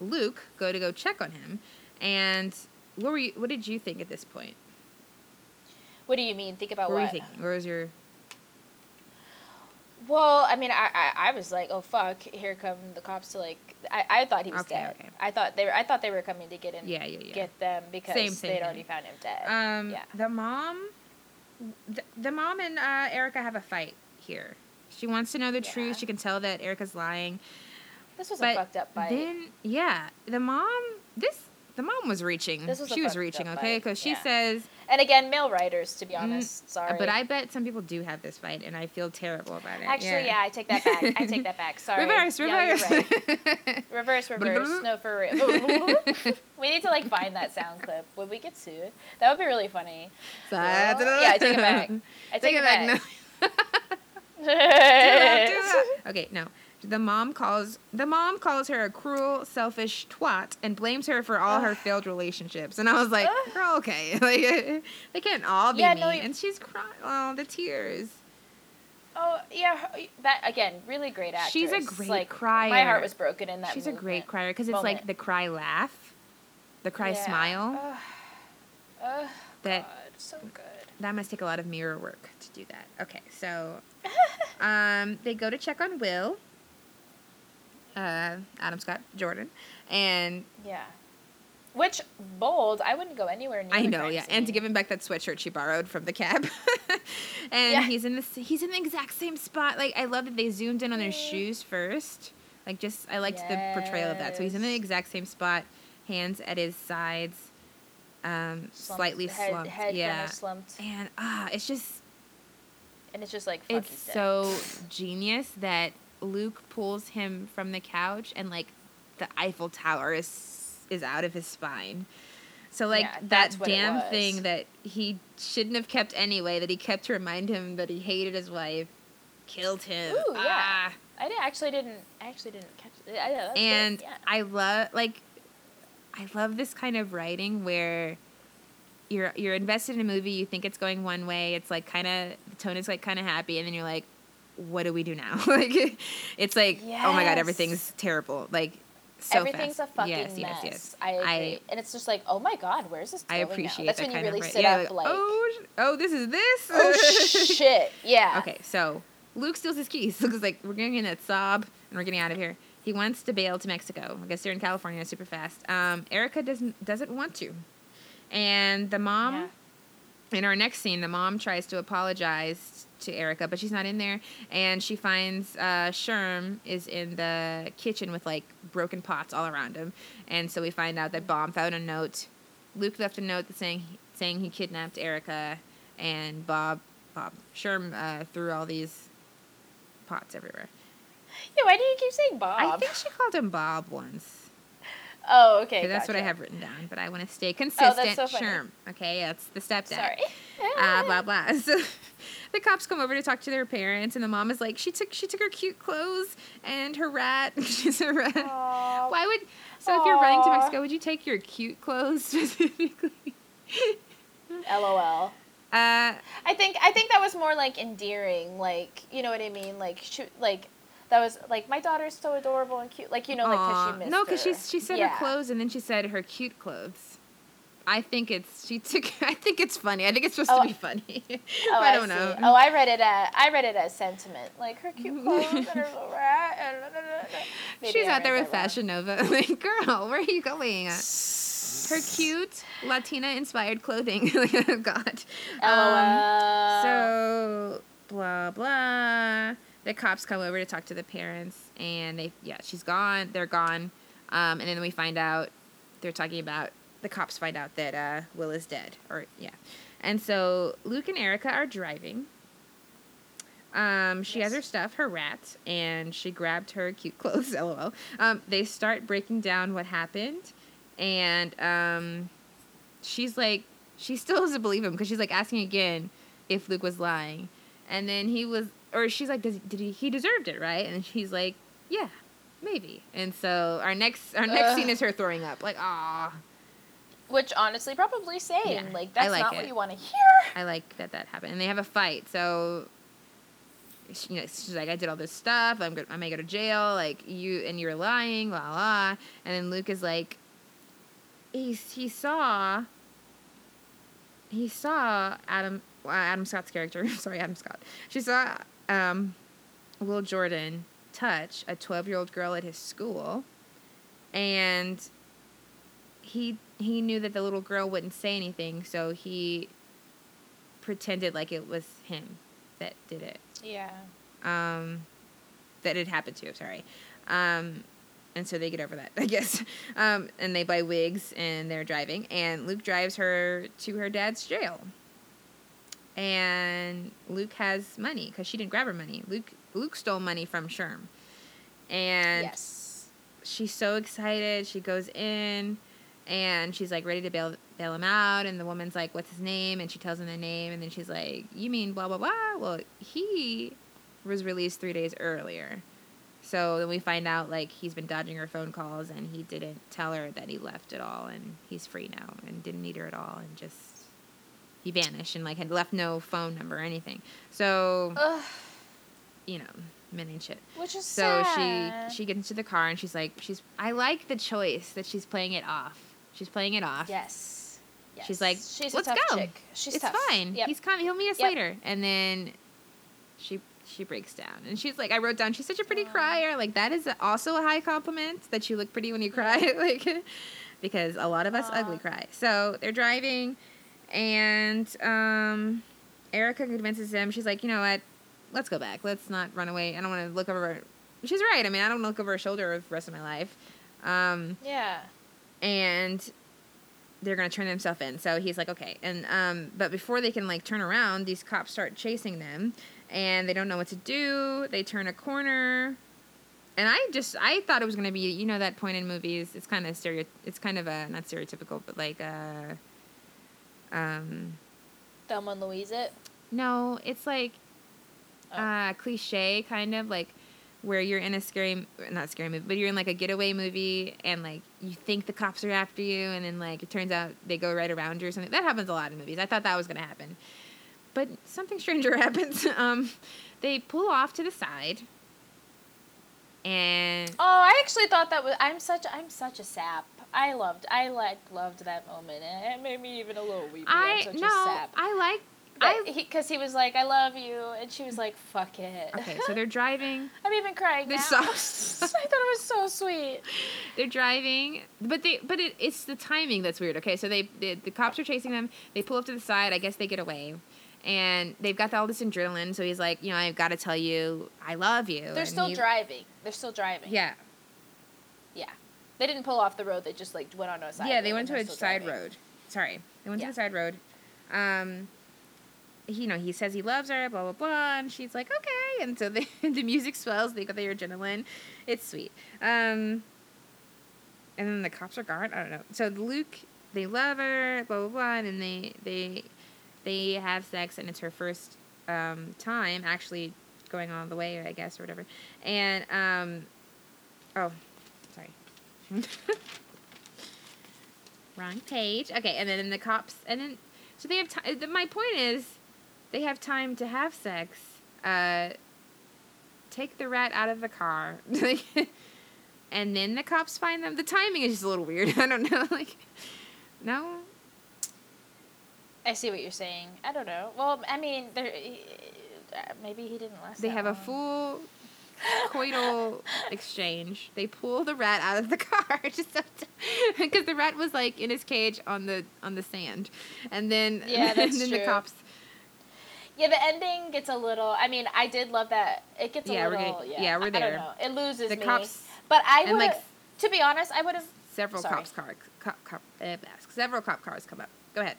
Luke go to go check on him. And what were you? What did you think at this point? what do you mean? Think about what were you thinking? Where was your? Well, I mean, I, I, I was like, oh fuck, here come the cops to like. I, I thought he was Okay, dead. okay. I thought they were. I thought they were coming to get him. Yeah, yeah, yeah. Get them because Same, same they'd thing. already found him dead. Um, yeah. the mom, the, the mom and uh, Erica have a fight here. She wants to know the Yeah. truth. She can tell that Erica's lying. This was but a fucked up fight. Then, yeah, the mom. This the mom was reaching. Was she was reaching, okay? Because she yeah. says, and again, male writers, to be Mm, honest. Sorry. but I bet some people do have this fight, and I feel terrible about it. Actually, yeah. I take that back. I take that back. Sorry. Reverse, Yeah, reverse. right. Reverse, reverse. no, for real. we need to like find that sound clip. Would we get sued? That would be really funny. yeah, I take it back. I take, it back. No. Do that, do that. Okay, no. The mom calls the mom calls her a cruel, selfish twat and blames her for all her failed relationships. And I was like, Ugh. girl, okay, like they can't all be Yeah, mean. no, and she's crying. Oh, the tears. Oh yeah, her- that again, really great actress. She's a great like, crier. My heart was broken in that. she's a great crier because it's like the cry laugh, the cry Yeah. smile. Ugh. Ugh, That- God, so good. That must take a lot of mirror work to do that. Okay, so um, they go to check on Will, uh, Adam Scott Jordan, and Yeah. Which bold? I wouldn't go anywhere near. I know, yeah, and to give him back that sweatshirt she borrowed from the cab, and Yeah. he's in the he's in the exact same spot. Like I love that they zoomed in on his shoes first. Like just I liked the portrayal of that. So he's in the exact same spot, hands at his sides, um, Slumped- slightly head, slumped. Head yeah, kind of slumped, and ah, it's just and it's just like fuck, it's so genius that Luke pulls him from the couch and like the Eiffel Tower is is out of his spine. So like Yeah, that that's what it damn thing that he shouldn't have kept anyway, that he kept to remind him that he hated his wife, killed him. Ooh, yeah. Ah. I did, actually didn't. I actually didn't catch it. I, good, and yeah. I love like I love this kind of writing where you're you're invested in a movie, you think it's going one way, it's like kind of the tone is like kind of happy, and then you're like, what do we do now? like it's like oh my god, everything's terrible. Like so Everything's fast. a fucking yes, mess. yes, yes. I agree. I- and it's just like, oh my god, where's this I going now? appreciate That's that when you really sit yeah, up like, oh, oh, this is this. oh shit, yeah. Okay, so Luke steals his keys. Luke's like, we're getting in that sob and we're getting out of here. He wants to bail to Mexico. I guess they're in California super fast. Um, Erica doesn't doesn't want to, and the mom. Yeah. In our next scene, the mom tries to apologize to Erica, but she's not in there, and she finds uh, Sherm is in the kitchen with like broken pots all around him, and so we find out that Bob found a note. Luke left a note that saying saying he kidnapped Erica, and Bob Bob. Sherm uh, threw all these pots everywhere. Yeah, why do you keep saying Bob? I think she called him Bob once. oh, okay. That's what I have written down, but I want to stay consistent. so funny. Sherm. Okay, that's the stepdad. Sorry. uh, blah blah. So the cops come over to talk to their parents, and the mom is like, she took she took her cute clothes and her rat. She's a rat. Aw. Why would so if you're running to Mexico, would you take your cute clothes specifically? LOL. Uh, I think I think that was more like endearing, like you know what I mean, like shoot, like that was like my daughter's so adorable and cute, like you know, like because she missed no, because she she said Yeah. her clothes, and then she said her cute clothes. I think it's she took. I think it's funny. I think it's supposed Oh. to be funny. Oh, I don't see. know. Oh, I read it as I read it as sentiment, like her cute clothes and her little rat. And She's I out there with that wrong. Fashion Nova. Like, girl, where are you going? Her cute Latina inspired clothing. oh, God. LOL. so blah blah. The cops come over to talk to the parents, and they yeah, she's gone. They're gone, um, and then we find out they're talking about the cops find out that uh, Will is dead, or yeah, and so Luke and Erica are driving. Um, she has her stuff, her rat, and she grabbed her cute clothes. LOL. Um, they start breaking down what happened, and um, she's like, she still doesn't believe him because she's like asking again if Luke was lying, and then he was, or she's like, Does, did he? He deserved it, right? And he's like, yeah, maybe. And so our next, our next Ugh. scene is her throwing up, like, ah, Which honestly, probably same. Yeah, like that's like not it. what you want to hear. I like that that happened, and they have a fight. So, you know, she's like, I did all this stuff. I'm good. I may go to jail. Like you, and you're lying. La la. And then Luke is like, he he saw. He saw Adam uh, Adam Scott's character. Sorry, Adam Scott. She saw um, Will Jordan touch a 12 year old girl at his school, and he he knew that the little girl wouldn't say anything, so he pretended like it was him that did it. Yeah. Um, that it happened to. Sorry. Um, and so they get over that, I guess. Um, and they buy wigs and they're driving, and Luke drives her to her dad's jail. And Luke has money because she didn't grab her money. Luke Luke stole money from Sherm, and yes. she's so excited. She goes in and she's like ready to bail bail him out and the woman's like, What's his name? And she tells him the name and then she's like, You mean blah blah blah? Well, he was released three days earlier. So then we find out like he's been dodging her phone calls and he didn't tell her that he left at all and he's free now and didn't need her at all and just he vanished and like had left no phone number or anything. So Ugh. you know, men ain't shit. Which is So sad. she she gets into the car and she's like she's I like the choice that she's playing it off. She's playing it off. Yes. yes. She's like, she's "Let's go. chick. She's it's tough. fine. Yep. He's coming. He'll meet us Yep. later. And then she she breaks down and she's like, I wrote down she's such a pretty crier. Like that is also a high compliment that you look pretty when you cry. like because a lot of us ugly cry. So they're driving and um Erica convinces him. She's like, you know what? Let's go back. Let's not run away. I don't want to look over. Her. She's right. I mean, I don't look over her shoulder the rest of my life. Um, Yeah. And they're gonna turn themselves in. So he's like, okay. And um, but before they can like turn around, these cops start chasing them, and they don't know what to do. They turn a corner, and I just I thought it was gonna be you know that point in movies. It's kind of stereo. It's kind of a not stereotypical, but like uh, um, Thelma and Louise it. no, it's like Oh. uh, cliche kind of like where you're in a scary not scary movie but you're in like a getaway movie and like you think the cops are after you and then like it turns out they go right around you or something that happens a lot in movies i thought that was going to happen but something stranger happens um they pull off to the side and Oh, I actually thought that was. I'm such. I'm such a sap. I loved. I like loved that moment, and it made me even a little weepy. I'm such no a sap. i like I- because he, was like, "I love you," and she was like, "Fuck it." okay so they're driving I'm even crying now. This I thought it was so sweet. they're driving but they but it, it's the timing that's weird okay so they, they the cops are chasing them they pull up to the side i guess they get away and they've got all this adrenaline so he's like you know i've got to tell you i love you They're and still he- driving. They're still driving. yeah Yeah. They didn't pull off the road. They just like went on a side. yeah they went to a side driving. road sorry they went Yeah. to a side road um you know, he says he loves her, blah blah blah, and she's like, okay, and so they, the music swells. They got their adrenaline. It's sweet. Um, and then the cops are gone. I don't know. So Luke, they love her, blah blah blah, and they they they have sex, and it's her first um, time actually going all the way, I guess, or whatever. And um, oh, sorry. Wrong page. Okay, and then the cops, and then so they have time. My point is, they have time to have sex. Uh, take the rat out of the car, and then the cops find them. The timing is just a little weird. I don't know. Like, no. I see what you're saying. I don't know. Well, I mean, there. Uh, maybe he didn't last. They have long. a full coital exchange. They pull the rat out of the car just because the rat was like in his cage on the on the sand, and then Yeah, that's and then the true. cops. Yeah, the ending gets a little. I mean, I did love that. It gets a Yeah, we're little. getting- yeah, yeah, we're I- I there. don't know. It loses The me. cops But I would. like, to be honest, I would have. Several Sorry. cops car, cop, cop, uh, several cop cars come up. Go ahead.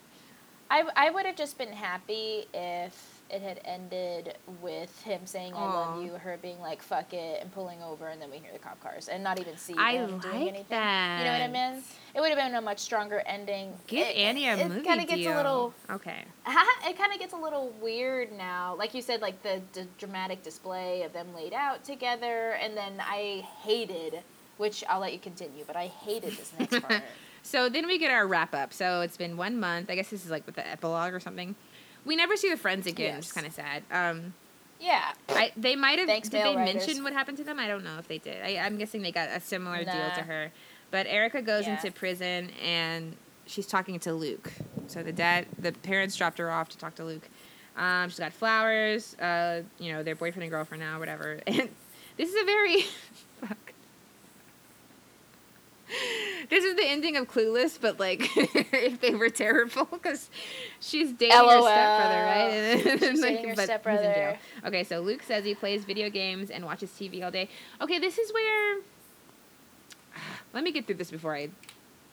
I, I would have just been happy if it had ended with him saying "I Aw. love you," her being like "fuck it" and pulling over, and then we hear the cop cars and not even see I them doing like anything. You know what I that. mean? It would have been a much stronger ending. Give it, Annie a it, movie It kind of gets deal. a little. Okay. It kind of gets a little weird now. Like you said, like the, the dramatic display of them laid out together, and then I hated, which I'll let you continue, but I hated this next part. So then we get our wrap up. So it's been one month. I guess this is like with the epilogue or something. We never see the friends again, which is kind of sad. Um, yeah. I they might have Thanks, did they writers. mention what happened to them? I don't know if they did. I, I'm guessing they got a similar deal to her. But Erica goes Yeah. into prison and she's talking to Luke. So the dad, the parents dropped her off to talk to Luke. Um, she's got flowers. Uh, you know, their boyfriend and girlfriend now, whatever. And this is a very. This is the ending of Clueless, but like if they were terrible, because she's dating her stepbrother, right? And then, She's like, dating her but he's in jail. stepbrother. Okay, so Luke says he plays video games and watches TV all day. Okay, this is where. Let me get through this before I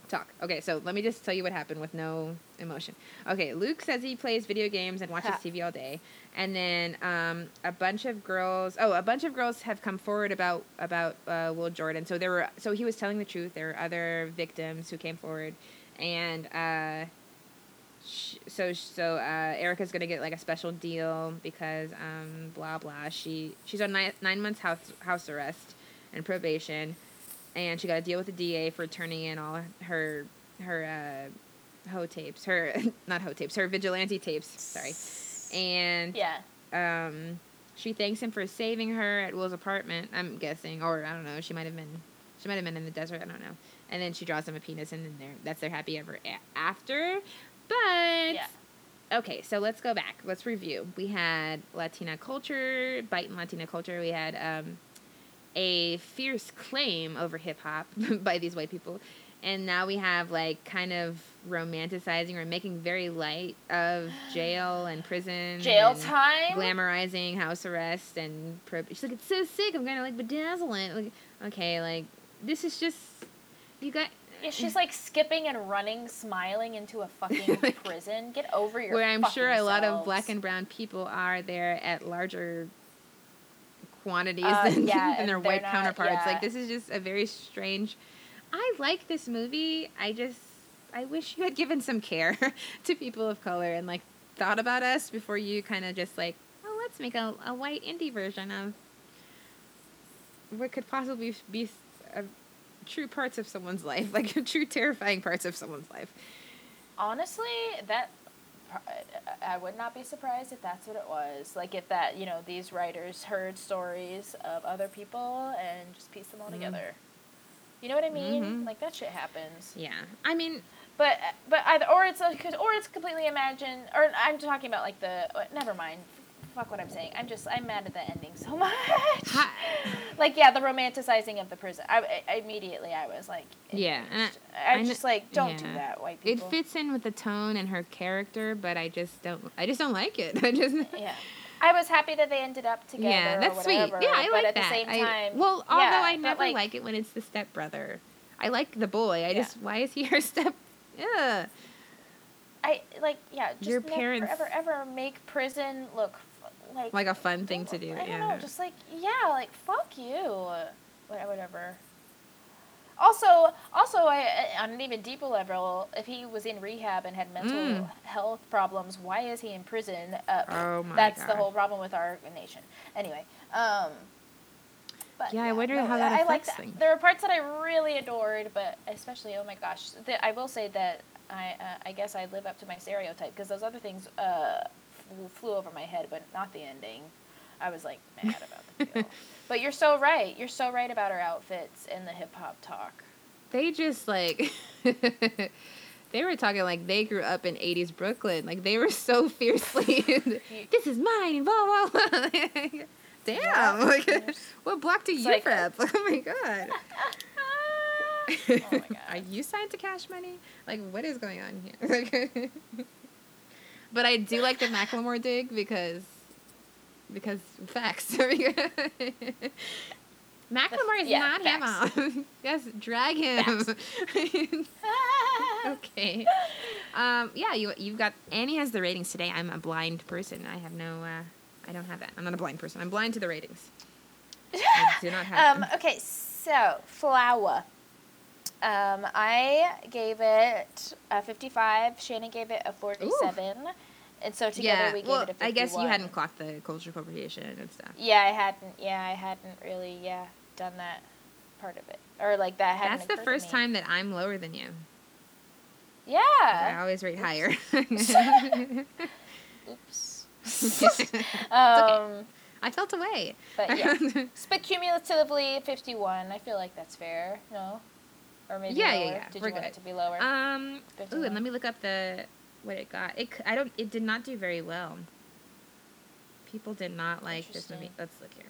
talk. Okay, so let me just tell you what happened with no emotion. Okay, Luke says he plays video games and watches Ha. TV all day, and then um, a bunch of girls. Oh, a bunch of girls have come forward about about uh, Will Jordan. So there were. So he was telling the truth. There were other victims who came forward, and. Uh, sh- so so uh, Erica's gonna get like a special deal because um, blah blah. She she's on nine, nine months house house arrest and probation, and she got a deal with the DA for turning in all her her uh, hoe tapes, her not hoe tapes, her vigilante tapes. Sorry, and Yeah. um, she thanks him for saving her at Will's apartment. I'm guessing, or I don't know. She might have been, she might have been in the desert. I don't know. And then she draws him a penis, and then they're, that's their happy ever a- after. But Yeah. okay, so let's go back. Let's review. We had Latina culture, bite biting Latina culture. We had um, a fierce claim over hip hop by these white people. And now we have like kind of romanticizing or making very light of jail and prison. Jail and time. glamorizing house arrest and pro- she's like it's so sick i'm gonna like bedazzle it like okay like this is just you got Yeah, she's like skipping and running, smiling into a fucking prison. Get over your. where i'm sure a fucking lot of black and brown people are there at larger quantities Uh, than, yeah, than their white not- counterparts. Yeah. like this is just a very strange i like this movie. I just i wish you had given some care to people of color and like thought about us before you kind of just like oh let's make a, a white indie version of what could possibly be uh true parts of someone's life like true terrifying parts of someone's life. Honestly, that I would not be surprised if that's what it was. Like if that, you know, these writers heard stories of other people and just pieced them all Mm. together. You know what I mean? Mhm. Like that shit happens. yeah i mean But but either or it's a, or it's completely imagined. Or I'm talking about like the. uh, Never mind. Fuck what I'm saying. I'm just I'm mad at the ending so much. Like yeah, the romanticizing of the prison. I, I immediately I was like. Yeah, and I, I am just like don't do that, white people. it fits in with the tone and her character but i just don't i just don't like it i just Yeah. I was happy that they ended up together. yeah or that's sweet yeah i but like at that the same I- time, well although yeah, i never like, like it when it's the stepbrother i like the boy i Yeah. just why is he her step yeah I like yeah. Just Your parents- ever ever make prison look like Like a fun thing to don't- I don't yeah. know, just like yeah, like fuck you, whatever. Also, also, I, on an even deeper level, if he was in rehab and had mental Mm. health problems, why is he in prison? Uh, Oh my that's the whole problem with our nation. Anyway, um, but Yeah, I wonder how that I like affects things. There were parts that I really adored, but especially, oh my gosh, the, I will say that I, uh, I guess I live up to my stereotype because those other things uh, flew, over my head, but not the ending. I was like mad about the feel. But you're so right. You're so right about her outfits and the hip hop talk. they just like they were talking like they grew up in 80s brooklyn like they were so fiercely this is mine and blah blah blah damn Yeah. like what block do you like- prep oh my god oh my god. are you signed to cash money like what is going on here but i do like the macklemore dig because because facts Macklemore is yeah, not facts. him. yes, drag him. okay. Um, yeah, you you've got Annie has the ratings today. I'm a blind person. I have no. Uh, I don't have that. I'm not a blind person. I'm blind to the ratings. I do not have um, them. okay, so flower. Um, I gave it a 55. Shannon gave it a 47. And so together yeah. we gave well, it a 51. I guess you hadn't clocked the culture appropriation and stuff. Yeah, I hadn't. Yeah, I hadn't really. Yeah, done that part of it, or like that. Hadn't That's the first me. time that I'm lower than you. Yeah. I always rate higher. Oops. um, I felt away. but yeah, but cumulatively 51. I feel like that's fair. No, or maybe Yeah, yeah, lower. yeah, Did we're you want good. it to be lower? Um. Ooh, and let me look up the what it got. It I don't. It did not do very well. People did not like this movie. Let's look here.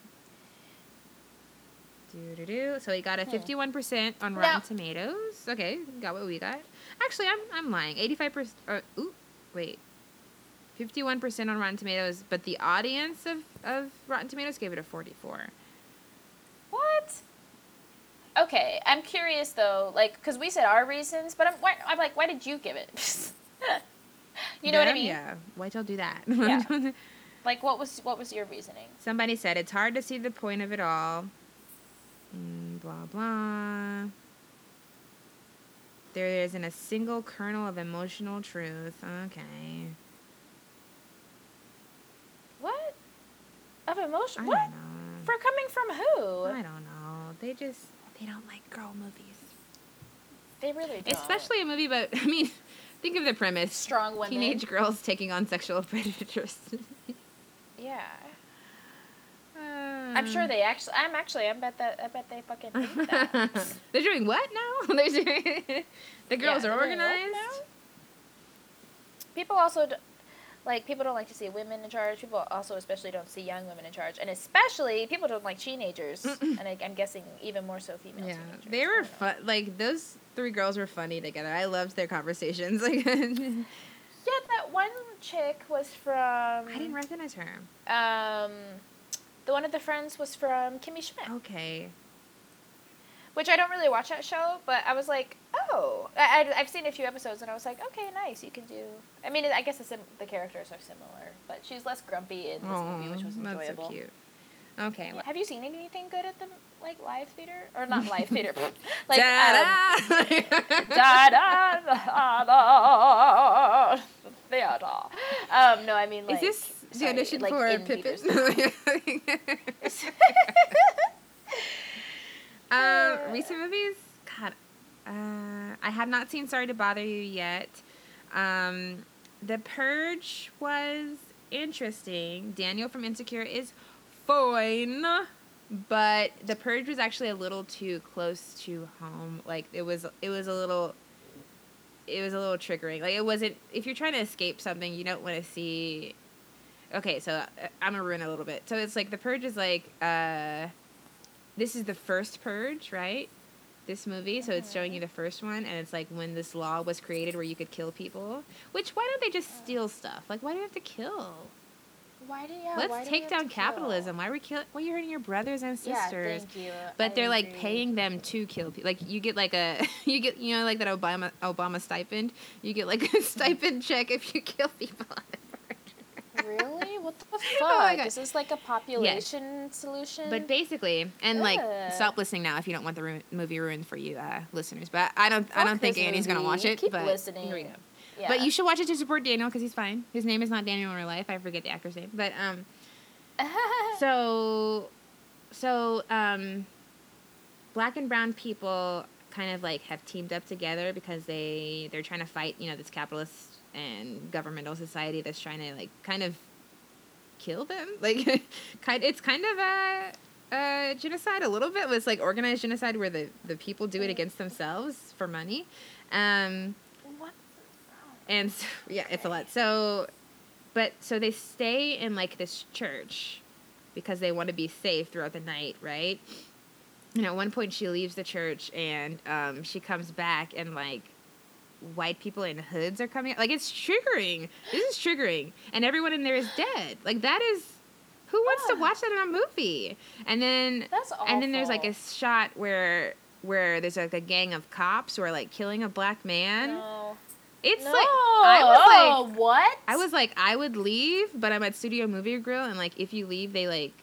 Do do do. So it got a Hmm. fifty-one percent on Rotten Tomatoes. Okay, got what we got. Actually, I'm I'm lying. Eighty-five percent. Uh, ooh, wait. Fifty-one percent on Rotten Tomatoes, but the audience of of Rotten Tomatoes gave it a forty-four. Okay, I'm curious though, like, because we said our reasons, but I'm, why, I'm like, why did you give it? you know what I mean? Yeah. Why'd y'all do that? Yeah. Like, what was what was your reasoning? Somebody said it's hard to see the point of it all. Mm, blah blah. There isn't a single kernel of emotional truth. Okay. What? Of emotion? I What? For coming from who? I don't know. They just they don't like girl movies. They really don't. Especially a movie about I mean, think of the premise. strong women. Teenage girls taking on sexual predators. Yeah. Uh, I'm sure they actually. I'm actually. I bet that. I bet they fucking think that. They're doing what now? They're doing, the girls Yeah, are they're doing what organized. now? People also, d- like, people don't like to see women in charge. People also, especially, don't see young women in charge, and especially people don't like teenagers. and I, I'm guessing even more so female Yeah, teenagers. they were fun. Like those three girls were funny together. I loved their conversations. Like, Yeah, that one chick was from. I didn't recognize her. Um, the one of the friends was from Kimmy Schmidt, Okay, which I don't really watch that show, but I was like, oh, I, I've seen a few episodes, and I was like, okay, nice, you can do. I mean, I guess the, sim- the characters are similar, but she's less grumpy in this movie, which was enjoyable. That's so cute. Okay. Have you seen anything good at the like live theater or not live theater? like um, Ta-da! da da da da theater. Um, no, I mean like. Is this the audition like for in Pippin? um, recent movies? God, uh, I have not seen Sorry to Bother You yet. Um, the Purge was interesting. Daniel from Insecure is fine, but The Purge was actually a little too close to home. Like it was, it was a little. It was a little triggering. Like it wasn't. If you're trying to escape something, you don't want to see okay, so uh, I'm gonna ruin a little bit. So it's like the purge is like uh this is the first purge, right? This movie, so it's showing you uh-huh. the first one, and it's like when this law was created where you could kill people. Which why don't they just steal stuff? Like why do you have to kill? why do you? yeah? Let's why do we take have down to kill? capitalism. Why are we kill? Why are you hurting your brothers and sisters? Yeah, thank you. But I they're like paying them to kill people. Like you get like a you get you know like that Obama Obama stipend. You get like a stipend check if you kill people. Really? What the fuck? Oh my Is this like a population solution? But basically, and like, stop listening now if you don't want the ru- movie ruined for you, uh, listeners. But I don't, I don't think this Annie's gonna watch it. Keep but listening. Here we go. yeah. But you should watch it to support Daniel because he's fine. His name is not Daniel in real life. I forget the actor's name. But um, so, so um, black and brown people kind of like have teamed up together because they they're trying to fight you know this capitalist and governmental society that's trying to like kind of kill them? Like kind it's kind of a, a genocide a little bit. It's like organized genocide where the the people do it against themselves for money. Um and so, yeah, it's a lot. So, but so they stay in like this church because they want to be safe throughout the night, right? And at one point, she leaves the church and um, she comes back and like white people in hoods are coming. Like it's triggering. This is triggering, and everyone in there is dead. Like that is. Who wants to Ah. watch that in a movie? And then That's awful. and then there's like a shot where where there's like a gang of cops who are like killing a black man. No. It's no. like I was like what? I was like I would leave, but I'm at Studio Movie Grill, and like if you leave, they like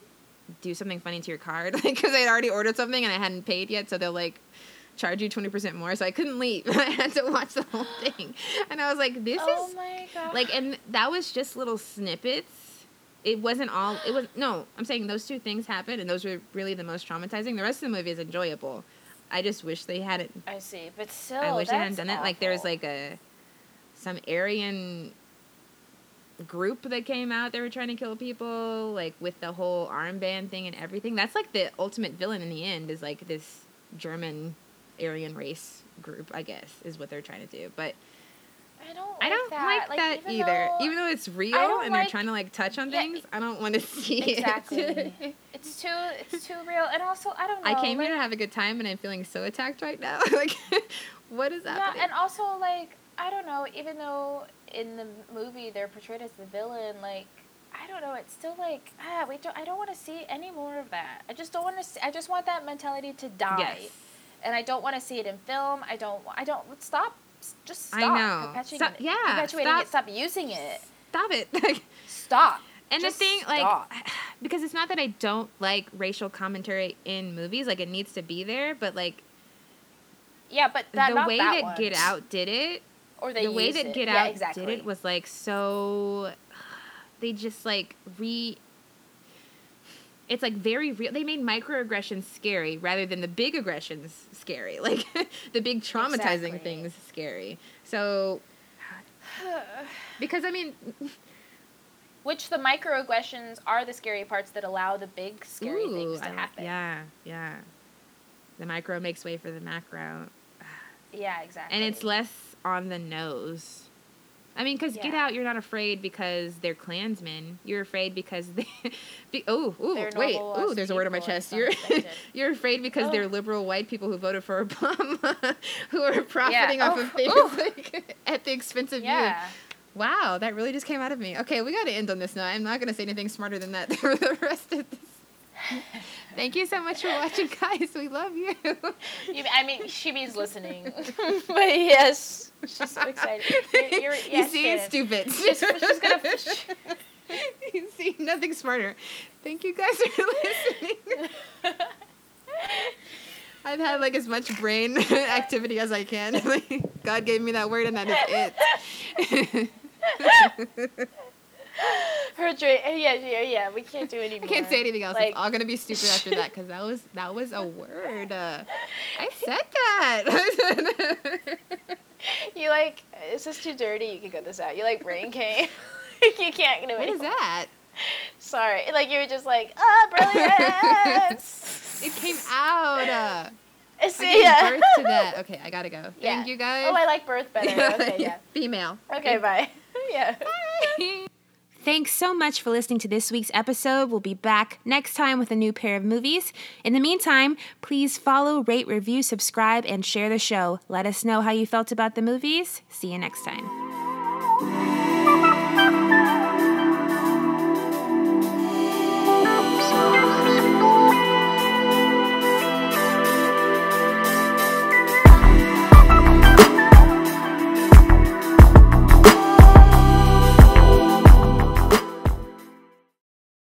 do something funny to your card, like because I had already ordered something and I hadn't paid yet, so they'll like charge you twenty percent more. So I couldn't leave. I had to watch the whole thing, and I was like, this oh is my god. like, and that was just little snippets. It wasn't all. It was no. I'm saying those two things happened, and those were really the most traumatizing. The rest of the movie is enjoyable. I just wish they hadn't I see, but still, I wish they hadn't done it. Like there was like a some Aryan group that came out. They were trying to kill people, like with the whole armband thing and everything. That's like the ultimate villain in the end. Is like this German Aryan race group. I guess is what they're trying to do. But I don't. Like I don't that. like, that even either. though- even though it's real and they're trying to like touch on Yeah, things, I don't want to see Exactly. it. it's too. It's too real, and also I don't know. I came like, here to have a good time, and I'm feeling so attacked right now. like, what is that? Yeah, and also like I don't know. Even though in the movie they're portrayed as the villain, like I don't know. It's still like ah, we don't. I don't want to see any more of that. I just don't want to. see I just want that mentality to die, yes. And I don't want to see it in film. I don't. I don't. Stop. Just I stop. know. Perpetuating, Stop- it- yeah, perpetuating stop. it. Stop using it. Stop it. Like, Stop. And Just the thing, like, because it's not that I don't like racial commentary in movies, like, it needs to be there, but, like, Yeah, but that, the not way that, that. Get Out did it, or they the way that it. Get yeah, Out exactly. did it was, like, so. They just, like, re. It's, like, very real. They made microaggressions scary rather than the big aggressions scary. Like, the big traumatizing Exactly. things scary. So. Because, I mean, Which the microaggressions are the scary parts that allow the big scary Ooh, things to I happen. Yeah, yeah. The micro makes way for the macro. Yeah, exactly. And it's less on the nose. I mean, because Get Out, you're not afraid because they're Klansmen. You're afraid because they. be, oh, ooh, wait. normal Ooh, there's a word on my chest. You're you're afraid because they're Oh. liberal white people who voted for Obama, who are profiting off Oh, of things like, at the expense of you. Wow, that really just came out of me. Okay, we got to end on this now. I'm not going to say anything smarter than that for the rest of this. Thank you so much for watching, guys. We love you. You, I mean, she means listening. but yes, she's so excited. You're, you're, you see, it's stupid. She's, she's gonna. Fish. You see, nothing smarter. Thank you guys for listening. I've had like as much brain activity as I can. God gave me that word, and that is it. Her dream. Yeah, yeah, yeah. We can't do I anymore. can't say anything else. Like- it's all gonna be stupid after that because that was that was a word. Uh, I said that. You like? Is this too dirty? You can cut this out. You like rain cane? you can't do it. what is that? Sorry. Like you were just like, ah, brilliant. It came out. Uh, I See, yeah. birth to that. Okay, I gotta go. Yeah. Thank you guys. Oh, I like birth better. Okay, yeah. Female. Okay, bye. Yeah. Thanks so much for listening to this week's episode. We'll be back next time with a new pair of movies. In the meantime, please follow, rate, review, subscribe, and share the show. Let us know how you felt about the movies. See you next time.